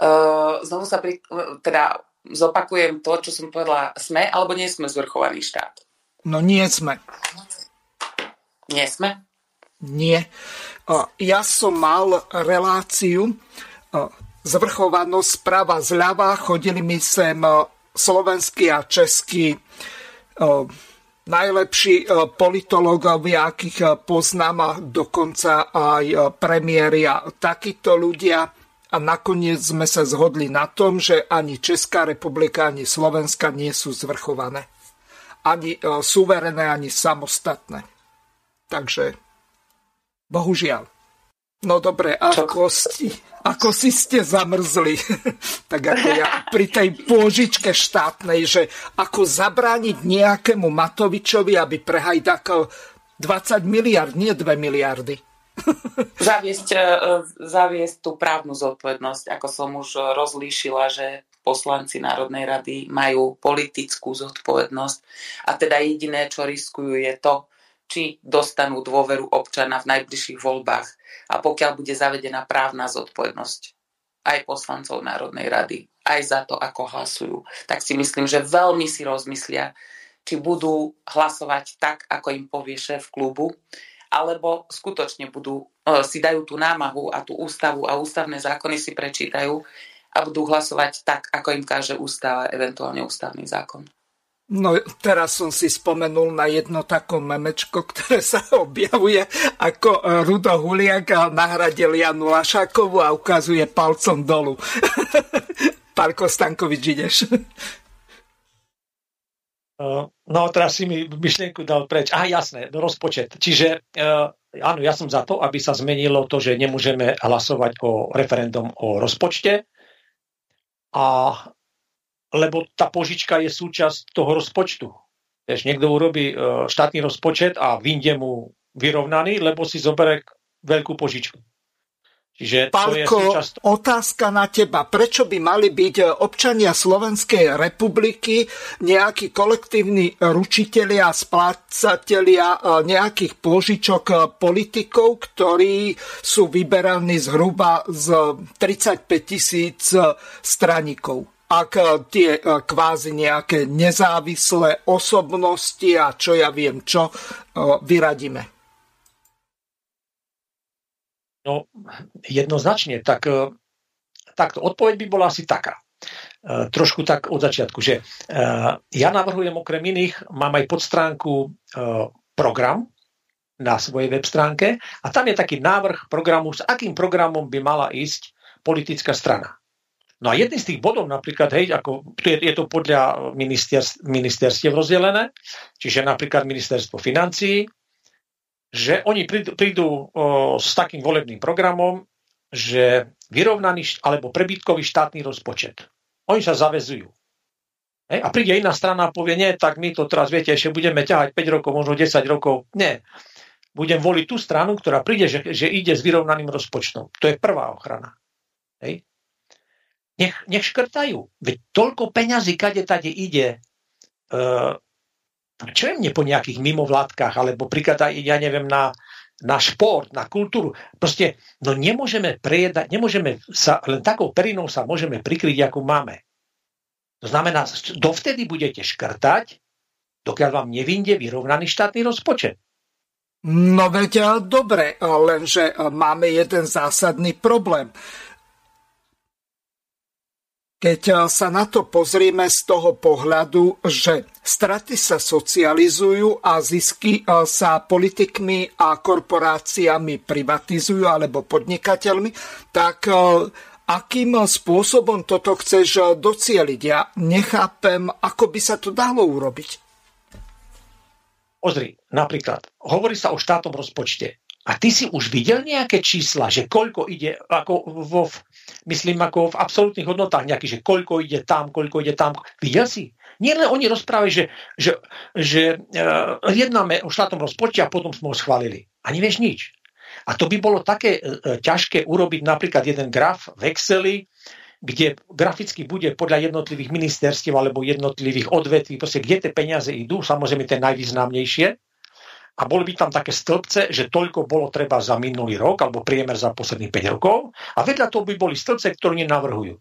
Znovu sa pri, teda zopakujem to, čo som povedala, sme alebo nie sme zvrchovaný štát? No nie sme. Nie sme? Nie. Ja som mal reláciu zvrchovanosť sprava zľava. Chodili mi sem slovenskí a českí najlepší politológovia, akých poznám dokonca aj premiéry a takíto ľudia a nakoniec sme sa zhodli na tom, že ani Česká republika, ani Slovenska nie sú zvrchované. Ani e, suverené, ani samostatné. Takže, bohužiaľ. No dobre, ako, si, ako si ste zamrzli, *laughs* tak ako ja pri tej pôžičke štátnej, že ako zabrániť nejakému Matovičovi, aby prehajdakal 20 miliard, nie 2 miliardy. *laughs* Zaviesť, e, zaviesť tú právnu zodpovednosť, ako som už rozlíšila, že poslanci Národnej rady majú politickú zodpovednosť. A teda jediné, čo riskujú, je to, či dostanú dôveru občana v najbližších voľbách a pokiaľ bude zavedená právna zodpovednosť aj poslancov Národnej rady, aj za to, ako hlasujú, tak si myslím, že veľmi si rozmyslia, či budú hlasovať tak, ako im povie šéf klubu, alebo skutočne budú, e, si dajú tú námahu a tú ústavu a ústavné zákony si prečítajú a budú hlasovať tak, ako im káže ústava, eventuálne ústavný zákon. No teraz som si spomenul na jedno takom memečko, ktoré sa *laughs* objavuje ako Rudo Huliak nahradil Janu Lašákovu a ukazuje palcom dolu. *laughs* Pán Kostankovič, ideš. No, teraz si mi myšlienku dal preč. Aha, jasné, rozpočet. Čiže áno, ja som za to, aby sa zmenilo to, že nemôžeme hlasovať o referendum o rozpočte, a, lebo tá požička je súčasť toho rozpočtu. Vieš, niekto urobí štátny rozpočet a vyjde mu vyrovnaný, lebo si zoberie veľkú požičku. Čiže Pálko, súčasť... otázka na teba. Prečo by mali byť e, občania Slovenskej republiky nejakí kolektívni ručitelia, splácatelia e, nejakých pôžičok e, politikov, ktorí sú vyberaní zhruba z 35 tisíc straníkov? Ak tie kvázi nejaké nezávislé osobnosti a čo ja viem čo vyradíme. No, jednoznačne. Tak, e, tak odpoveď by bola asi taká. Trošku tak od začiatku, že ja navrhujem okrem iných, mám aj podstránku program na svojej web stránke a tam je taký návrh programu, s akým programom by mala ísť politická strana. No a jedný z tých bodov napríklad, hej, ako, je, je to podľa ministerstiev rozdelené, čiže napríklad ministerstvo financií, že oni prídu, prídu o, s takým volebným programom, že vyrovnaný alebo prebytkový štátny rozpočet. Oni sa zavezujú. Hej, a príde iná strana a povie, nie, tak my to teraz, viete, ešte budeme ťahať 5 rokov, možno 10 rokov. Nie. Budem voliť tú stranu, ktorá príde, že, že ide s vyrovnaným rozpočtom. To je prvá ochrana. Hej. Nech, nech škrtajú. Veď toľko peňazí, kade tade ide, e, čo je mne po nejakých mimovládkach, alebo príklad aj, ja neviem, na, na šport, na kultúru. Proste, no nemôžeme prejedať, nemôžeme sa, len takou perinou sa môžeme prikryť, ako máme. To znamená, dovtedy budete škrtať, dokiaľ vám nevinde vyrovnaný štátny rozpočet. No veď dobre, lenže máme jeden zásadný problém. Keď eh, sa na to pozrieme z toho pohľadu, že straty sa socializujú a zisky eh, sa politikmi a korporáciami privatizujú alebo podnikateľmi, tak eh, akým spôsobom toto chceš docieliť? Ja nechápem, ako by sa to dalo urobiť. Pozri, napríklad, hovorí sa o štátnom rozpočte. A ty si už videl nejaké čísla, že koľko ide, ako vo, myslím, ako v absolútnych hodnotách nejaký, že koľko ide tam, koľko ide tam. Videl si? Nie len oni rozprávajú, že, že, že uh, jednáme o štátnom rozpočte a potom sme ho schválili. A nevieš nič. A to by bolo také uh, ťažké urobiť napríklad jeden graf v Exceli, kde graficky bude podľa jednotlivých ministerstiev alebo jednotlivých odvetví, proste kde tie peniaze idú, samozrejme tie najvýznamnejšie, a boli by tam také stĺpce, že toľko bolo treba za minulý rok alebo priemer za posledných 5 rokov a vedľa toho by boli stĺpce, ktoré nenavrhujú.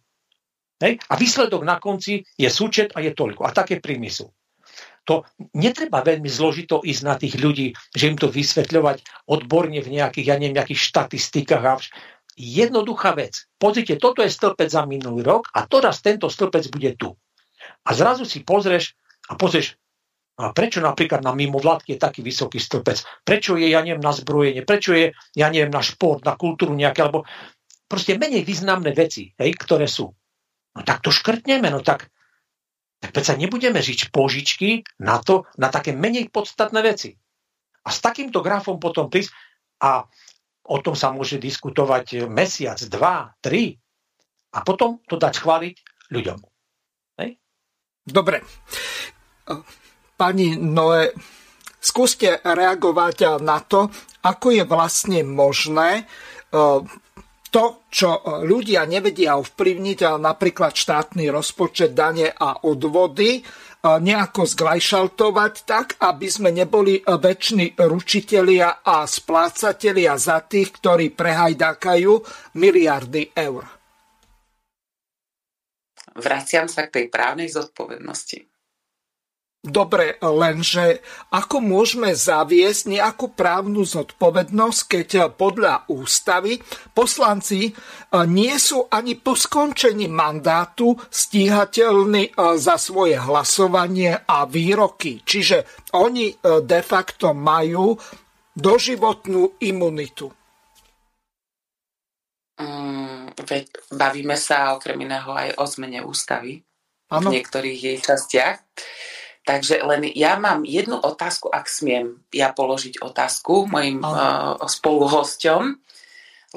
Hej? A výsledok na konci je súčet a je toľko. A také príjmy sú. To netreba veľmi zložito ísť na tých ľudí, že im to vysvetľovať odborne v nejakých, ja neviem, nejakých štatistikách. Jednoduchá vec. Pozrite, toto je stĺpec za minulý rok a teraz tento stĺpec bude tu. A zrazu si pozrieš a pozrieš, a prečo napríklad na mimovládky je taký vysoký stĺpec? Prečo je, ja neviem, na zbrojenie? Prečo je, ja neviem, na šport, na kultúru nejaké, alebo proste menej významné veci, hej, ktoré sú. No tak to škrtneme, no tak, tak predsa nebudeme žiť požičky na to, na také menej podstatné veci. A s takýmto grafom potom prísť a o tom sa môže diskutovať mesiac, dva, tri a potom to dať chváliť ľuďom. Hej? Dobre. Pani Noe, skúste reagovať na to, ako je vlastne možné e, to, čo ľudia nevedia ovplyvniť, napríklad štátny rozpočet, dane a odvody, e, nejako zglajšaltovať tak, aby sme neboli väčší ručitelia a splácatelia za tých, ktorí prehajdákajú miliardy eur. Vraciam sa k tej právnej zodpovednosti. Dobre, lenže ako môžeme zaviesť nejakú právnu zodpovednosť, keď podľa ústavy poslanci e, nie sú ani po skončení mandátu stíhateľní e, za svoje hlasovanie a výroky. Čiže oni de facto majú doživotnú imunitu. Mm, veď bavíme sa okrem iného aj o zmene ústavy ano. v niektorých jej častiach. Takže len ja mám jednu otázku, ak smiem ja položiť otázku mojim uh, spoluhosťom,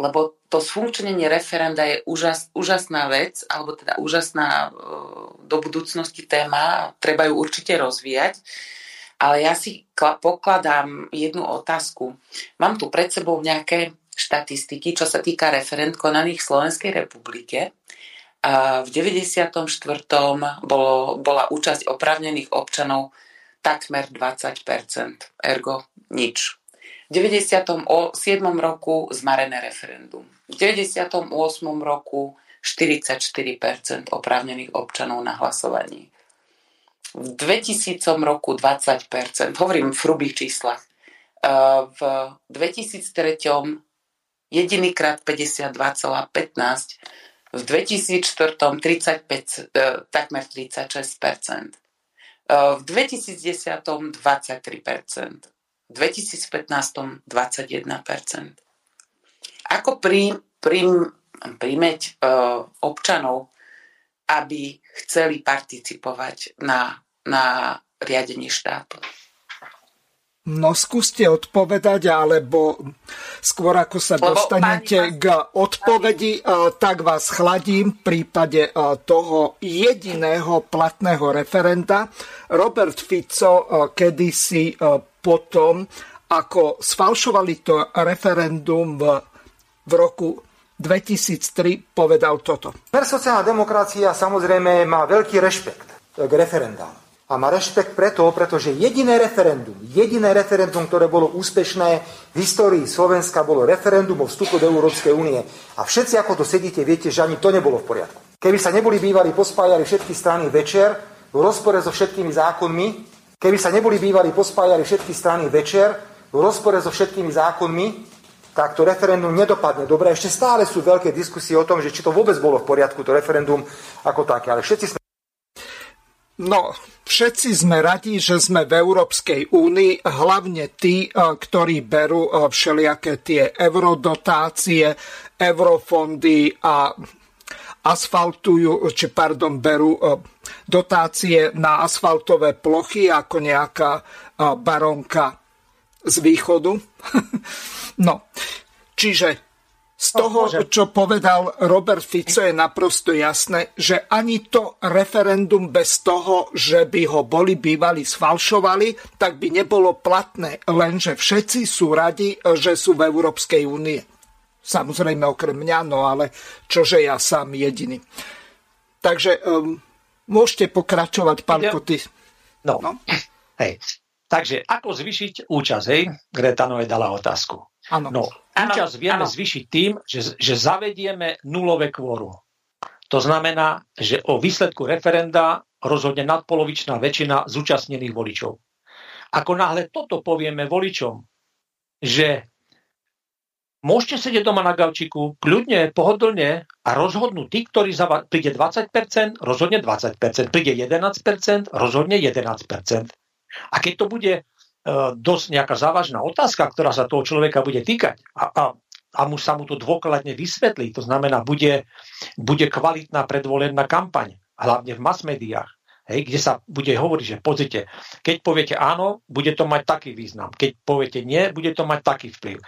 lebo to sfunkčnenie referenda je úžas, úžasná vec, alebo teda úžasná uh, do budúcnosti téma, treba ju určite rozvíjať. Ale ja si pokladám jednu otázku. Mám tu pred sebou nejaké štatistiky, čo sa týka referent konaných v Slovenskej republike. A v 94. Bolo, bola účasť opravnených občanov takmer 20%, ergo nič. V 97. roku zmarené referendum. V 98. roku 44% oprávnených občanov na hlasovaní v 2000 roku 20%, hovorím v hrubých číslach. V 2003 jedinýkrát 52,15, v 2004 35, e, takmer 36%, v 2010 23%, v 2015 21%. Ako prí, prí, príjmeť uh, občanov aby chceli participovať na, na riadení štátu. No skúste odpovedať, alebo skôr ako sa Lebo dostanete k odpovedi, tak vás chladím v prípade toho jediného platného referenda. Robert Fico kedysi potom, ako sfalšovali to referendum v, v roku 2003 povedal toto. Sociálna demokracia samozrejme má veľký rešpekt k referendám. A má rešpekt preto, pretože jediné referendum, jediné referendum, ktoré bolo úspešné v histórii Slovenska, bolo referendum o vstupu do Európskej únie. A všetci, ako to sedíte, viete, že ani to nebolo v poriadku. Keby sa neboli bývali pospájali všetky strany večer v rozpore so všetkými zákonmi, keby sa neboli bývali pospájali všetky strany večer v rozpore so všetkými zákonmi, tak to referendum nedopadne dobre. Ešte stále sú veľké diskusie o tom, že či to vôbec bolo v poriadku, to referendum ako také. Ale všetci sme... No, všetci sme radi, že sme v Európskej únii, hlavne tí, eh, ktorí berú eh, všelijaké tie eurodotácie, eurofondy a asfaltujú, či pardon, berú eh, dotácie na asfaltové plochy ako nejaká baronka z východu. *laughs* No, čiže z toho, čo povedal Robert Fico, je naprosto jasné, že ani to referendum bez toho, že by ho boli bývali sfalšovali, tak by nebolo platné. Lenže všetci sú radi, že sú v Európskej únie. Samozrejme okrem mňa, no ale čože ja sám jediný. Takže um, môžete pokračovať, pán Koty. No, no. Hej. Takže ako zvyšiť účasť, hej? Gretanové dala otázku. Ano. No, účasť vieme ano. zvyšiť tým, že, že zavedieme nulové kvórum. To znamená, že o výsledku referenda rozhodne nadpolovičná väčšina zúčastnených voličov. Ako náhle toto povieme voličom, že môžete sedieť doma na gaučiku, kľudne, pohodlne a rozhodnú tí, ktorí za príde 20%, rozhodne 20%, príde 11%, rozhodne 11%. A keď to bude dosť nejaká závažná otázka, ktorá sa toho človeka bude týkať a, a, a mu sa mu to dôkladne vysvetlí, to znamená, bude, bude kvalitná predvolená kampaň, hlavne v mass médiách, hej, kde sa bude hovoriť, že pozrite, keď poviete áno, bude to mať taký význam, keď poviete nie, bude to mať taký vplyv. E,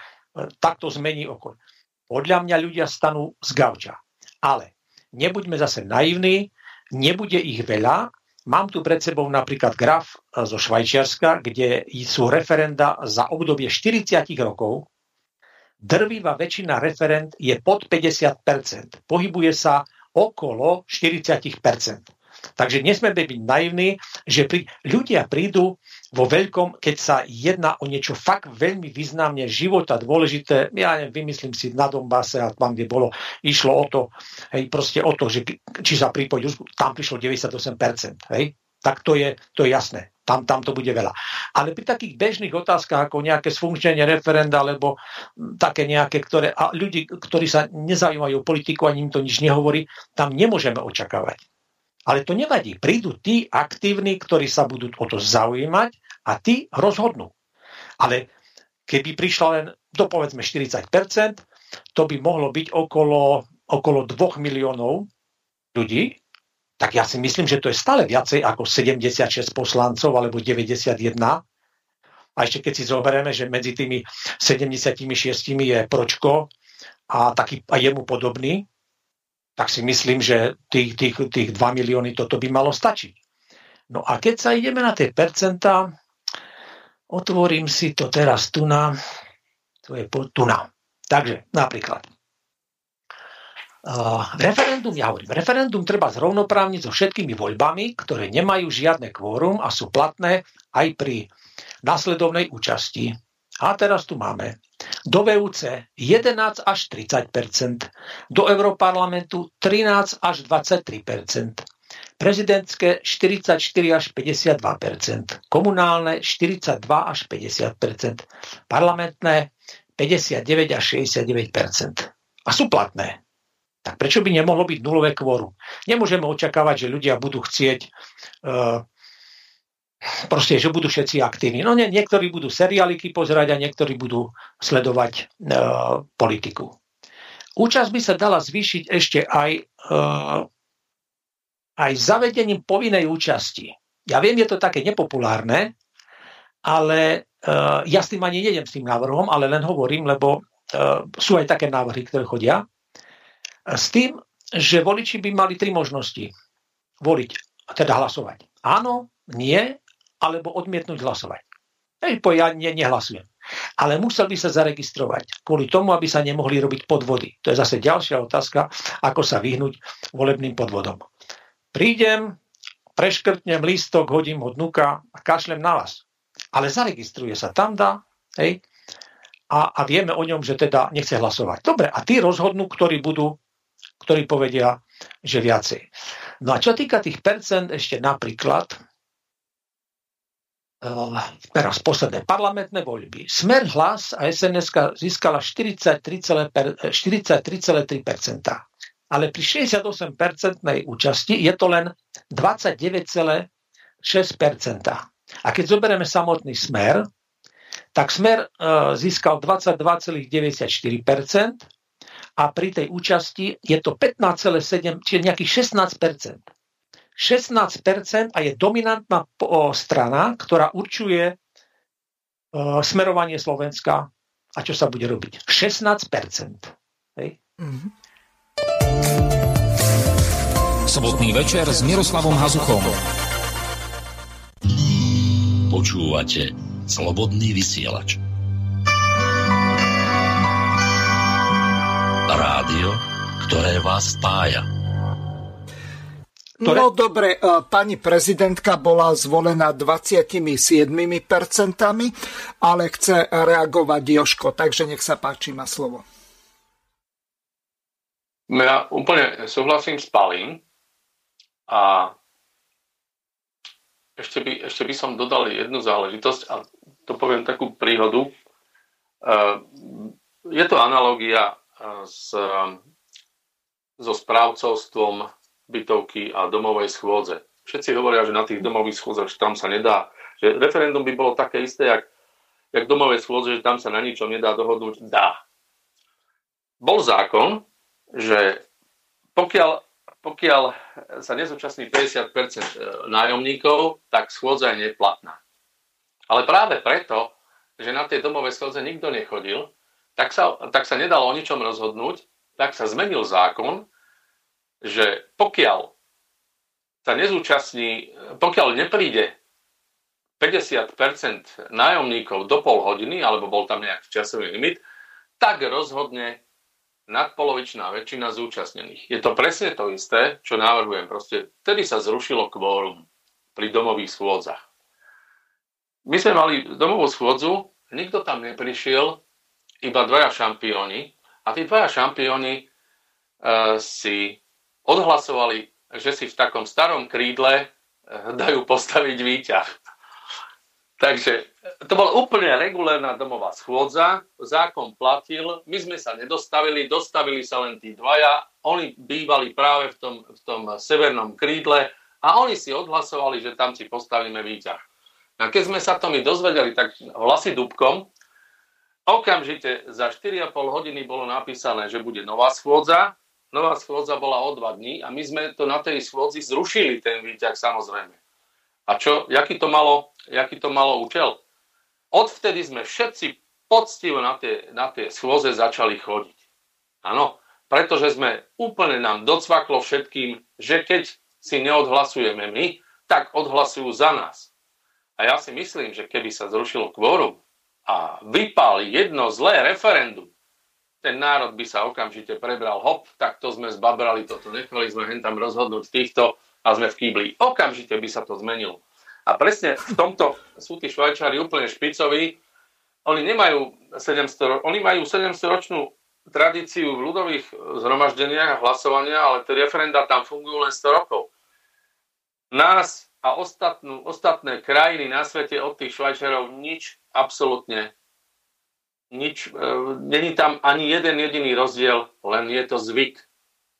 tak to zmení okolo. Podľa mňa ľudia stanú z gauča. Ale nebuďme zase naivní, nebude ich veľa Mám tu pred sebou napríklad graf e, zo Švajčiarska, kde sú referenda za obdobie 40 rokov. Drvivá väčšina referend je pod 50%. Pohybuje sa okolo 40%. Takže nesmieme byť naivní, že pri, ľudia prídu vo veľkom, keď sa jedná o niečo fakt veľmi významne života dôležité, ja neviem, vymyslím si na Dombase a tam, kde bolo, išlo o to, hej, proste o to, že či sa pripojí, tam prišlo 98%, hej, tak to je, to je jasné. Tam, tam to bude veľa. Ale pri takých bežných otázkach, ako nejaké sfunkčenie referenda, alebo také nejaké, ktoré, a ľudí, ktorí sa nezaujímajú o politiku, ani im to nič nehovorí, tam nemôžeme očakávať. Ale to nevadí. Prídu tí aktívni, ktorí sa budú o to zaujímať a tí rozhodnú. Ale keby prišla len do povedzme 40%, to by mohlo byť okolo, okolo 2 miliónov ľudí, tak ja si myslím, že to je stále viacej ako 76 poslancov alebo 91. A ešte keď si zoberieme, že medzi tými 76 je Pročko a, taký, a jemu podobný, tak si myslím, že tých, tých, tých 2 milióny toto by malo stačiť. No a keď sa ideme na tie percentá, otvorím si to teraz tu na, to je tu na. Takže napríklad Uh, referendum, ja hovorím, referendum treba zrovnoprávniť so všetkými voľbami, ktoré nemajú žiadne kvórum a sú platné aj pri následovnej účasti. A teraz tu máme do VUC 11 až 30% do Európarlamentu 13 až 23 prezidentské 44 až 52% komunálne 42 až 50% parlamentné 59 až 69% a sú platné tak prečo by nemohlo byť nulové kvórum? Nemôžeme očakávať, že ľudia budú chcieť uh, proste, že budú všetci aktívni. No nie, niektorí budú seriáliky pozerať a niektorí budú sledovať uh, politiku. Účasť by sa dala zvýšiť ešte aj, uh, aj zavedením povinnej účasti. Ja viem, je to také nepopulárne, ale uh, ja s tým ani nejdem s tým návrhom, ale len hovorím, lebo uh, sú aj také návrhy, ktoré chodia. S tým, že voliči by mali tri možnosti voliť, teda hlasovať. Áno, nie, alebo odmietnúť hlasovať. Hej, po ja ne, nehlasujem. Ale musel by sa zaregistrovať kvôli tomu, aby sa nemohli robiť podvody. To je zase ďalšia otázka, ako sa vyhnúť volebným podvodom. Prídem, preškrtnem lístok, hodím ho dnuka a kašlem na vás. Ale zaregistruje sa tam hej, a, a vieme o ňom, že teda nechce hlasovať. Dobre, a tí rozhodnú, ktorí budú ktorí povedia, že viacej. No a čo týka tých percent, ešte napríklad, uh, teraz posledné parlamentné voľby. Smer hlas a SNS získala 43,3%, ale pri 68% účasti je to len 29,6%. A keď zoberieme samotný smer, tak smer uh, získal 22,94%, a pri tej účasti je to 15,7, čiže nejakých 16% 16% a je dominantná strana, ktorá určuje uh, smerovanie Slovenska a čo sa bude robiť. 16 Hej? Mm-hmm. Sobotný večer s Miroslavom Hazuchom. Počúvate Slobodný vysielač. Rádio, ktoré vás spája. Ktoré... No dobre, e, pani prezidentka bola zvolená 27%, ale chce reagovať Joško, takže nech sa páči, má slovo. No ja úplne súhlasím s Palím a ešte by, ešte by som dodal jednu záležitosť a to poviem takú príhodu. E, je to analogia s, so správcovstvom bytovky a domovej schôdze. Všetci hovoria, že na tých domových schôdzach, tam sa nedá, že referendum by bolo také isté, jak, jak domové schôdze, že tam sa na ničom nedá dohodnúť. Dá. Bol zákon, že pokiaľ, pokiaľ sa nezúčastní 50% nájomníkov, tak schôdza je neplatná. Ale práve preto, že na tej domové schôdze nikto nechodil, tak sa, tak sa nedalo o ničom rozhodnúť, tak sa zmenil zákon, že pokiaľ sa nezúčastní, pokiaľ nepríde 50% nájomníkov do pol hodiny, alebo bol tam nejaký časový limit, tak rozhodne nadpolovičná väčšina zúčastnených. Je to presne to isté, čo navrhujem. Proste vtedy sa zrušilo kvórum pri domových schôdzach. My sme mali domovú schôdzu, nikto tam neprišiel, iba dvaja šampióni a tí dvaja šampióni uh, si odhlasovali, že si v takom starom krídle uh, dajú postaviť výťah. Takže to bola úplne regulérna domová schôdza, zákon platil, my sme sa nedostavili, dostavili sa len tí dvaja, oni bývali práve v tom, v tom severnom krídle a oni si odhlasovali, že tam si postavíme výťah. A keď sme sa to my dozvedeli, tak hlasy dubkom, Okamžite za 4,5 hodiny bolo napísané, že bude nová schôdza. Nová schôdza bola o dva dní a my sme to na tej schôdzi zrušili, ten výťah samozrejme. A čo, jaký to malo, jaký to malo účel? Odvtedy sme všetci poctivo na tie, na tie schôze začali chodiť. Áno, pretože sme úplne nám docvaklo všetkým, že keď si neodhlasujeme my, tak odhlasujú za nás. A ja si myslím, že keby sa zrušilo kvórum a vypali jedno zlé referendum, ten národ by sa okamžite prebral, hop, tak to sme zbabrali toto, nechali sme hen tam rozhodnúť týchto a sme v kýbli. Okamžite by sa to zmenilo. A presne v tomto sú tí švajčári úplne špicoví. Oni nemajú 700, oni majú 700 ročnú tradíciu v ľudových zhromaždeniach a hlasovania, ale tie referenda tam fungujú len 100 rokov. Nás a ostatnú, ostatné krajiny na svete od tých švajčarov nič absolútne nič, e, není tam ani jeden jediný rozdiel, len je to zvyk.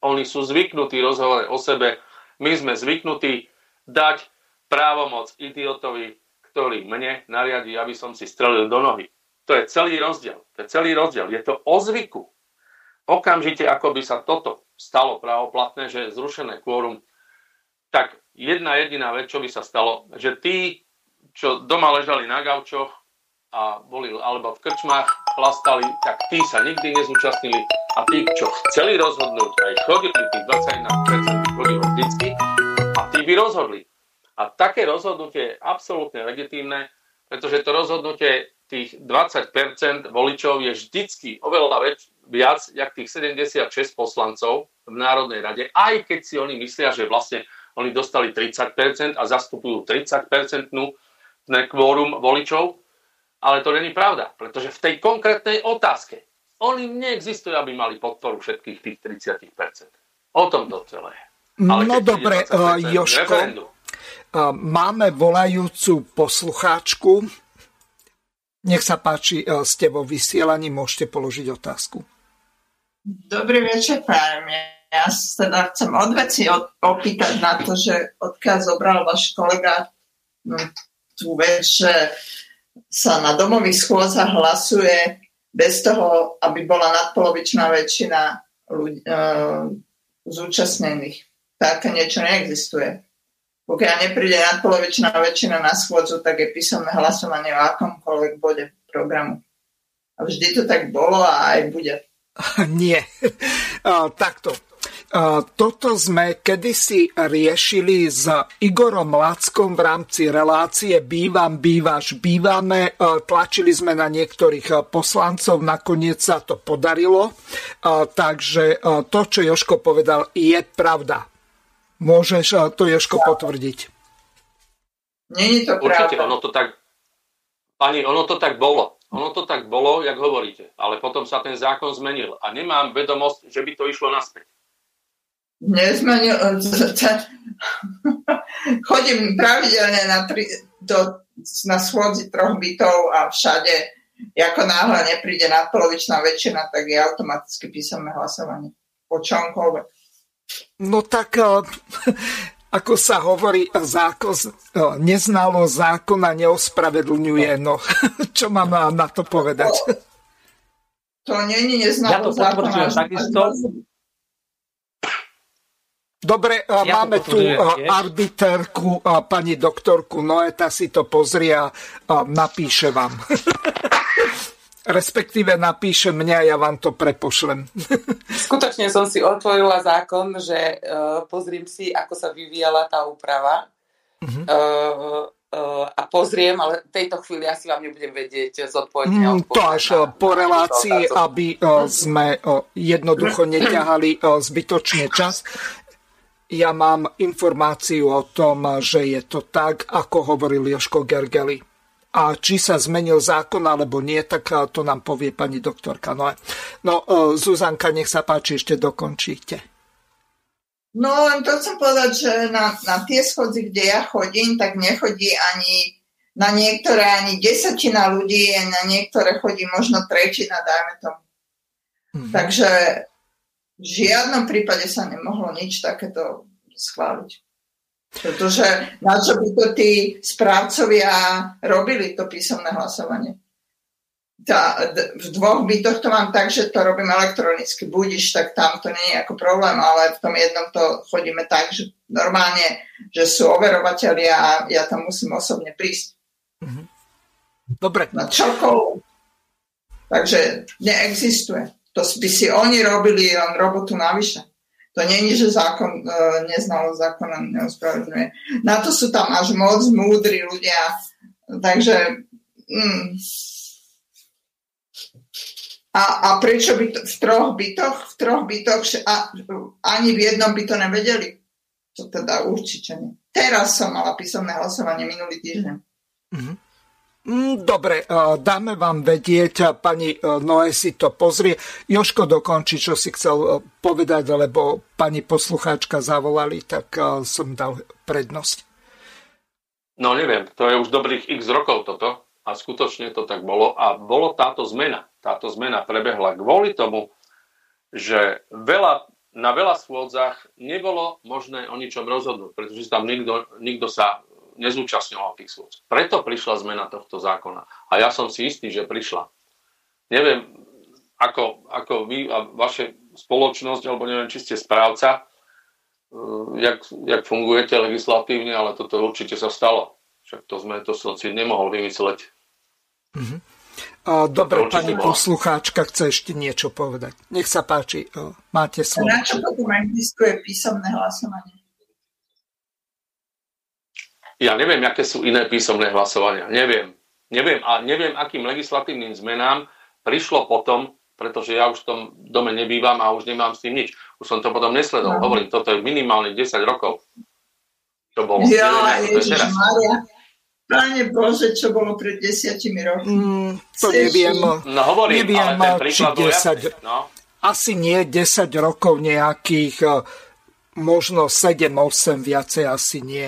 Oni sú zvyknutí rozhovore o sebe, my sme zvyknutí dať právomoc idiotovi, ktorý mne nariadí, aby som si strelil do nohy. To je celý rozdiel. To je celý rozdiel. Je to o zvyku. Okamžite, ako by sa toto stalo právoplatné, že je zrušené kvórum, tak jedna jediná vec, čo by sa stalo, že tí, čo doma ležali na gaučoch, a boli alebo v krčmách plastali, tak tí sa nikdy nezúčastnili a tí, čo chceli rozhodnúť, aj chodili, tých 21% chodilo vždycky by rozhodli. A také rozhodnutie je absolútne legitímne, pretože to rozhodnutie tých 20% voličov je vždycky oveľa väč, viac, jak tých 76 poslancov v Národnej rade, aj keď si oni myslia, že vlastne oni dostali 30% a zastupujú 30% kvórum voličov, ale to není pravda, pretože v tej konkrétnej otázke oni neexistujú, aby mali podporu všetkých tých 30%. O tom to celé. Ale no dobre, uh, Joško, uh, máme volajúcu poslucháčku. Nech sa páči, uh, ste vo vysielaní, môžete položiť otázku. Dobrý večer, prajem. Ja sa teda chcem od veci opýtať na to, že odkiaľ zobral váš kolega no, tú vec, že sa na domových schôdzach hlasuje bez toho, aby bola nadpolovičná väčšina ľudí, e, zúčastnených. Také niečo neexistuje. Pokiaľ nepríde nadpolovičná väčšina na schôdzu, tak je písomné hlasovanie o akomkoľvek bode programu. A vždy to tak bolo a aj bude. *laughs* Nie. Takto. Toto sme kedysi riešili s Igorom Lackom v rámci relácie Bývam, bývaš, bývame. Tlačili sme na niektorých poslancov, nakoniec sa to podarilo. Takže to, čo Joško povedal, je pravda. Môžeš to, Joško, potvrdiť? Není to Určite, pravda. ono to tak... Pani, ono to tak bolo. Ono to tak bolo, jak hovoríte. Ale potom sa ten zákon zmenil. A nemám vedomosť, že by to išlo naspäť nezmenil, chodím pravidelne na, tri, do, na schôdzi troch bytov a všade, ako náhle nepríde nadpolovičná väčšina, tak je automaticky písomné hlasovanie. Po čomkoľvek. No tak, eh, *laughs* ako sa hovorí, zákon, eh, neznalo zákona neospravedlňuje. No, *laughs* čo mám na to povedať? To, to není neznalo ja to zákona. Takisto, Dobre, ja máme tu arbiterku, pani doktorku Noeta si to pozrie a napíše vám. *laughs* Respektíve napíše mňa a ja vám to prepošlem. *laughs* Skutočne som si otvorila zákon, že uh, pozriem si, ako sa vyvíjala tá úprava. Uh-huh. Uh, uh, a pozriem, ale v tejto chvíli asi vám nebudem vedieť zodpovedne. Mm, to až na, po relácii, aby uh, sme uh, jednoducho neťahali uh, zbytočne čas. Ja mám informáciu o tom, že je to tak, ako hovoril Joško Gergely. A či sa zmenil zákon alebo nie, tak to nám povie pani doktorka Noe. No, e, Zuzanka, nech sa páči, ešte dokončíte. No, len to chcem povedať, že na, na tie schodzi, kde ja chodím, tak nechodí ani na niektoré ani desatina ľudí, na niektoré chodí možno tretina, dajme tomu. Mm-hmm. Takže v žiadnom prípade sa nemohlo nič takéto schváliť. Pretože na čo by to tí správcovia robili, to písomné hlasovanie? tá, v dvoch bytoch to mám tak, že to robím elektronicky. Budiš, tak tam to nie je ako problém, ale v tom jednom to chodíme tak, že normálne, že sú overovateľia a ja tam musím osobne prísť. Mhm. Dobre. Na čokoľvek. Takže neexistuje. To by si oni robili len robotu navyše. To není, že zákon, e, neznalosť zákona neospravedlňuje. Na to sú tam až moc múdri ľudia. Takže mm, a, a prečo by to, v troch bytoch, v troch bytoch a, ani v jednom by to nevedeli? To teda určite nie. Teraz som mala písomné hlasovanie minulý týždeň. Mm-hmm. Dobre, dáme vám vedieť, pani Noé si to pozrie. Joško dokončí, čo si chcel povedať, lebo pani poslucháčka zavolali, tak som dal prednosť. No neviem, to je už dobrých x rokov toto a skutočne to tak bolo a bolo táto zmena. Táto zmena prebehla kvôli tomu, že veľa, na veľa schôdzach nebolo možné o ničom rozhodnúť, pretože tam nikto, nikto sa nezúčastňoval tých schôdz. Preto prišla zmena tohto zákona. A ja som si istý, že prišla. Neviem, ako, ako vy a vaše spoločnosť, alebo neviem, či ste správca, eh, jak, jak fungujete legislatívne, ale toto určite sa stalo. Však to sme, to som si nemohol vymysleť. Mm-hmm. Dobre, pani bolo. poslucháčka chce ešte niečo povedať. Nech sa páči, máte slovo. Na čo potom existuje písomné hlasovanie? Ja neviem, aké sú iné písomné hlasovania. Neviem. Neviem a neviem, akým legislatívnym zmenám prišlo potom, pretože ja už v tom dome nebývam a už nemám s tým nič. Už som to potom nesledoval. No. Hovorím, toto je minimálne 10 rokov. To bolo. Ja, Maria. Páne Bože, čo bolo pred desiatimi rokmi? Mm, to neviem. No hovorím, neviem, ale ten či 10, no. Asi nie 10 rokov nejakých, eh, možno 7-8, viacej asi nie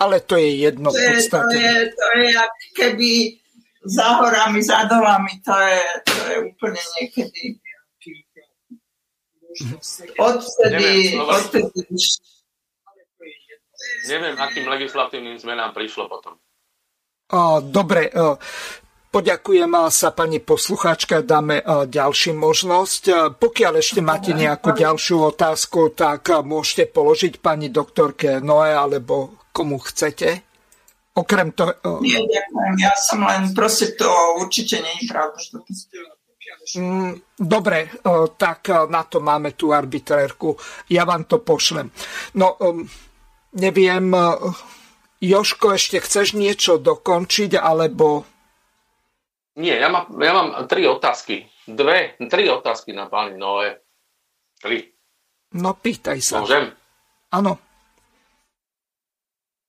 ale to je jedno to je, To je, to je jak keby za horami, za dolami, to je, to je úplne niekedy. Odtedy, odtedy Neviem, akým legislatívnym zmenám prišlo potom. Dobre, Poďakujem sa pani poslucháčka, dáme ďalší možnosť. Pokiaľ ešte máte nejakú ďalšiu otázku, tak môžete položiť pani doktorke Noé alebo komu chcete. Okrem toho... Nie, ďakujem. Ja som len proste to určite nie je pravda. Mm, dobre, tak na to máme tú arbitrérku. Ja vám to pošlem. No, neviem, Joško, ešte chceš niečo dokončiť, alebo... Nie, ja, má, ja mám tri otázky. Dve, tri otázky na pani Noé. Tri. No, pýtaj sa. Môžem? Áno.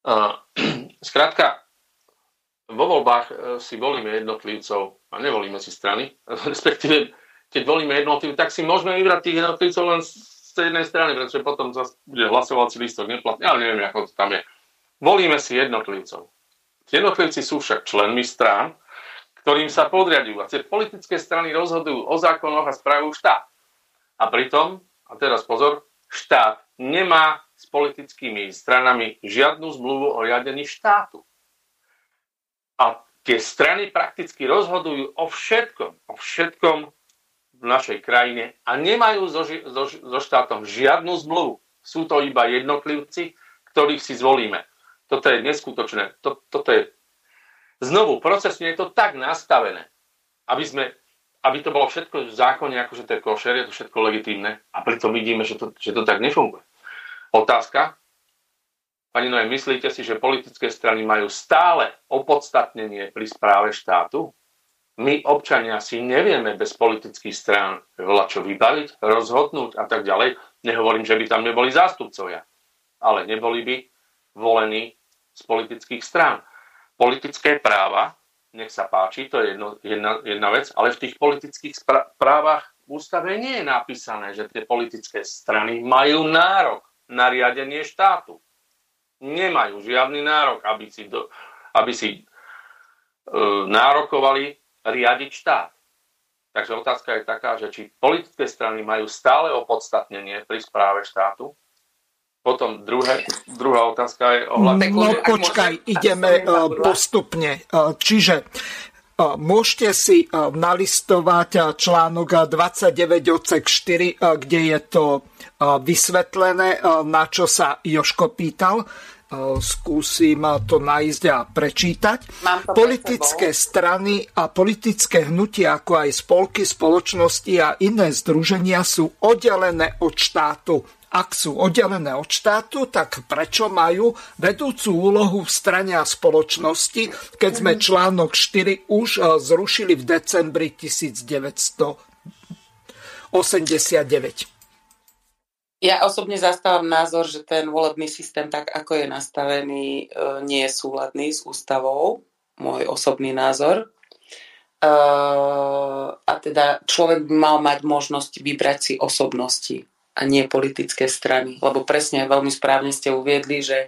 *clears throat* Skrátka, vo voľbách e, si volíme jednotlivcov a nevolíme si strany. *laughs* Respektíve, keď volíme jednotlivcov, tak si môžeme vybrať tých jednotlivcov len z jednej strany, pretože potom zase bude hlasovací listok neplatný. Ale neviem, ako to tam je. Volíme si jednotlivcov. Jednotlivci sú však členmi strán, ktorým sa podriadujú. A tie politické strany rozhodujú o zákonoch a správajú štát. A pritom, a teraz pozor, štát nemá s politickými stranami žiadnu zmluvu o riadení štátu. A tie strany prakticky rozhodujú o všetkom, o všetkom v našej krajine a nemajú so, so, so štátom žiadnu zmluvu. Sú to iba jednotlivci, ktorých si zvolíme. Toto je neskutočné. To, toto je... Znovu, procesne je to tak nastavené, aby, sme, aby to bolo všetko v zákone, akože to je košer, je to všetko legitímne a pritom vidíme, že to, že to tak nefunguje. Otázka. Pani Noé, myslíte si, že politické strany majú stále opodstatnenie pri správe štátu? My, občania, si nevieme bez politických strán veľa čo vybaviť, rozhodnúť a tak ďalej. Nehovorím, že by tam neboli zástupcovia, ale neboli by volení z politických strán. Politické práva, nech sa páči, to je jedno, jedna, jedna vec, ale v tých politických právach v ústave nie je napísané, že tie politické strany majú nárok na riadenie štátu. Nemajú žiadny nárok, aby si, do, aby si e, nárokovali riadiť štát. Takže otázka je taká, že či politické strany majú stále opodstatnenie pri správe štátu. Potom druhé, druhá otázka je ohľadne... No počkaj, ideme uh, postupne. Uh, čiže Môžete si nalistovať článok 29 odsek 4, kde je to vysvetlené, na čo sa Joško pýtal. Skúsim to nájsť a prečítať. Politické strany a politické hnutia, ako aj spolky, spoločnosti a iné združenia sú oddelené od štátu ak sú oddelené od štátu, tak prečo majú vedúcu úlohu v strane a spoločnosti, keď sme článok 4 už e, zrušili v decembri 1989? Ja osobne zastávam názor, že ten volebný systém, tak ako je nastavený, e, nie je súladný s ústavou. Môj osobný názor. E, a teda človek by mal mať možnosť vybrať si osobnosti a nie politické strany. Lebo presne veľmi správne ste uviedli, že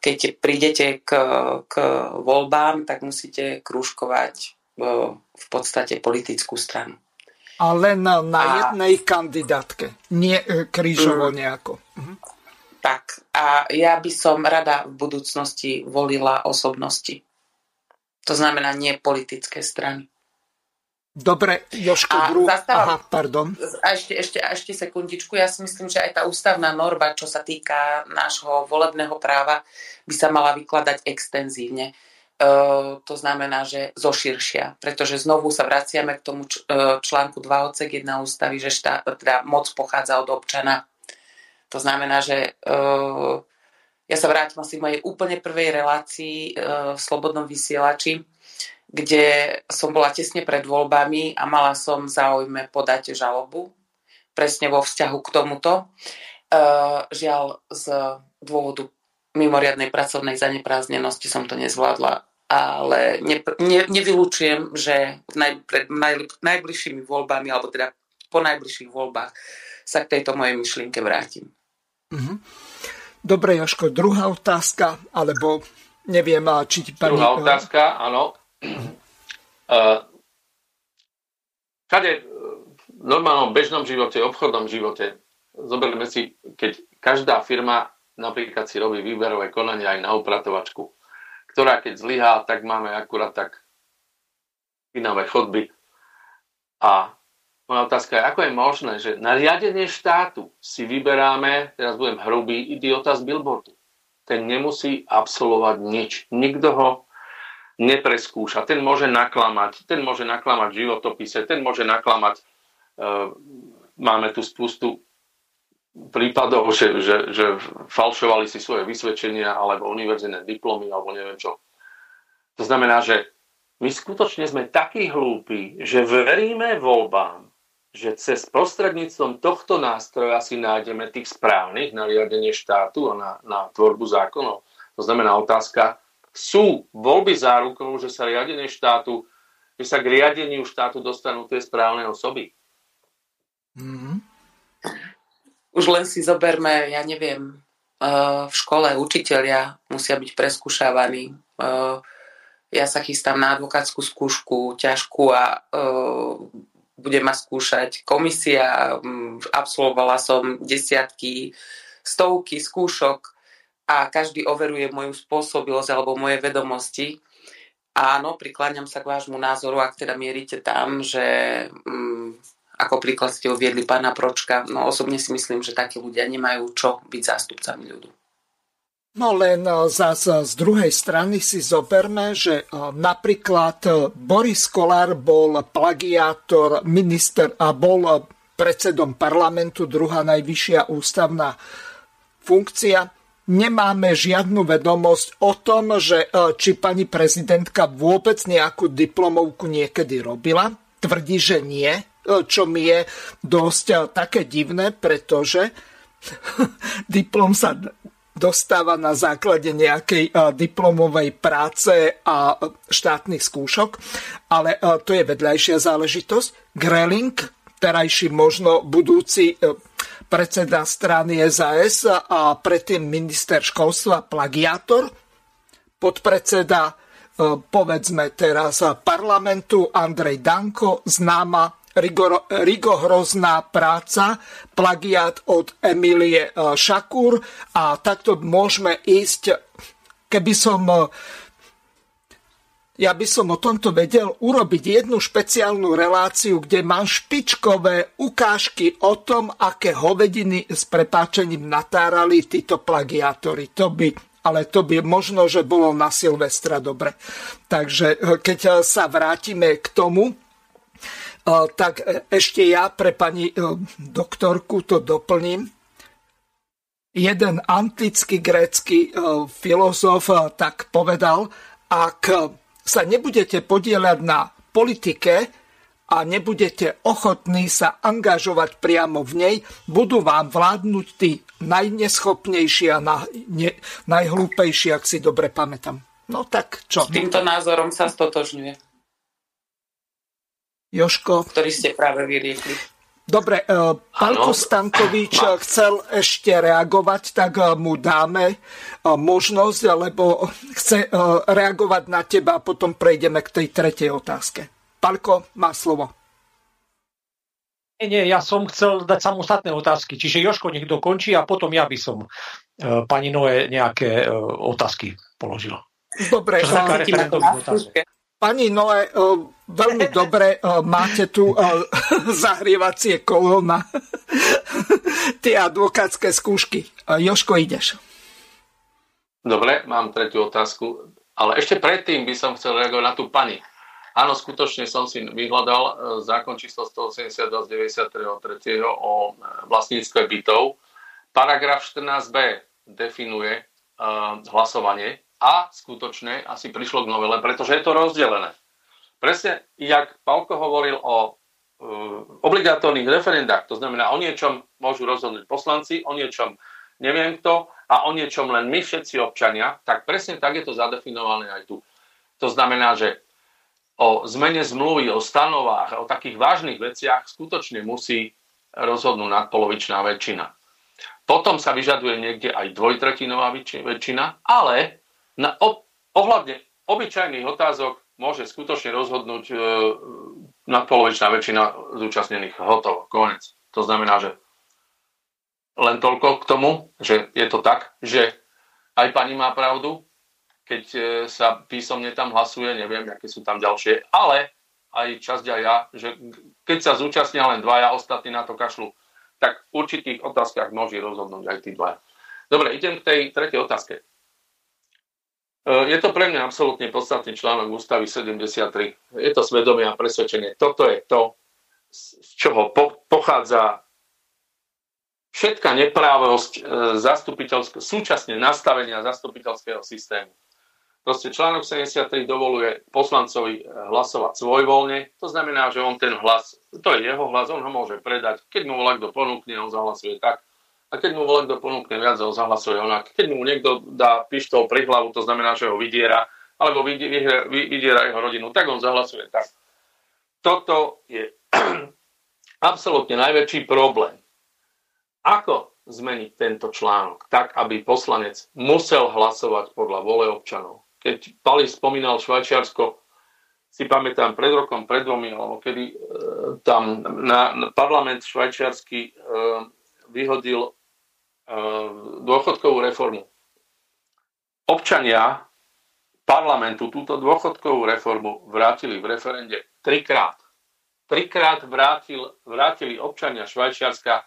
keď prídete k, k voľbám, tak musíte krúžkovať v podstate politickú stranu. A len na, na a, jednej kandidátke, nie e, krížovo mm, nejako. Mhm. Tak, a ja by som rada v budúcnosti volila osobnosti. To znamená nie politické strany. Dobre, Joško, a. Zastávam, Aha, pardon. A ešte, ešte, ešte sekundičku. Ja si myslím, že aj tá ústavná norma, čo sa týka nášho volebného práva, by sa mala vykladať extenzívne. Uh, to znamená, že zoširšia, pretože znovu sa vraciame k tomu č- článku 2 odsek 1 ústavy, že štát, teda moc pochádza od občana. To znamená, že uh, ja sa vrátim asi v mojej úplne prvej relácii v Slobodnom vysielači, kde som bola tesne pred voľbami a mala som záujme podať žalobu presne vo vzťahu k tomuto. Uh, žiaľ, z dôvodu mimoriadnej pracovnej zanepráznenosti som to nezvládla, ale ne, ne, nevylučujem, že naj, pred naj, najbližšími voľbami, alebo teda po najbližších voľbách sa k tejto mojej myšlienke vrátim. Mm-hmm. Dobre, Joško, druhá otázka, alebo neviem, či ti pani... Druhá otázka, áno. Kade v normálnom bežnom živote, obchodnom živote, zoberme si, keď každá firma napríklad si robí výberové konanie aj na upratovačku, ktorá keď zlyhá, tak máme akurát tak ináme chodby. A moja otázka je, ako je možné, že na riadenie štátu si vyberáme, teraz budem hrubý, idiota z billboardu. Ten nemusí absolvovať nič. Nikto ho nepreskúša. Ten môže naklamať, ten môže naklamať životopise, ten môže naklamať, e, máme tu spustu prípadov, že, že, že falšovali si svoje vysvedčenia alebo univerzitné diplomy alebo neviem čo. To znamená, že my skutočne sme takí hlúpi, že veríme voľbám, že cez prostredníctvom tohto nástroja si nájdeme tých správnych na riadenie štátu a na, na tvorbu zákonov. To znamená otázka, sú voľby zárukou, že sa riadenie štátu, že sa k riadeniu štátu dostanú tie správne osoby. Mm-hmm. Už len si zoberme, ja neviem, eh, v škole učiteľia musia byť preskúšavaní. Eh, ja sa chystám na advokátsku skúšku, ťažkú a eh, bude ma skúšať komisia. Mm, absolvovala som desiatky, stovky skúšok a každý overuje moju spôsobilosť alebo moje vedomosti. Áno, prikláňam sa k vášmu názoru, ak teda mierite tam, že mm, ako príklad ste uviedli pána Pročka, no osobne si myslím, že takí ľudia nemajú čo byť zástupcami ľudu. No len e, zase z druhej strany si zoberme, že e, napríklad e, Boris Kolár bol plagiátor, minister a bol predsedom parlamentu, druhá najvyššia ústavná funkcia nemáme žiadnu vedomosť o tom, že e, či pani prezidentka vôbec nejakú diplomovku niekedy robila. Tvrdí, že nie, e, čo mi je dosť e, také divné, pretože *laughs* diplom sa dostáva na základe nejakej diplomovej práce a štátnych skúšok, ale to je vedľajšia záležitosť. Greling, terajší možno budúci predseda strany SAS a predtým minister školstva plagiátor, podpredseda e, povedzme teraz parlamentu Andrej Danko, známa rigohrozná práca, plagiát od Emilie e, Šakúr a takto môžeme ísť, keby som e, ja by som o tomto vedel urobiť jednu špeciálnu reláciu, kde mám špičkové ukážky o tom, aké hovediny s prepáčením natárali títo plagiátori. To by ale to by možno, že bolo na Silvestra dobre. Takže eh, keď eh, sa vrátime k tomu, eh, tak ešte ja pre pani doktorku to doplním. Jeden antický grécky filozof tak povedal, ak sa nebudete podielať na politike, a nebudete ochotní sa angažovať priamo v nej, budú vám vládnuť tí najneschopnejší a na, ne, najhlúpejší, ak si dobre pamätám. No tak čo? S týmto názorom sa stotožňuje. Joško. Ktorý ste práve vyriekli. Dobre, uh, Pálko Stankovič Ma. chcel ešte reagovať, tak uh, mu dáme uh, možnosť, lebo chce reagovať na teba a potom prejdeme k tej tretej otázke. Palko má slovo. Nie, nie, ja som chcel dať samostatné otázky. Čiže Joško nech dokončí a potom ja by som e, pani Noé nejaké e, otázky položil. Dobre, Pani Noé, e, veľmi *laughs* dobre máte tu *laughs* zahrievacie kolo na *laughs* tie advokátske skúšky. Joško, ideš. Dobre, mám tretiu otázku, ale ešte predtým by som chcel reagovať na tú pani. Áno, skutočne som si vyhľadal zákon číslo 182 z 93. o vlastníctve bytov. Paragraf 14b definuje hlasovanie a skutočne asi prišlo k novele, pretože je to rozdelené. Presne, jak Pálko hovoril o uh, obligatórnych referendách, to znamená o niečom môžu rozhodnúť poslanci, o niečom neviem kto a o niečom len my všetci občania, tak presne tak je to zadefinované aj tu. To znamená, že o zmene zmluvy, o stanovách, o takých vážnych veciach skutočne musí rozhodnúť nadpolovičná väčšina. Potom sa vyžaduje niekde aj dvojtretinová väčšina, ale na, o, ohľadne obyčajných otázok môže skutočne rozhodnúť e, nadpolovičná väčšina zúčastnených hotovo, konec. To znamená, že len toľko k tomu, že je to tak, že aj pani má pravdu, keď e, sa písomne tam hlasuje, neviem, aké sú tam ďalšie, ale aj časť aj ja, že keď sa zúčastnia len dvaja, ostatní na to kašľú, tak v určitých otázkach môže rozhodnúť aj tí dvaja. Dobre, idem k tej tretej otázke. E, je to pre mňa absolútne podstatný článok ústavy 73. Je to svedomie a presvedčenie. Toto je to, z čoho po, pochádza všetká neprávosť e, súčasne nastavenia zastupiteľského systému. Proste článok 73 dovoluje poslancovi eh, hlasovať svojvoľne, to znamená, že on ten hlas, to je jeho hlas, on ho môže predať. Keď mu volá kto ponúkne, on zahlasuje tak. A keď mu volá kto ponúkne viac, on zahlasuje onak. Keď mu niekto dá pištol pri hlavu, to znamená, že ho vydiera, alebo vydiera, vydiera jeho rodinu, tak on zahlasuje tak. Toto je *clears throat* absolútne najväčší problém. Ako zmeniť tento článok tak, aby poslanec musel hlasovať podľa vole občanov? keď Pali spomínal Švajčiarsko, si pamätám pred rokom, pred dvomi, alebo kedy e, tam na, na parlament švajčiarsky e, vyhodil dôchodkovú reformu. Občania parlamentu túto dôchodkovú reformu vrátili v referende trikrát. Trikrát vrátil, vrátili občania Švajčiarska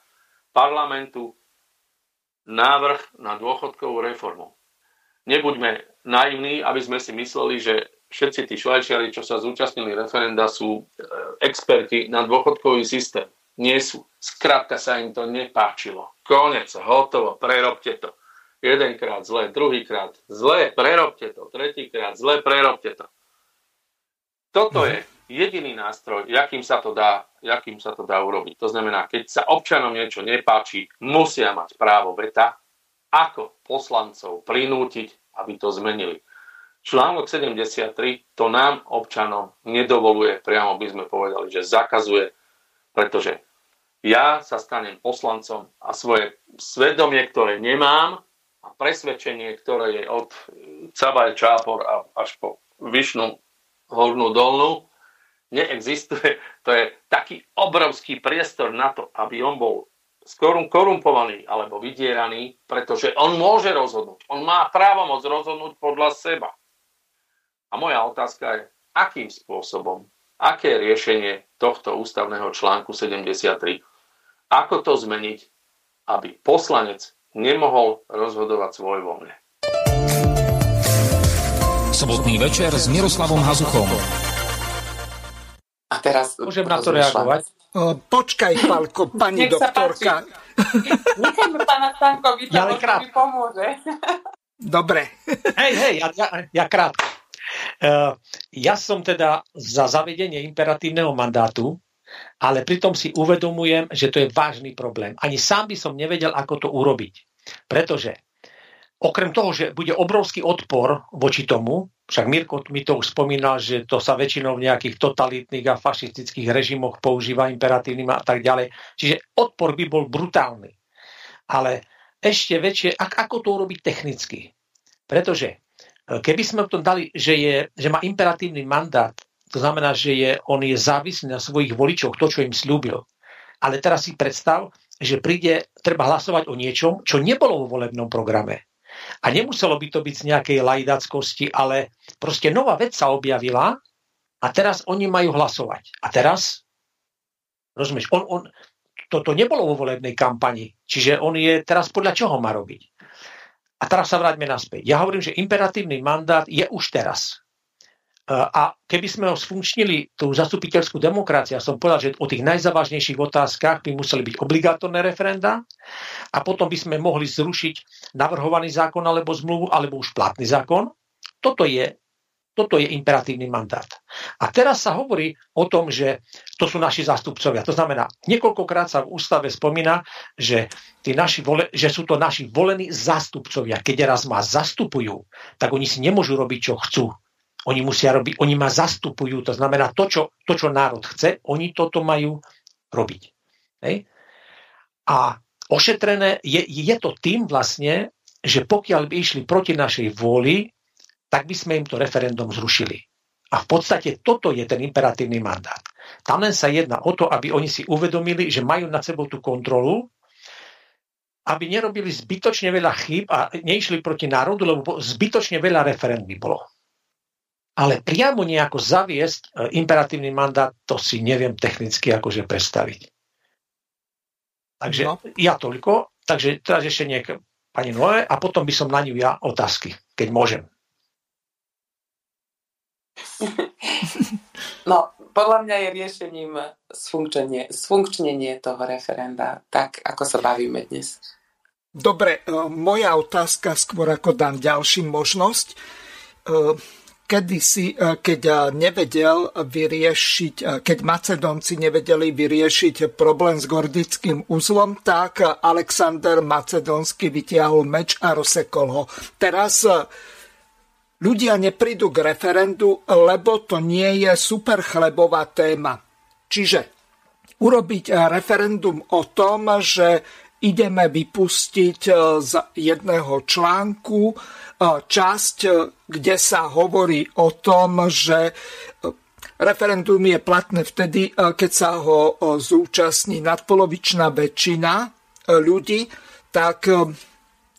parlamentu návrh na dôchodkovú reformu. Nebuďme naivní, aby sme si mysleli, že všetci tí švajčiari, čo sa zúčastnili referenda, sú e, experti na dôchodkový systém. Nie sú. Skrátka sa im to nepáčilo. Konec, hotovo, prerobte to. Jedenkrát zle, druhýkrát zle, prerobte to. Tretíkrát zle, prerobte to. Toto je jediný nástroj, jakým sa to dá, jakým sa to dá urobiť. To znamená, keď sa občanom niečo nepáči, musia mať právo veta, ako poslancov prinútiť, aby to zmenili. Článok 73 to nám, občanom, nedovoluje, priamo by sme povedali, že zakazuje, pretože ja sa stanem poslancom a svoje svedomie, ktoré nemám a presvedčenie, ktoré je od Cabaj Čápor až po Vyšnú hornú dolnú, neexistuje. To je taký obrovský priestor na to, aby on bol korumpovaný alebo vydieraný, pretože on môže rozhodnúť. On má právomoc rozhodnúť podľa seba. A moja otázka je, akým spôsobom, aké je riešenie tohto ústavného článku 73, ako to zmeniť, aby poslanec nemohol rozhodovať svoj voľne. Sobotný večer s Miroslavom Hazuchom. A teraz Môžem na to reagovať? Počkaj, Palko, pani Nech doktorka. Nechajme pána Stankoviča, Ja pomôže. Dobre. Hej, hej, ja, ja, ja krátko. Uh, ja som teda za zavedenie imperatívneho mandátu, ale pritom si uvedomujem, že to je vážny problém. Ani sám by som nevedel, ako to urobiť. Pretože okrem toho, že bude obrovský odpor voči tomu, však Mirko mi to už spomínal, že to sa väčšinou v nejakých totalitných a fašistických režimoch používa imperatívnym a tak ďalej. Čiže odpor by bol brutálny. Ale ešte väčšie, ak, ako to urobiť technicky. Pretože e, keby sme to dali, že, je, že má imperatívny mandát, to znamená, že je, on je závislý na svojich voličoch, to, čo im slúbil. Ale teraz si predstav, že príde, treba hlasovať o niečom, čo nebolo vo volebnom programe. A nemuselo by to byť z nejakej lajdackosti, ale proste nová vec sa objavila a teraz oni majú hlasovať. A teraz, rozumieš, on, on, toto nebolo vo volebnej kampani, čiže on je teraz podľa čoho má robiť. A teraz sa vráťme naspäť. Ja hovorím, že imperatívny mandát je už teraz. E, A keby sme ho sfunkčnili, tú zastupiteľskú demokraciu, ja som povedal, že o tých najzávažnejších otázkach by museli byť obligátorné referenda a potom by sme mohli zrušiť navrhovaný zákon alebo zmluvu, alebo už platný zákon. Toto je, toto je imperatívny mandát. A teraz sa hovorí o tom, že to sú naši zástupcovia. To znamená, niekoľkokrát sa v ústave spomína, že, tí naši vole, že sú to naši volení zástupcovia. Keď raz ma zastupujú, tak oni si nemôžu robiť, čo chcú. Oni musia robiť, oni ma zastupujú, to znamená to, čo, to, čo národ chce, oni toto majú robiť. Hej? A ošetrené je, je to tým vlastne, že pokiaľ by išli proti našej vôli, tak by sme im to referendum zrušili. A v podstate toto je ten imperatívny mandát. Tam len sa jedná o to, aby oni si uvedomili, že majú nad sebou tú kontrolu, aby nerobili zbytočne veľa chýb a neišli proti národu, lebo zbytočne veľa referend by bolo. Ale priamo nejako zaviesť e, imperatívny mandát, to si neviem technicky akože predstaviť. Takže no. ja toľko. Takže teraz ešte niek pani Noé a potom by som na ňu ja otázky, keď môžem. *laughs* No, podľa mňa je riešením sfunkčenie, sfunkčnenie toho referenda, tak ako sa bavíme dnes. Dobre, e, moja otázka skôr ako dám ďalší možnosť. E, kedysi, e, keď nevedel vyriešiť, keď Macedónci nevedeli vyriešiť problém s gordickým uzlom, tak Alexander Macedónsky vytiahol meč a rozsekol ho. Teraz ľudia neprídu k referendu, lebo to nie je super chlebová téma. Čiže urobiť referendum o tom, že ideme vypustiť z jedného článku časť, kde sa hovorí o tom, že referendum je platné vtedy, keď sa ho zúčastní nadpolovičná väčšina ľudí, tak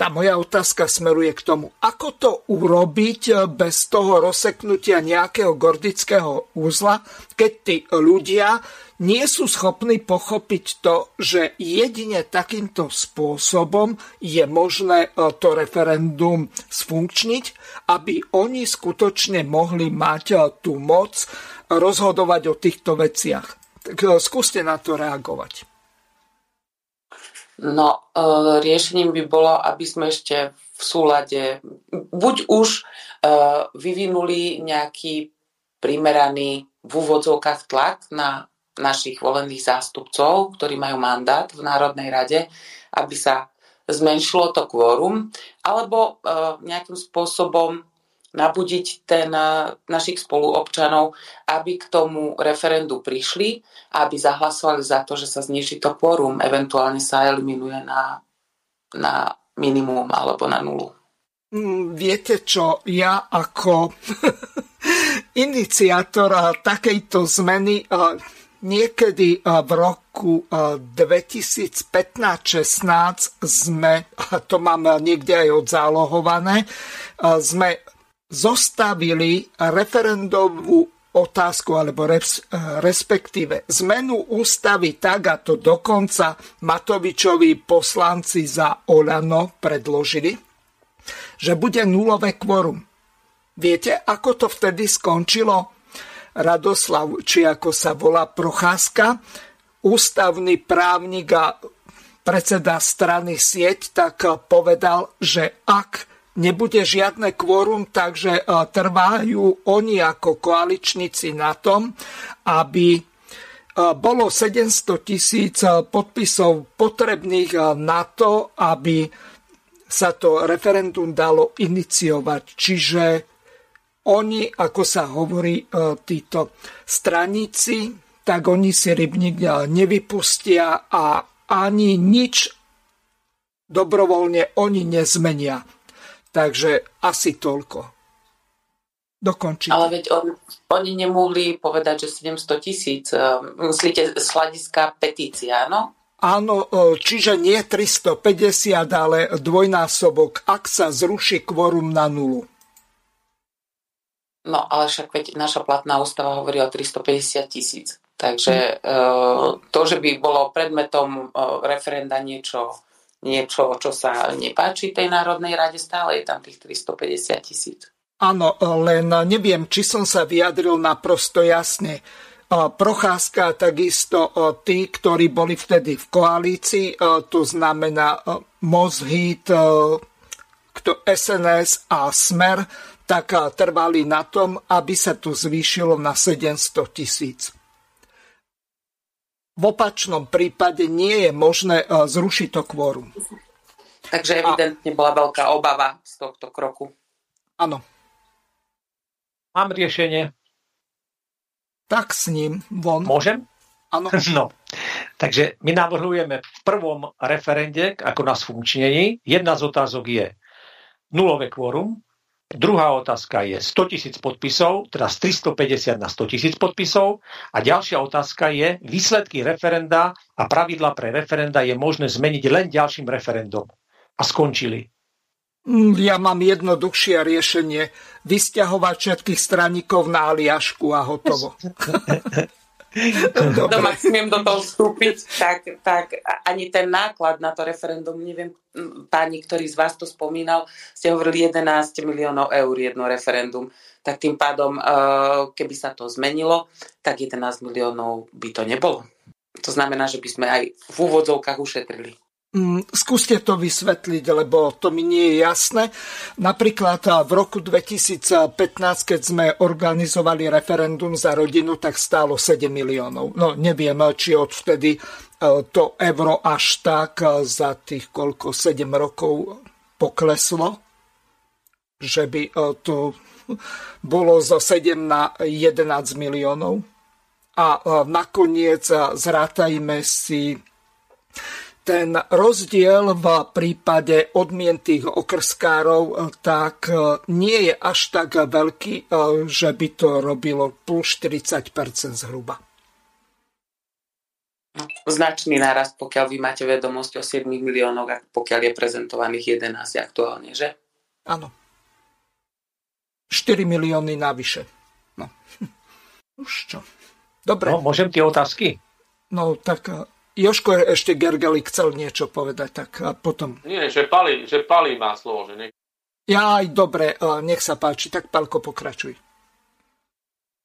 tá moja otázka smeruje k tomu, ako to urobiť bez toho rozseknutia nejakého gordického úzla, keď tí ľudia nie sú schopní pochopiť to, že jedine takýmto spôsobom je možné to referendum sfunkčniť, aby oni skutočne mohli mať tú moc rozhodovať o týchto veciach. Tak skúste na to reagovať. No, riešením by bolo, aby sme ešte v súlade, buď už vyvinuli nejaký primeraný v úvodzovkách tlak na našich volených zástupcov, ktorí majú mandát v Národnej rade, aby sa zmenšilo to kvórum, alebo nejakým spôsobom nabudiť ten, našich spoluobčanov, aby k tomu referendu prišli aby zahlasovali za to, že sa zniží to quorum, eventuálne sa eliminuje na, na minimum alebo na nulu. Viete čo, ja ako *laughs* iniciátor takejto zmeny niekedy v roku 2015-16 sme, to mám niekde aj odzálohované, sme zostavili referendovú otázku, alebo res, respektíve zmenu ústavy tak, a to dokonca Matovičovi poslanci za Olano predložili, že bude nulové kvorum. Viete, ako to vtedy skončilo? Radoslav, či ako sa volá Procházka, ústavný právnik a predseda strany sieť, tak povedal, že ak nebude žiadne kvórum, takže e, trvajú oni ako koaličníci na tom, aby e, bolo 700 tisíc e, podpisov potrebných na to, aby sa to referendum dalo iniciovať. Čiže oni, ako sa hovorí, títo straníci, tak oni si rybník nevypustia a ani nič dobrovoľne oni nezmenia. Takže asi toľko. Dokončite. Ale veď on, oni nemohli povedať, že 700 tisíc. Eh, myslíte z hľadiska petícia, áno? Áno, eh, čiže nie 350, ale dvojnásobok, ak sa zruší kvorum na nulu. No, ale však veď naša platná ústava hovorí o 350 tisíc. Takže hm. to, že by bolo predmetom referenda niečo niečo, čo sa nepáči tej Národnej rade, stále je tam tých 350 tisíc. Áno, len neviem, či som sa vyjadril naprosto jasne. Procházka takisto tí, ktorí boli vtedy v koalícii, to znamená Mozhit, SNS a Smer, tak trvali na tom, aby sa to zvýšilo na 700 tisíc. V opačnom prípade nie je možné e, zrušiť to kvórum. Takže evidentne A... bola veľká obava z tohto kroku. Áno. Mám riešenie. Tak s ním von. Môžem? Áno. *laughs* No. Takže my navrhujeme v prvom referende, ako nás funkčnení, jedna z otázok je nulové kvórum, Druhá otázka je 100 tisíc podpisov, teda z 350 na 100 tisíc podpisov. A ďalšia otázka je, výsledky referenda a pravidla pre referenda je možné zmeniť len ďalším referendum. A skončili. Mm, ja mám jednoduchšie riešenie. Vysťahovať všetkých straníkov na Aliašku a hotovo. *laughs* doma smiem do toho vstúpiť, tak, tak ani ten náklad na to referendum, neviem, páni, ktorý z vás to spomínal, ste hovorili 11 miliónov eur jedno referendum, tak tým pádom, e, keby sa to zmenilo, tak 11 miliónov by to nebolo. To znamená, že by sme aj v úvodzovkách ušetrili. Mm, skúste to vysvetliť, lebo to mi nie je jasné. Napríklad v roku 2015, keď sme organizovali referendum za rodinu, tak stálo 7 miliónov. No neviem, či odvtedy to euro až tak za tých koľko 7 rokov pokleslo, že by to bolo zo 7 na 11 miliónov. A nakoniec zrátajme si ten rozdiel v prípade odmien tých okrskárov tak e, nie je až tak veľký, e, že by to robilo plus 40% zhruba. Značný nárast, pokiaľ vy máte vedomosť o 7 miliónoch, pokiaľ je prezentovaných 11 aktuálne, že? Áno. 4 milióny navyše. No. *laughs* Už čo. Dobre. No, môžem tie otázky? No, tak Joško ešte Gergely chcel niečo povedať, tak a potom... Nie, že Pali, že Pali má slovo, že nie. Ja aj dobre, nech sa páči, tak Palko pokračuj.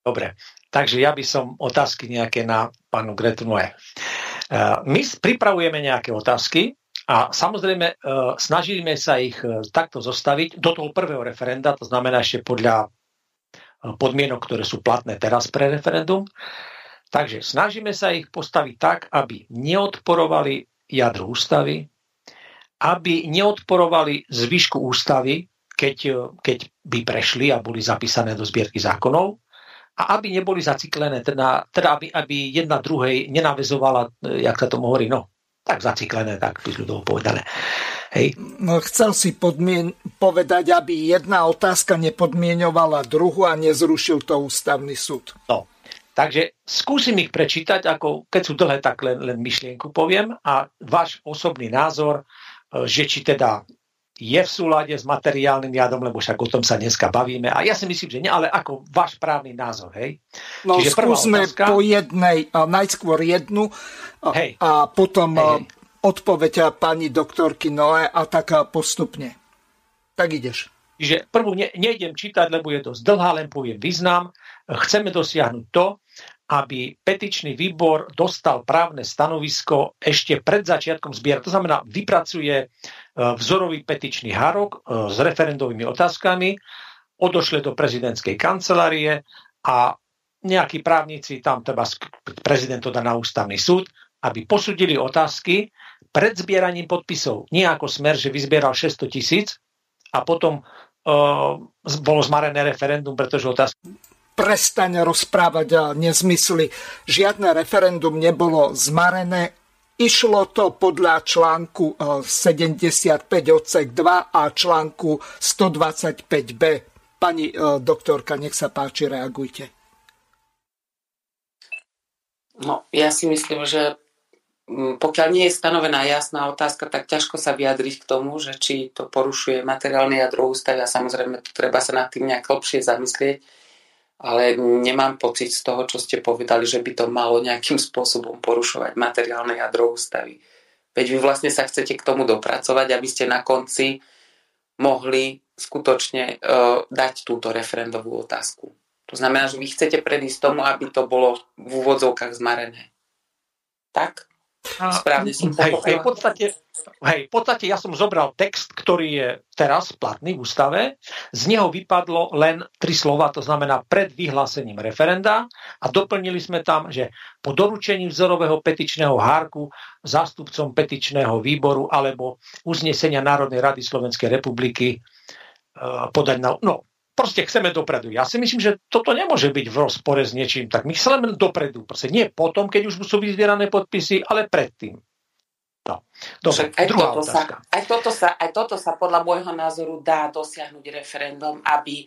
Dobre, takže ja by som otázky nejaké na pánu Gretu Noé. My pripravujeme nejaké otázky a samozrejme snažíme sa ich e, takto zostaviť do toho prvého referenda, to znamená ešte podľa e, podmienok, ktoré sú platné teraz pre referendum. Takže snažíme sa ich postaviť tak, aby neodporovali jadru ústavy, aby neodporovali zvyšku ústavy, keď, keď by prešli a boli zapísané do zbierky zákonov, a aby neboli zaciklené, teda, teda aby, aby jedna druhej nenavezovala, jak sa tomu hovorí, no, tak zaciklené, tak by ľudovo povedané. Hej. No, chcel si podmien- povedať, aby jedna otázka nepodmienovala druhu a nezrušil to ústavný súd. No, Takže skúsim ich prečítať, ako keď sú dlhé, tak len, len myšlienku poviem a váš osobný názor, e, že či teda je v súlade s materiálnym jadom, lebo však o tom sa dneska bavíme. A ja si myslím, že nie, ale ako váš právny názor, hej? No Čiže skúsme otázka... po jednej, najskôr jednu hej. a potom hej, hej. odpoveď pani doktorky Noé a tak postupne. Tak ideš. Čiže prvú ne, nejdem čítať, lebo je dosť dlhá, len poviem význam. Chceme dosiahnuť to, aby petičný výbor dostal právne stanovisko ešte pred začiatkom zbiera. To znamená, vypracuje e, vzorový petičný hárok e, s referendovými otázkami, odošle do prezidentskej kancelárie a nejakí právnici tam treba prezident to dá na ústavný súd, aby posudili otázky pred zbieraním podpisov. Nie ako smer, že vyzbieral 600 tisíc a potom uh, bolo zmarené referendum, pretože otázky prestaň rozprávať nezmysly. Žiadne referendum nebolo zmarené. Išlo to podľa článku 75 e, odsek 2 a článku 125b. Pani e, doktorka, nech sa páči, reagujte. No, ja si myslím, že pokiaľ nie je stanovená jasná otázka, tak ťažko sa vyjadriť k tomu, že či to porušuje materiálny jadro ústavy a samozrejme treba sa nad tým nejak lepšie zamyslieť ale nemám pocit z toho, čo ste povedali, že by to malo nejakým *laughs* spôsobom porušovať materiálne jadro ústavy. Veď vy vlastne sa chcete k tomu dopracovať, aby ste na konci mohli skutočne uh, dať túto referendovú otázku. To znamená, že vy chcete predísť tomu, aby to bolo v úvodzovkách zmarené. Tak? Správne som hej, hej, v, podstate, hej, v podstate ja som zobral text, ktorý je teraz platný v ústave. Z neho vypadlo len tri slova, to znamená pred vyhlásením referenda a doplnili sme tam, že po doručení vzorového petičného hárku zástupcom petičného výboru alebo uznesenia Národnej rady Slovenskej republiky uh, podať na... No, proste chceme dopredu. Ja si myslím, že toto nemôže byť v rozpore s niečím. Tak my chceme dopredu. Proste nie potom, keď už sú vyzbierané podpisy, ale predtým. No. Dobre, aj, toto sa, aj, toto sa, aj toto sa podľa môjho názoru dá dosiahnuť referendum, aby,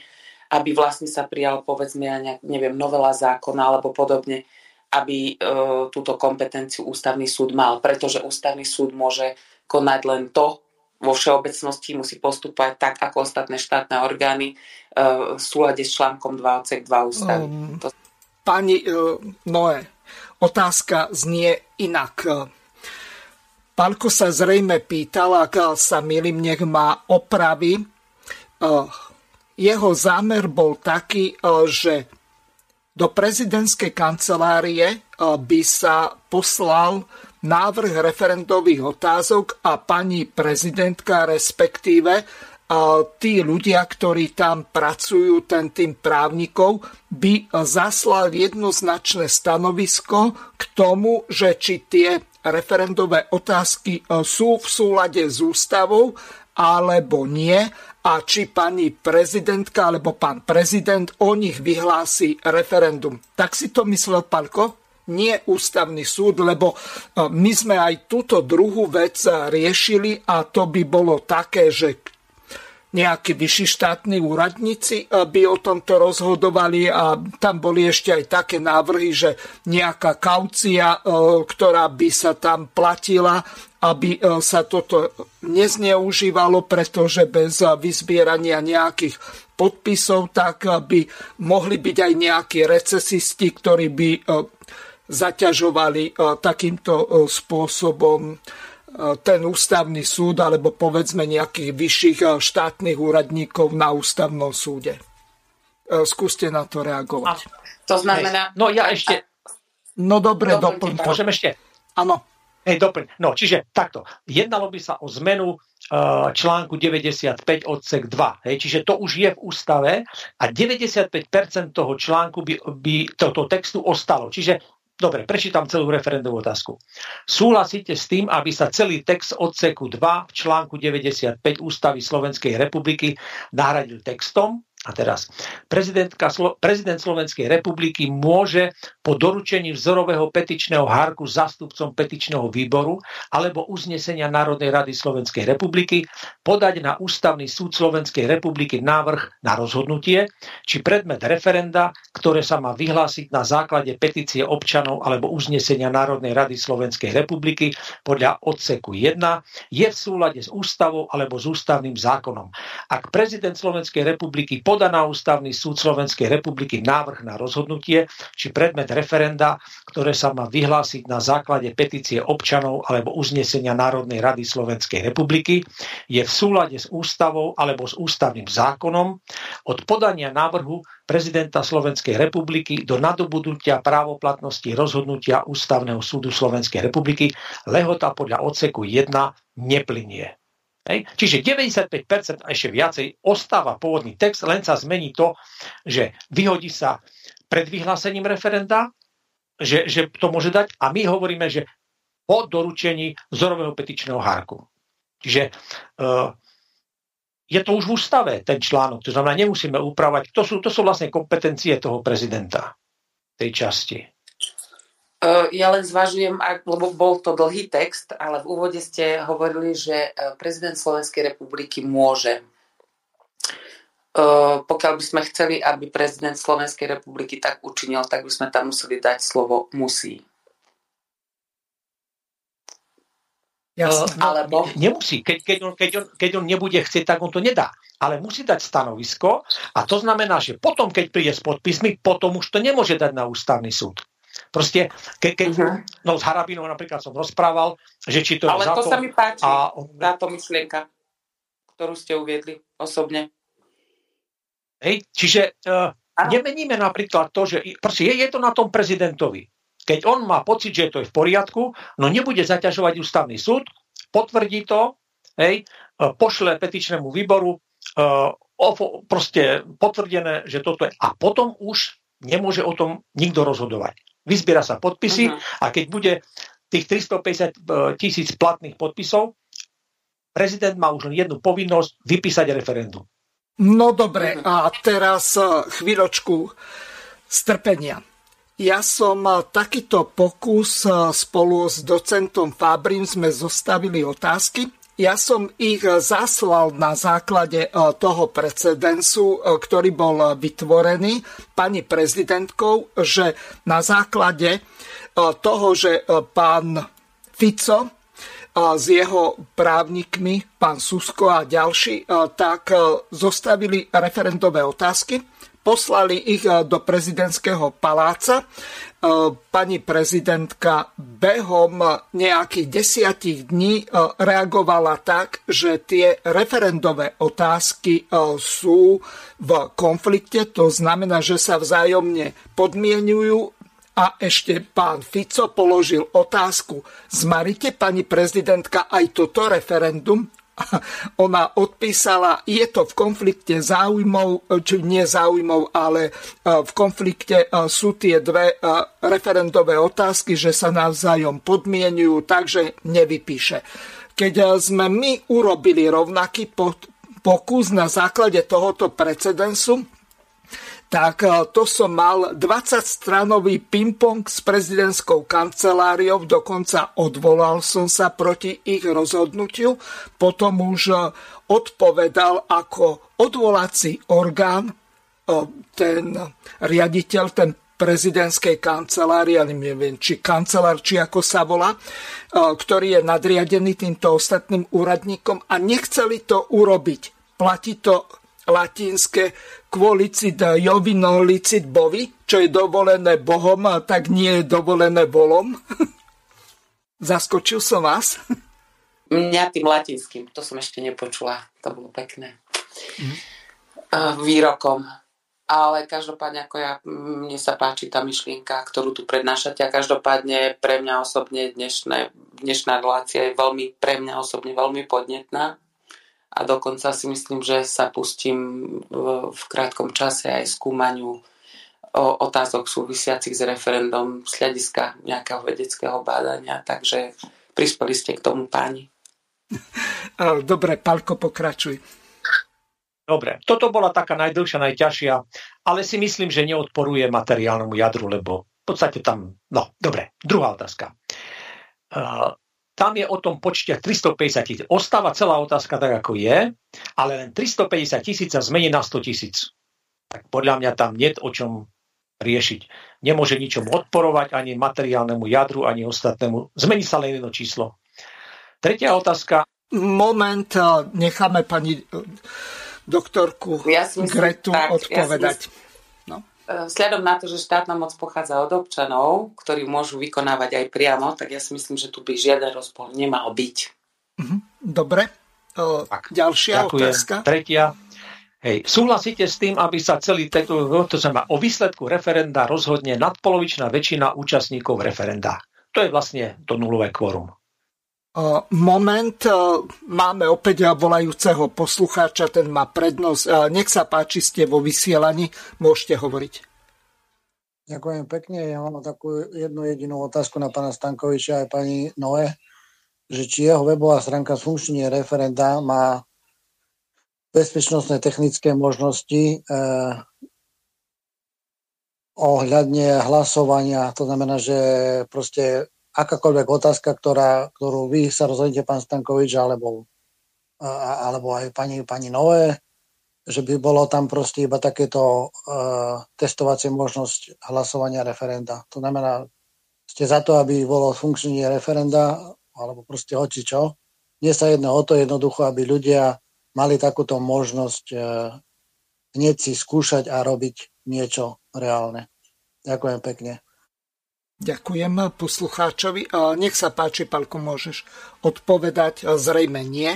aby vlastne sa prijal povedzme nejak, neviem, novela zákona alebo podobne, aby e, túto kompetenciu ústavný súd mal, pretože ústavný súd môže konať len to, vo všeobecnosti musí postupovať tak, ako ostatné štátne orgány e, v súlade s článkom 2 odsek 2 ústavy. Um, to... Pani uh, Noé, otázka znie inak. Pálko sa zrejme pýtal, ak sa milím, nech ma opraví. Uh, jeho zámer bol taký, že do prezidentskej kancelárie by sa poslal návrh referendových otázok a pani prezidentka, respektíve tí ľudia, ktorí tam pracujú, ten tým právnikov, by zaslal jednoznačné stanovisko k tomu, že či tie referendové otázky e, sú v súlade s ústavou alebo nie a či pani prezidentka alebo pán prezident o nich vyhlási referendum. Tak si to myslel Palko? Nie ústavný súd, lebo e, my sme aj túto druhú vec riešili a to by bolo také, že nejakí vyšší štátni úradníci e, by o tomto rozhodovali a tam boli ešte aj také návrhy, že nejaká kaucia, e, ktorá by sa tam platila, aby sa toto nezneužívalo, pretože bez vyzbierania nejakých podpisov, tak by mohli byť aj nejakí recesisti, ktorí by zaťažovali e, takýmto e, spôsobom e, ten ústavný súd alebo povedzme nejakých vyšších štátnych úradníkov na ústavnom súde. Skúste na to reagovať. To znamená... No ja ešte... No dobre, doplň. Môžem ešte? Áno. Hej, doplň. No, čiže takto. Jednalo by sa o zmenu článku 95 odsek 2. Hej, čiže to už je v ústave a 95% toho článku by, by tohto textu ostalo. Čiže Dobre, prečítam celú referendovú otázku. Súhlasíte s tým, aby sa celý text odseku 2 v článku 95 Ústavy Slovenskej republiky nahradil textom, a teraz, prezident Slovenskej republiky môže po doručení vzorového petičného hárku zástupcom petičného výboru alebo uznesenia Národnej rady Slovenskej republiky podať na Ústavný súd Slovenskej republiky návrh na rozhodnutie, či predmet referenda, ktoré sa má vyhlásiť na základe petície občanov alebo uznesenia Národnej rady Slovenskej republiky podľa odseku 1, je v súlade s ústavou alebo s ústavným zákonom. Ak prezident Slovenskej republiky podá na ústavný súd Slovenskej republiky návrh na rozhodnutie či predmet referenda, ktoré sa má vyhlásiť na základe petície občanov alebo uznesenia Národnej rady Slovenskej republiky, je v súlade s ústavou alebo s ústavným zákonom od podania návrhu prezidenta Slovenskej republiky do nadobudnutia právoplatnosti rozhodnutia Ústavného súdu Slovenskej republiky lehota podľa odseku 1 neplynie. Hej. Čiže 95% a ešte viacej ostáva pôvodný text, len sa zmení to, že vyhodí sa pred vyhlásením referenda, že, že to môže dať a my hovoríme, že po doručení vzorového petičného hárku. Čiže uh, je to už v ústave, ten článok. To znamená, nemusíme upravať. To sú, to sú vlastne kompetencie toho prezidenta tej časti. E, ja len zvažujem, lebo bol to dlhý text, ale v úvode ste hovorili, že e, prezident Slovenskej republiky môže. Pokiaľ by sme chceli, aby prezident Slovenskej republiky tak učinil, tak by sme tam museli dať slovo musí. Jasne. Alebo... Nemusí. Keď, keď, on, keď, on, keď on nebude chcieť, tak on to nedá. Ale musí dať stanovisko a to znamená, že potom, keď príde s podpismi, potom už to nemôže dať na ústavný súd. Proste, ke, keď, uh-huh. no s Harabinou napríklad som rozprával, že či to Ale je to sa mi páči, a on... táto myšlienka, ktorú ste uviedli osobne. Hej, čiže uh, nemeníme napríklad to, že proste je, je to na tom prezidentovi. Keď on má pocit, že to je v poriadku, no nebude zaťažovať ústavný súd, potvrdí to, hej, e, pošle petičnému výboru, uh, proste potvrdené, že toto je. A potom už nemôže o tom nikto rozhodovať. Vyzbiera sa podpisy uh-huh. a keď bude tých 350 e, tisíc platných podpisov, prezident má už len jednu povinnosť vypísať referendum. No dobre, a teraz chvíľočku strpenia. Ja som takýto pokus spolu s docentom Fabrim sme zostavili otázky. Ja som ich zaslal na základe toho precedensu, ktorý bol vytvorený pani prezidentkou, že na základe toho, že pán Fico s jeho právnikmi, pán Susko a ďalší, tak zostavili referendové otázky poslali ich eh, do prezidentského paláca. Pani prezidentka behom nejakých desiatich dní reagovala tak, že tie referendové otázky sú v konflikte, to znamená, že sa vzájomne podmienujú a ešte pán Fico položil otázku. Zmaríte, pani prezidentka, aj toto referendum? *laughs* ona odpísala, je to v konflikte záujmov, či nie záujmov, ale e, v konflikte e, sú tie dve e, referendové otázky, že sa navzájom podmienujú, takže nevypíše. Keď sme my urobili rovnaký pokus na základe tohoto precedensu, tak e, to som mal 20-stranový ping-pong s prezidentskou kanceláriou, dokonca odvolal som sa proti ich rozhodnutiu, potom už e, odpovedal ako odvolací orgán e, ten riaditeľ, ten prezidentskej kancelárie, ale neviem, či kancelár, či ako sa volá, ktorý je nadriadený týmto ostatným úradníkom a nechceli to urobiť. Platí to latinské quolicid jovino licit bovi, čo je dovolené Bohom, tak nie je dovolené volom. *laughs* Zaskočil som vás? Mňa tým latinským, to som ešte nepočula, to bolo pekné. Mm. Výrokom. Ale každopádne, ako ja, mne sa páči tá myšlienka, ktorú tu prednášate a každopádne pre mňa osobne dnešné, dnešná relácia je veľmi, pre mňa osobne veľmi podnetná a dokonca si myslím, že sa pustím v krátkom čase aj skúmaniu otázok súvisiacich s referendum z hľadiska nejakého vedeckého bádania, takže prispeli ste k tomu páni. *laughs* Dobre, Palko, pokračuj. Dobre, toto bola taká najdlhšia, najťažšia, ale si myslím, že neodporuje materiálnemu jadru, lebo v podstate tam... No, dobre, druhá otázka tam je o tom počte 350 tisíc. Ostáva celá otázka tak, ako je, ale len 350 tisíc sa zmení na 100 tisíc. Tak podľa mňa tam nie o čom riešiť. Nemôže ničomu odporovať, ani materiálnemu jadru, ani ostatnému. Zmení sa len jedno číslo. Tretia otázka. Moment, necháme pani doktorku ja Gretu tak, odpovedať. Ja no. Sľadom na to, že štátna moc pochádza od občanov, ktorí môžu vykonávať aj priamo, tak ja si myslím, že tu by žiaden rozpol nemal byť. Mhm. Dobre. Tak, Ďalšia ďakujem. otázka. Tretia. Hej, súhlasíte s tým, aby sa celý tento, to znamená, o výsledku referenda rozhodne nadpolovičná väčšina účastníkov referenda. To je vlastne to nulové kvorum. Moment, máme opäť volajúceho poslucháča, ten má prednosť. Nech sa páči, ste vo vysielaní, môžete hovoriť. Ďakujem pekne. Ja mám takú jednu jedinú otázku na pána Stankoviča aj pani Noe, že či jeho webová stránka funkčne referenda má bezpečnostné technické možnosti eh, ohľadne hlasovania. To znamená, že proste akákoľvek otázka, ktorá, ktorú vy sa rozhodnete, pán Stankovič, alebo, alebo aj pani, pani Nové, že by bolo tam proste iba takéto uh, testovacie možnosť hlasovania referenda. To znamená, ste za to, aby bolo funkčné referenda, alebo proste hoci čo. Nie sa jedno o to jednoducho, aby ľudia mali takúto možnosť uh, hneď si skúšať a robiť niečo reálne. Ďakujem pekne. Ďakujem poslucháčovi. Nech sa páči, Palko, môžeš odpovedať. Zrejme nie.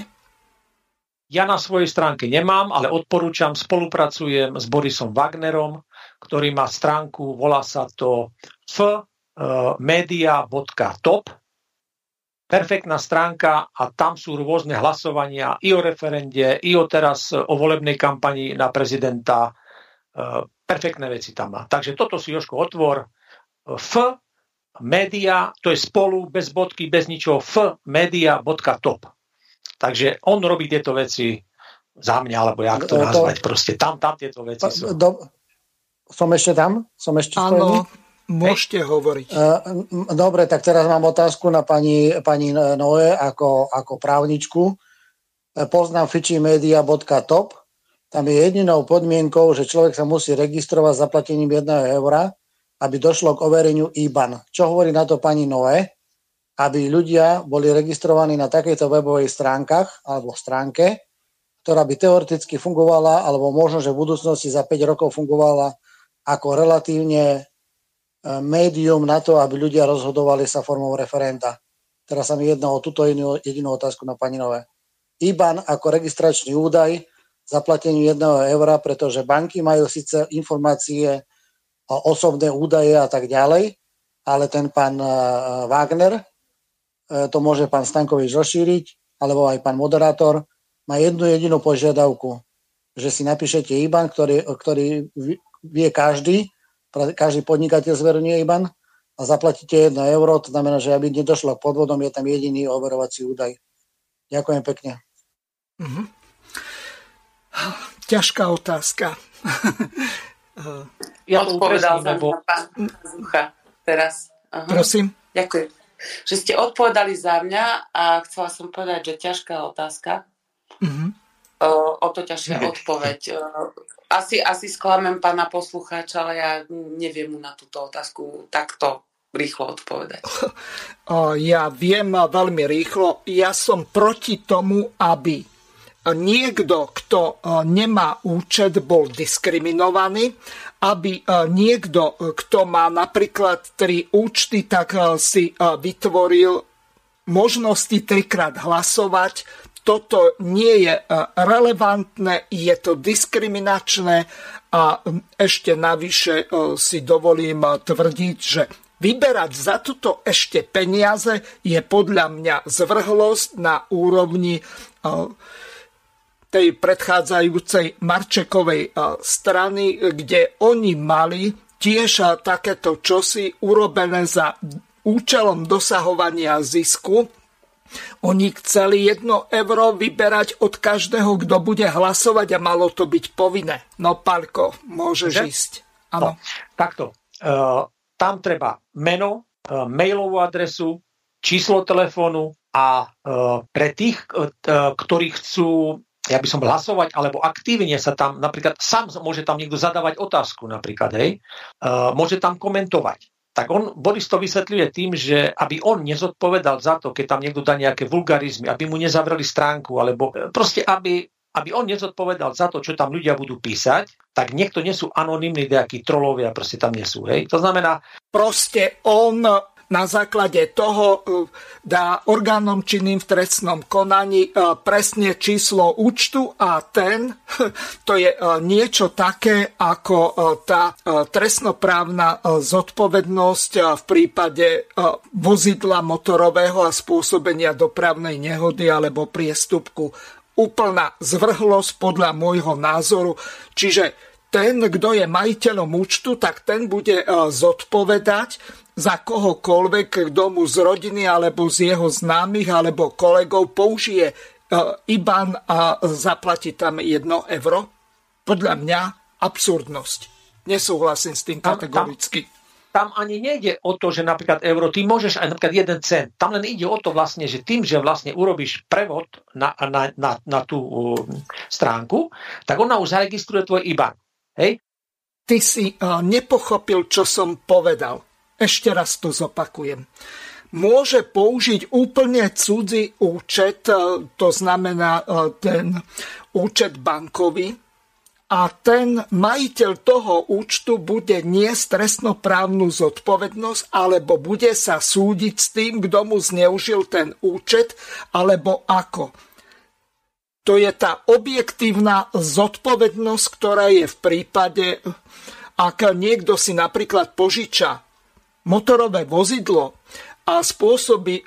Ja na svojej stránke nemám, ale odporúčam, spolupracujem s Borisom Wagnerom, ktorý má stránku, volá sa to fmedia.top. Perfektná stránka a tam sú rôzne hlasovania i o referende, i o teraz o volebnej kampani na prezidenta. E, perfektné veci tam má. Takže toto si Joško otvor. F media, to je spolu, bez bodky, bez ničoho, f media.top. Takže on robí tieto veci za mňa, alebo jak to, to nazvať, proste tam, tam tieto veci sú. Do, som ešte tam? Som ešte Áno, môžete Hej. hovoriť. Dobre, tak teraz mám otázku na pani, pani Noe ako, ako právničku. Poznám fichimedia.top. Tam je jedinou podmienkou, že človek sa musí registrovať s zaplatením 1 eura aby došlo k overeniu IBAN. Čo hovorí na to pani Noé? Aby ľudia boli registrovaní na takejto webovej stránkach alebo stránke, ktorá by teoreticky fungovala, alebo možno, že v budúcnosti za 5 rokov fungovala ako relatívne e, médium na to, aby ľudia rozhodovali sa formou referenda. Teraz sa mi jedná o túto jedinú, jedinú otázku na pani Nové. IBAN ako registračný údaj zaplateniu 1 eura, pretože banky majú síce informácie osobné údaje a tak ďalej, ale ten pán e, Wagner, e, to môže pán Stankovič rozšíriť, alebo aj pán moderátor, má jednu jedinú požiadavku, že si napíšete IBAN, ktorý, ktorý vie každý, každý podnikateľ zverejňuje IBAN a zaplatíte 1 euro, to znamená, že aby nedošlo k podvodom, je tam jediný overovací údaj. Ďakujem pekne. Mm-hmm. Ťažká otázka. *laughs* Ja Odpovedal som lebo... na pán Zucha teraz. Aha. Prosím? Ďakujem. Že ste odpovedali za mňa a chcela som povedať, že ťažká otázka. Mm-hmm. O, o to ťažšia odpoveď. Asi, asi sklamem pána poslucháča, ale ja neviem mu na túto otázku takto rýchlo odpovedať. *laughs* Ja viem veľmi rýchlo. Ja som proti tomu, aby niekto, kto e, nemá účet, bol diskriminovaný, aby e, niekto, kto má napríklad tri účty, tak e, si vytvoril možnosti trikrát hlasovať. Toto nie je relevantné, je to diskriminačné a ešte navyše si dovolím tvrdiť, že Vyberať za toto ešte peniaze je podľa mňa zvrhlosť na úrovni tej predchádzajúcej Marčekovej strany, kde oni mali tiež takéto čosi urobené za účelom dosahovania zisku. Oni chceli jedno euro vyberať od každého, kto bude hlasovať a malo to byť povinné. No, Palko, môžeš že? ísť. Áno. No, takto. Uh, tam treba meno, uh, mailovú adresu, číslo telefónu a uh, pre tých, uh, ktorí chcú ja by som hlasovať, alebo aktívne sa tam, napríklad sám môže tam niekto zadávať otázku napríklad, hej, uh, môže tam komentovať. Tak on, Boris to vysvetľuje tým, že aby on nezodpovedal za to, keď tam niekto dá nejaké vulgarizmy, aby mu nezavreli stránku, alebo e, proste aby, aby on nezodpovedal za to, čo tam ľudia budú písať, tak niekto nie sú anonimní nejakí trolovia, proste tam nie sú. Hej. To znamená... Proste on na základe toho e, dá orgánom činným v trestnom konaní e, presne číslo účtu a ten, *laughs* to je e, niečo také ako tá trestnoprávna zodpovednosť v prípade vozidla motorového a spôsobenia dopravnej nehody alebo priestupku. Úplná zvrhlosť podľa môjho názoru. Čiže ten, kto je majiteľom účtu, tak ten bude zodpovedať za kohokoľvek, kto mu z rodiny alebo z jeho známych alebo kolegov použije e, IBAN a zaplatí tam jedno euro? Podľa mňa absurdnosť. Nesúhlasím s tým kategoricky. Tam, tam ani nejde o to, že napríklad euro, ty môžeš aj napríklad jeden cent. Tam len ide o to vlastne, že tým, že vlastne urobíš prevod na, na, na, na tú uh, stránku, tak ona už zaregistruje tvoj IBAN. Hej? Ty si uh, nepochopil, čo som povedal. Ešte raz to zopakujem. Môže použiť úplne cudzí účet, e, to znamená e, ten účet bankový, a ten majiteľ toho účtu bude niesť trestnoprávnu zodpovednosť alebo bude sa súdiť s tým, kto mu zneužil ten účet alebo ako. To je tá objektívna zodpovednosť, ktorá je v prípade, ak niekto si napríklad požiča motorové vozidlo a spôsobí e,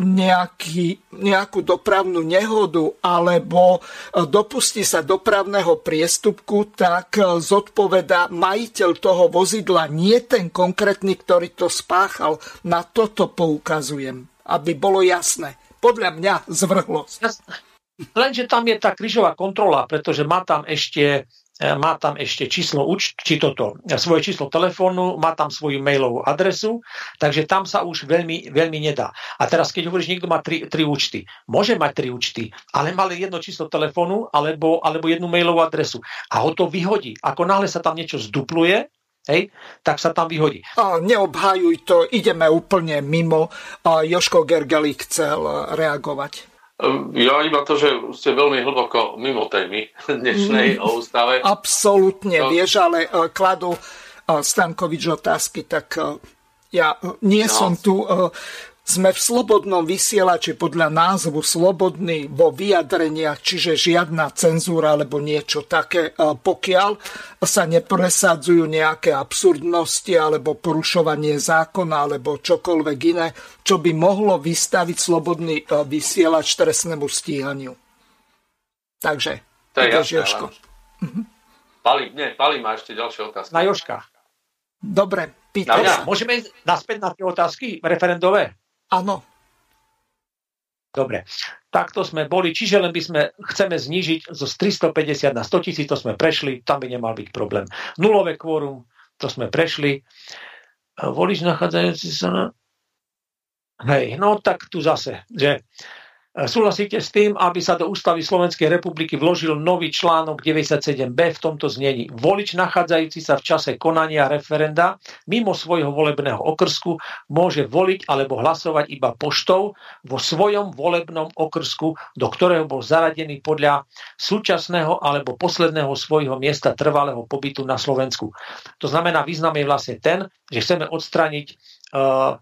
nejaký, nejakú dopravnú nehodu alebo e, dopustí sa dopravného priestupku, tak e, zodpoveda majiteľ toho vozidla, nie ten konkrétny, ktorý to spáchal. Na toto poukazujem, aby bolo jasné. Podľa mňa zvrhlosť. Lenže tam je tá krížová kontrola, pretože má tam ešte má tam ešte číslo či toto, e, svoje číslo telefónu, má tam svoju mailovú adresu, takže tam sa už veľmi, veľmi nedá. A teraz, keď hovoríš, niekto má tri, tri účty, môže mať tri účty, ale má len jedno číslo telefónu alebo, alebo jednu mailovú adresu a ho to vyhodí. Ako náhle sa tam niečo zdupluje, Hej, tak sa tam vyhodí. A neobhajuj to, ideme úplne mimo. A Joško Gergely chcel reagovať. Ehm, ja iba to, že ste veľmi hlboko mimo témy *laughs* dnešnej mm, o ústave. Absolútne, no. vieš, ale uh, kladol uh, Stankovič otázky, tak uh, ja nie no. som tu sme v slobodnom vysielači podľa názvu slobodný vo vyjadreniach, čiže žiadna cenzúra alebo niečo také, pokiaľ sa nepresadzujú nejaké absurdnosti alebo porušovanie zákona alebo čokoľvek iné, čo by mohlo vystaviť slobodný e, vysielač trestnému stíhaniu. Takže, to je jasné, Joško. Mhm. Pali, nie, Pali má ešte ďalšie otázky. Na Joška. Dobre, pýtaj Môžeme ísť naspäť na tie otázky referendové? Áno. Dobre, takto sme boli, čiže len by sme, chceme znížiť zo 350 na 100 tisíc, to sme prešli, tam by nemal byť problém. Nulové kvórum, to sme prešli. Volič nachádzajúci sa na... Hej, no tak tu zase, že Súhlasíte s tým, aby sa do ústavy Slovenskej republiky vložil nový článok 97b v tomto znení. Volič nachádzajúci sa v čase konania referenda mimo svojho volebného okrsku môže voliť alebo hlasovať iba poštou vo svojom volebnom okrsku, do ktorého bol zaradený podľa súčasného alebo posledného svojho miesta trvalého pobytu na Slovensku. To znamená, význam je vlastne ten, že chceme odstraniť uh,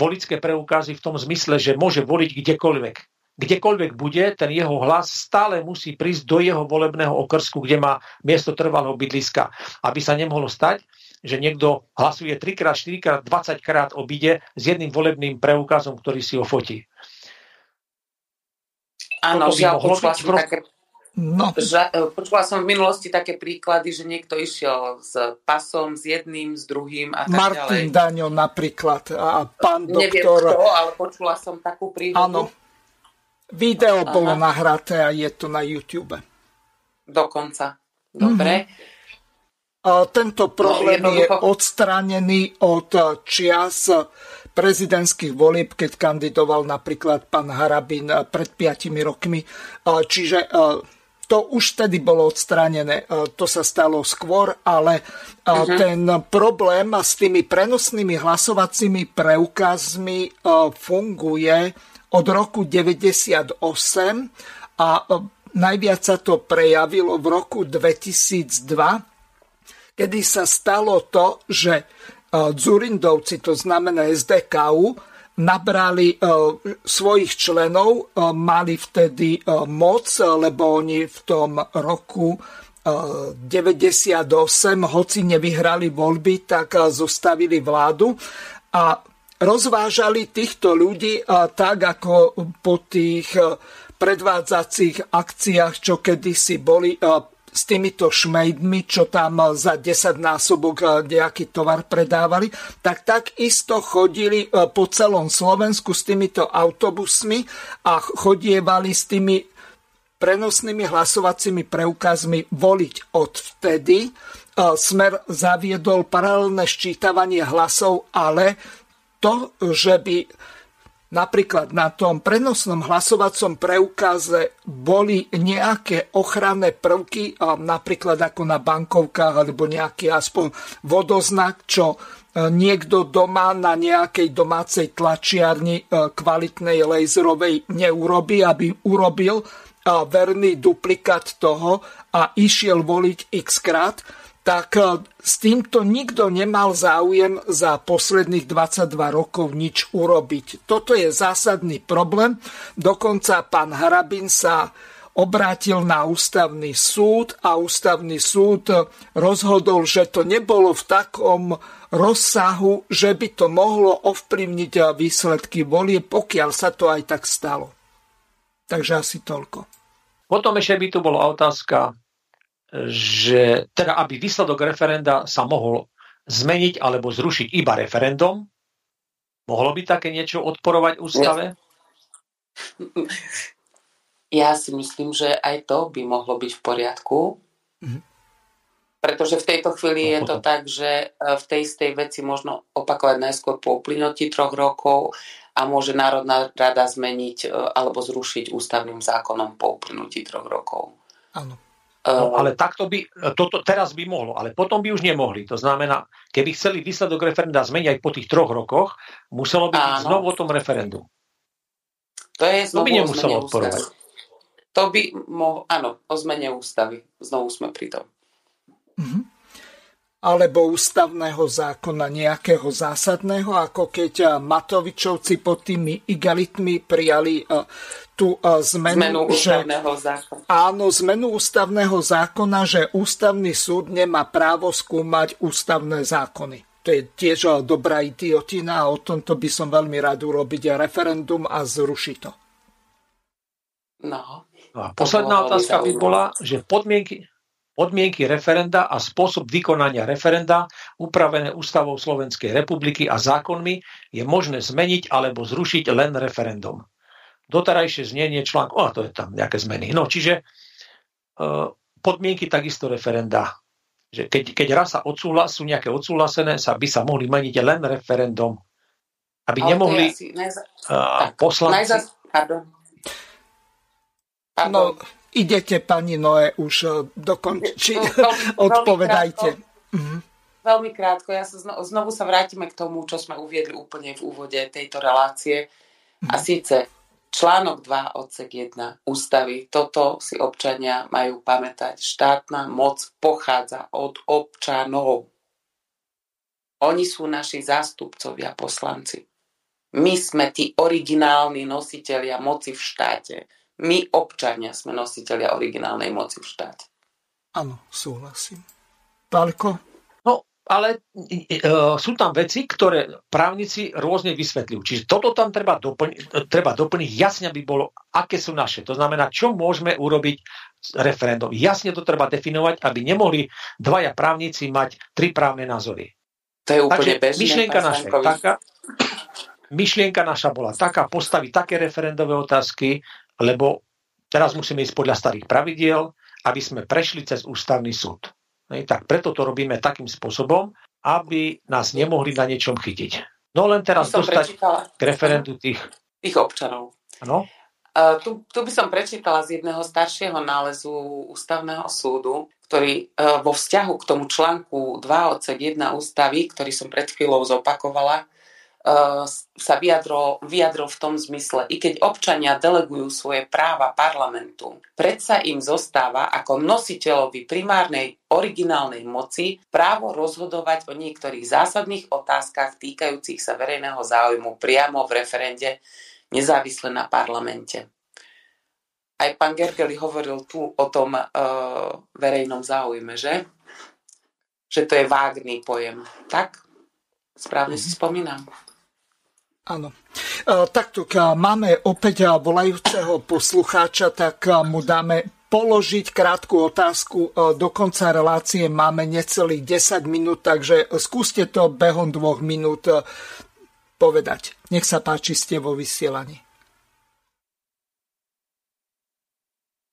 volické preukazy v tom zmysle, že môže voliť kdekoľvek. Kdekoľvek bude, ten jeho hlas stále musí prísť do jeho volebného okrsku, kde má miesto trvalého bydliska. Aby sa nemohlo stať, že niekto hlasuje 3 krát, 4 krát, 20 krát obide s jedným volebným preukazom, ktorý si ho fotí. Áno, žiaľ, počula som také No. Že, e, počula som v minulosti také príklady, že niekto išiel s pasom, s jedným, s druhým a tak Martin ďalej. Daňo napríklad a pán doktor... Neviem kto, ale počula som takú príhodu. Áno. Video Aha. bolo nahraté a je to na YouTube. Dokonca. Dobre. Mm-hmm. A tento problém no, je odstránený od čias prezidentských volieb, keď kandidoval napríklad pán Harabin pred 5 rokmi. Čiže to už vtedy bolo odstránené. To sa stalo skôr, ale uh-huh. ten problém s tými prenosnými hlasovacími preukazmi funguje od roku 98 a najviac sa to prejavilo v roku 2002, kedy sa stalo to, že Dzurindovci, to znamená SDKU, nabrali svojich členov, mali vtedy moc, lebo oni v tom roku 98, hoci nevyhrali voľby, tak zostavili vládu a rozvážali týchto ľudí tak, ako po tých predvádzacích akciách, čo kedysi boli s týmito šmejdmi, čo tam za 10 násobok nejaký tovar predávali, tak takisto chodili po celom Slovensku s týmito autobusmi a chodievali s tými prenosnými hlasovacími preukazmi voliť od vtedy. Smer zaviedol paralelné ščítavanie hlasov, ale to, že by napríklad na tom prenosnom hlasovacom preukaze boli nejaké ochranné prvky, napríklad ako na bankovkách, alebo nejaký aspoň vodoznak, čo e, niekto doma na nejakej domácej tlačiarni e, kvalitnej laserovej neurobi, aby urobil verný duplikát toho a išiel voliť x krát tak e, s týmto nikto nemal záujem za posledných 22 rokov nič urobiť. Toto je zásadný problém. Dokonca pán Harabin sa obrátil na ústavný súd a ústavný súd rozhodol, že to nebolo v takom rozsahu, že by to mohlo ovplyvniť výsledky volie, pokiaľ sa to aj tak stalo. Takže asi toľko. Potom ešte by tu bola otázka že teda aby výsledok referenda sa mohol zmeniť alebo zrušiť iba referendum, mohlo by také niečo odporovať ústave? Ja si myslím, že aj to by mohlo byť v poriadku. Mm-hmm. Pretože v tejto chvíli no, je to tak, že e, v tej istej veci možno opakovať najskôr po uplynutí troch rokov a môže Národná rada zmeniť e, alebo zrušiť ústavným zákonom po uplynutí troch rokov. Áno. No, ale takto by, toto teraz by mohlo, ale potom by už nemohli. To znamená, keby chceli výsledok referenda zmeniť aj po tých troch rokoch, muselo by byť znovu o tom referendu. To je to by nemuselo odporovať. To by mohlo, áno, o zmene ústavy. Znovu sme pri tom. Mm-hmm alebo ústavného zákona nejakého zásadného, ako keď Matovičovci pod tými igalitmi prijali tú zmenu, zmenu že, ústavného zákona. Áno, zmenu ústavného zákona, že ústavný súd nemá právo skúmať ústavné zákony. To je tiež dobrá idiotina a o tomto by som veľmi rád urobiť referendum a zrušiť to. No. A posledná otázka by bola, že podmienky, podmienky referenda a spôsob vykonania referenda upravené ústavou Slovenskej republiky a zákonmi je možné zmeniť alebo zrušiť len referendum doterajšie znenie článku, o, to je tam nejaké zmeny. No, čiže e, podmienky takisto referenda. Že keď, keď raz sa odsúhlas, sú nejaké odsúhlasené, sa by sa mohli meniť len referendum. Aby Ale nemohli najza... uh, poslanci... Najza... Pardon. Pardon. No, idete, pani Noé, už e, dokončiť. Odpovedajte. *laughs* Veľmi krátko, mhm. veľmi krátko. Ja sa znovu, znovu sa vrátime k tomu, čo sme uviedli úplne v úvode tejto relácie. A mhm. síce Článok 2, odsek 1 ústavy. Toto si občania majú pamätať. Štátna moc pochádza od občanov. Oni sú naši zástupcovia, poslanci. My sme tí originálni nositeľia moci v štáte. My, občania, sme nositeľia originálnej moci v štáte. Áno, súhlasím. Pálko? ale e, sú tam veci, ktoré právnici rôzne vysvetľujú. Čiže toto tam treba doplniť, treba doplniť, jasne by bolo, aké sú naše. To znamená, čo môžeme urobiť s referendum. Jasne to treba definovať, aby nemohli dvaja právnici mať tri právne názory. To je úplne Takže bežné, myšlienka naša taká, myšlienka naša bola taká, postaviť také referendové otázky, lebo teraz musíme ísť podľa starých pravidiel, aby sme prešli cez ústavný súd. Tak preto to robíme takým spôsobom, aby nás nemohli na niečom chytiť. No len teraz dostať k referendu tých... Tých občanov. Uh, tu, tu by som prečítala z jedného staršieho nálezu ústavného súdu, ktorý uh, vo vzťahu k tomu článku 2 odsek 1 ústavy, ktorý som pred chvíľou zopakovala, sa vyjadril, vyjadril v tom zmysle, i keď občania delegujú svoje práva parlamentu, predsa im zostáva ako nositeľovi primárnej originálnej moci právo rozhodovať o niektorých zásadných otázkach týkajúcich sa verejného záujmu priamo v referende nezávisle na parlamente. Aj pán Gergely hovoril tu o tom uh, verejnom záujme, že? Že to je vágný pojem. Tak? Správne si mhm. spomínam. Áno. Uh, takto, máme opäť volajúceho poslucháča, tak mu dáme položiť krátku otázku. Do konca relácie máme necelých 10 minút, takže skúste to behom dvoch minút povedať. Nech sa páči, ste vo vysielaní.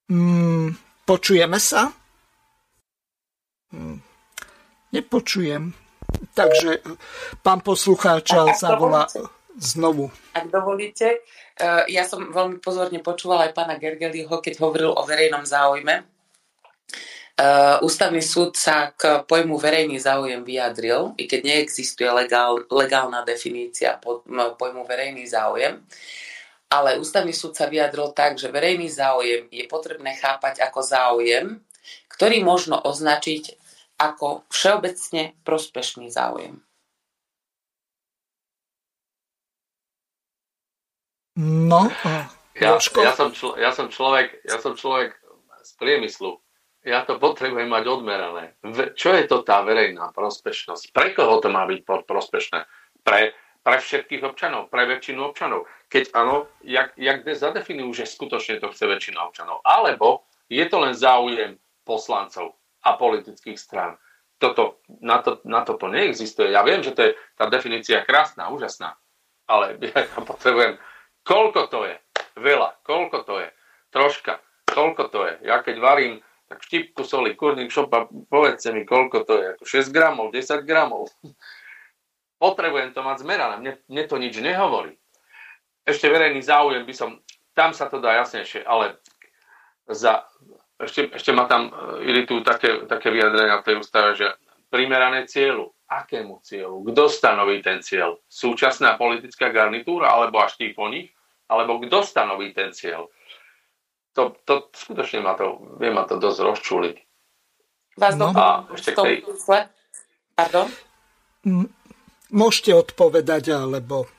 Mm, počujeme sa? Mm, nepočujem. Takže pán poslucháč zavolá znovu. Ak dovolíte, eh, ja som veľmi pozorne počúvala aj pána Gergeliho, keď hovoril o verejnom záujme. Uh, ústavný súd sa k pojmu verejný záujem vyjadril, i keď neexistuje legál, legálna definícia po, pojmu verejný záujem. Ale ústavný súd sa vyjadril tak, že verejný záujem je potrebné chápať ako záujem, ktorý možno označiť ako všeobecne prospešný záujem. No, ja, ja, som člo, ja, som človek, ja som človek z priemyslu ja to potrebujem mať odmerané. Čo je to tá verejná prospešnosť? Pre koho to má byť prospešné? Pre, pre všetkých občanov, pre väčšinu občanov. Keď áno, jak, jak dnes zadefinujú, že skutočne to chce väčšina občanov. Alebo je to len záujem poslancov a politických strán. Toto, na, to, na toto neexistuje. Ja viem, že to je, tá definícia krásna, úžasná, ale *laughs* ja potrebujem, koľko to je, veľa, koľko to je, troška, koľko to je. Ja keď varím tak štipku soli, kurník šopa, povedzte mi, koľko to je, ako 6 gramov, 10 gramov. *laughs* Potrebujem to mať zmerané, mne, mne to nič nehovorí. Ešte verejný záujem by som, tam sa to dá jasnejšie, ale za, ešte, ešte ma tam e, iritujú také, také vyjadrenia v tej ústave, že primerané cieľu. Akému cieľu? Kto stanoví ten cieľ? Súčasná politická garnitúra, alebo až tí po nich? Alebo kto stanoví ten cieľ? to, to skutočne ma to, vie ma to dosť rozčuliť. Vás no. A ešte tej... Pardon? Môžete odpovedať, alebo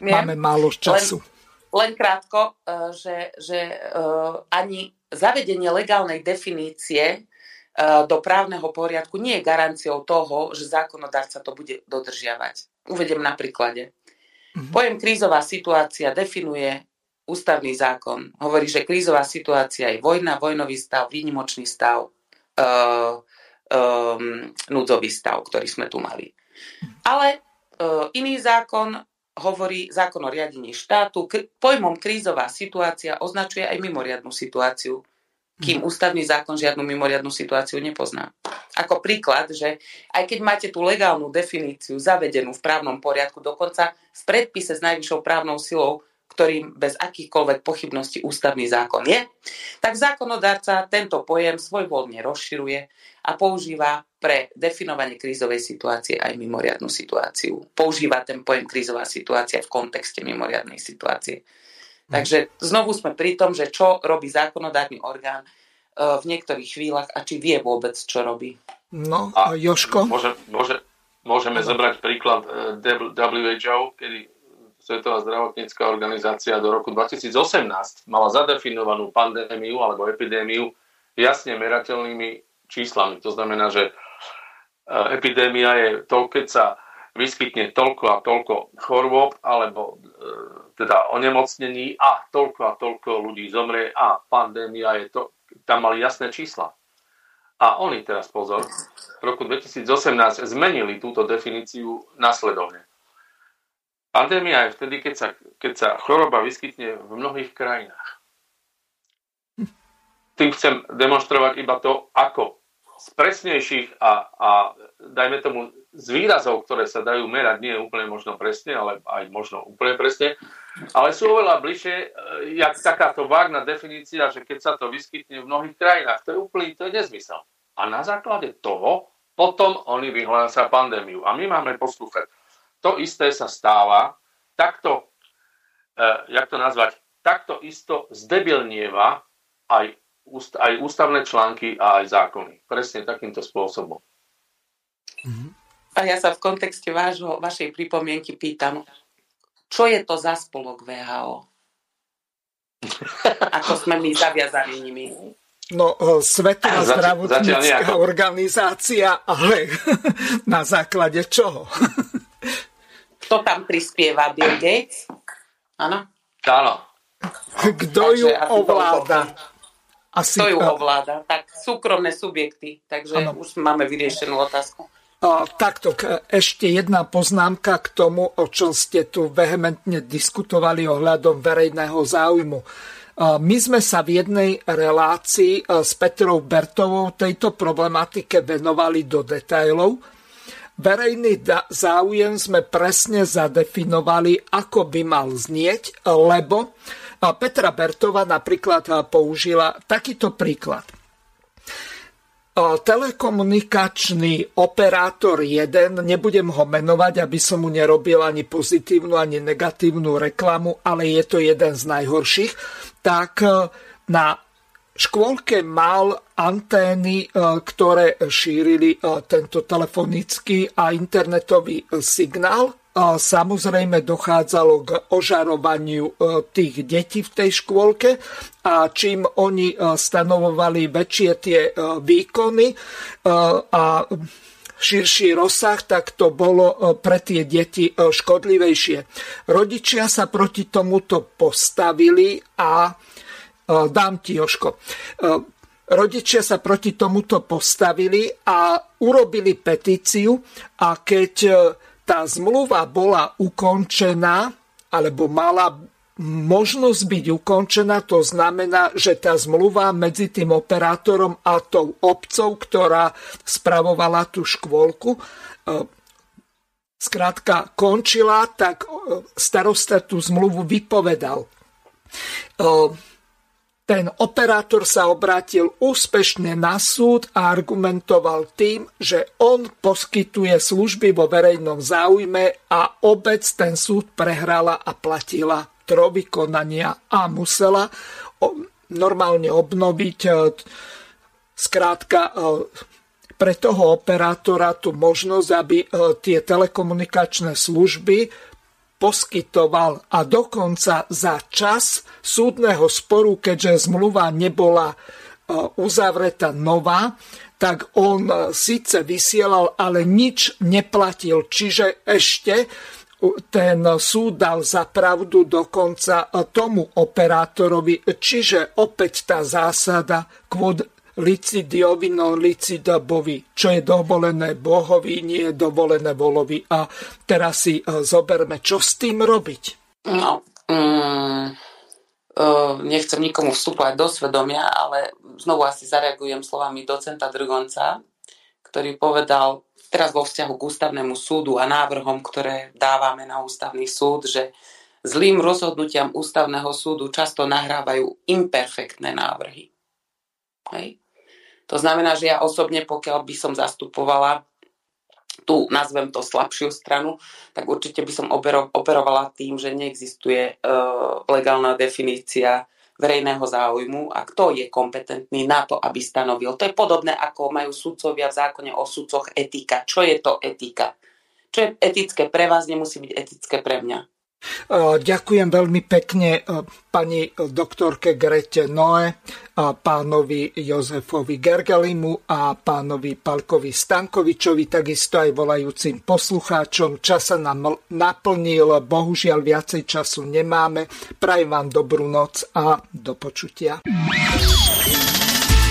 máme málo času. Len, len krátko, e, že, že uh, ani zavedenie legálnej definície uh, do právneho poriadku nie je garanciou toho, že zákonodárca to bude dodržiavať. Uvediem na príklade. Mm-hmm. Pojem krízová situácia definuje ústavný zákon hovorí, že krízová situácia je vojna, vojnový stav, výnimočný stav, uh, um, núdzový stav, ktorý sme tu mali. Ale uh, iný zákon hovorí zákon o riadení štátu. K- pojmom krízová situácia označuje aj mimoriadnú situáciu, kým mhm. ústavný zákon žiadnu mimoriadnú situáciu nepozná. Ako príklad, že aj keď máte tú legálnu definíciu zavedenú v právnom poriadku, dokonca v predpise s najvyššou právnou silou ktorým bez akýchkoľvek pochybností ústavný zákon je, tak zákonodárca tento pojem svojvoľne rozširuje a používa pre definovanie krízovej situácie aj mimoriadnu situáciu. Používa ten pojem krízová situácia v kontexte mimoriadnej situácie. Takže znovu sme pri tom, že čo robí zákonodárny orgán e, v niektorých chvíľach a či vie vôbec, čo robí. No, a Joško? Môže, môže, môžeme zobrať príklad e, WHO, kedy Svetová zdravotnícká organizácia do roku 2018 mala zadefinovanú pandémiu alebo epidémiu jasne merateľnými číslami. To znamená, že e, epidémia je to, keď sa vyskytne toľko a toľko chorôb alebo teda onemocnení a toľko a toľko ľudí zomrie a pandémia je to, tam mali jasné čísla. A oni teraz, pozor, v roku 2018 zmenili túto definíciu následovne. Pandémia je vtedy, keď sa, keď sa choroba vyskytne v mnohých krajinách. Tým chcem demonstrovať iba to, ako z presnejších a, a dajme tomu z výrazov, ktoré sa dajú merať, nie úplne možno presne, ale aj možno úplne presne, ale sú oveľa bližšie, e, jak takáto vágna definícia, že keď sa to vyskytne v mnohých krajinách, to je úplný, to je nezmysel. A na základe toho potom oni vyhlásia pandémiu. A my máme poslúchať. To isté sa stáva, takto, eh, jak to nazvať, takto isto zdebilnieva aj, aj ústavné články a aj zákony. Presne takýmto spôsobom. Mm-hmm. A ja sa v kontexte vášho, vašej pripomienky pýtam, čo je to za spolok VHO? *laughs* Ako sme my zaviazaní nimi? No, e, Svetová zdravotnícká organizácia, ale *laughs* na základe čoho? *laughs* Kto tam prispieva? Bill Gates? Áno? Áno. Kto ju ovláda? Asi, Kto ju ovláda? Tak súkromné subjekty. Takže ano. už máme vyriešenú otázku. Takto, ešte jedna poznámka k tomu, o čom ste tu vehementne diskutovali ohľadom verejného záujmu. My sme sa v jednej relácii s Petrou Bertovou tejto problematike venovali do detajlov. Verejný záujem sme presne zadefinovali, ako by mal znieť, lebo Petra Bertova napríklad použila takýto príklad telekomunikačný operátor 1, nebudem ho menovať, aby som mu nerobil ani pozitívnu, ani negatívnu reklamu, ale je to jeden z najhorších, tak e, na škôlke mal antény, e, ktoré šírili e, tento telefonický a internetový signál samozrejme dochádzalo k ožarovaniu e, tých detí v tej škôlke a čím oni e, stanovovali väčšie tie e, výkony a širší rozsah, tak to bolo pre tie deti škodlivejšie. Rodičia sa proti tomuto postavili a dám ti, Joško, rodičia sa proti tomuto postavili a urobili petíciu a keď tá zmluva bola ukončená, alebo mala možnosť byť ukončená, to znamená, že tá zmluva medzi tým operátorom a tou obcov, ktorá spravovala tú škôlku, skrátka e, končila, tak e, starosta tú zmluvu vypovedal. E, ten operátor sa obrátil úspešne na súd a argumentoval tým, že on poskytuje služby vo verejnom záujme a obec ten súd prehrala a platila troby konania a musela normálne obnoviť e, skrátka e, pre toho operátora tú možnosť, aby e, tie telekomunikačné služby poskytoval a dokonca za čas súdneho sporu, keďže zmluva nebola e, uzavretá nová, tak on e, síce vysielal, ale nič neplatil. Čiže ešte ten súd dal za pravdu dokonca e, tomu operátorovi. Čiže opäť tá zásada quod licidiovi non licidabovi, čo je dovolené Bohovi, nie je dovolené volovi. A teraz si uh, zoberme, čo s tým robiť. No, mm, uh, nechcem nikomu vstúpať do svedomia, ale znovu asi zareagujem slovami docenta Drgonca, ktorý povedal teraz vo vzťahu k ústavnému súdu a návrhom, ktoré dávame na ústavný súd, že zlým rozhodnutiam ústavného súdu často nahrávajú imperfektné návrhy. Hej? To znamená, že ja osobne, pokiaľ by som zastupovala tú, nazvem to, slabšiu stranu, tak určite by som operovala tým, že neexistuje uh, legálna definícia verejného záujmu a kto je kompetentný na to, aby stanovil. To je podobné, ako majú sudcovia v zákone o sudcoch etika. Čo je to etika? Čo je etické pre vás, nemusí byť etické pre mňa. Ďakujem veľmi pekne pani doktorke Grete Noe, a pánovi Jozefovi Gergelimu a pánovi Palkovi Stankovičovi, takisto aj volajúcim poslucháčom. Čas sa nám naplnil, bohužiaľ viacej času nemáme. Prajem vám dobrú noc a do počutia.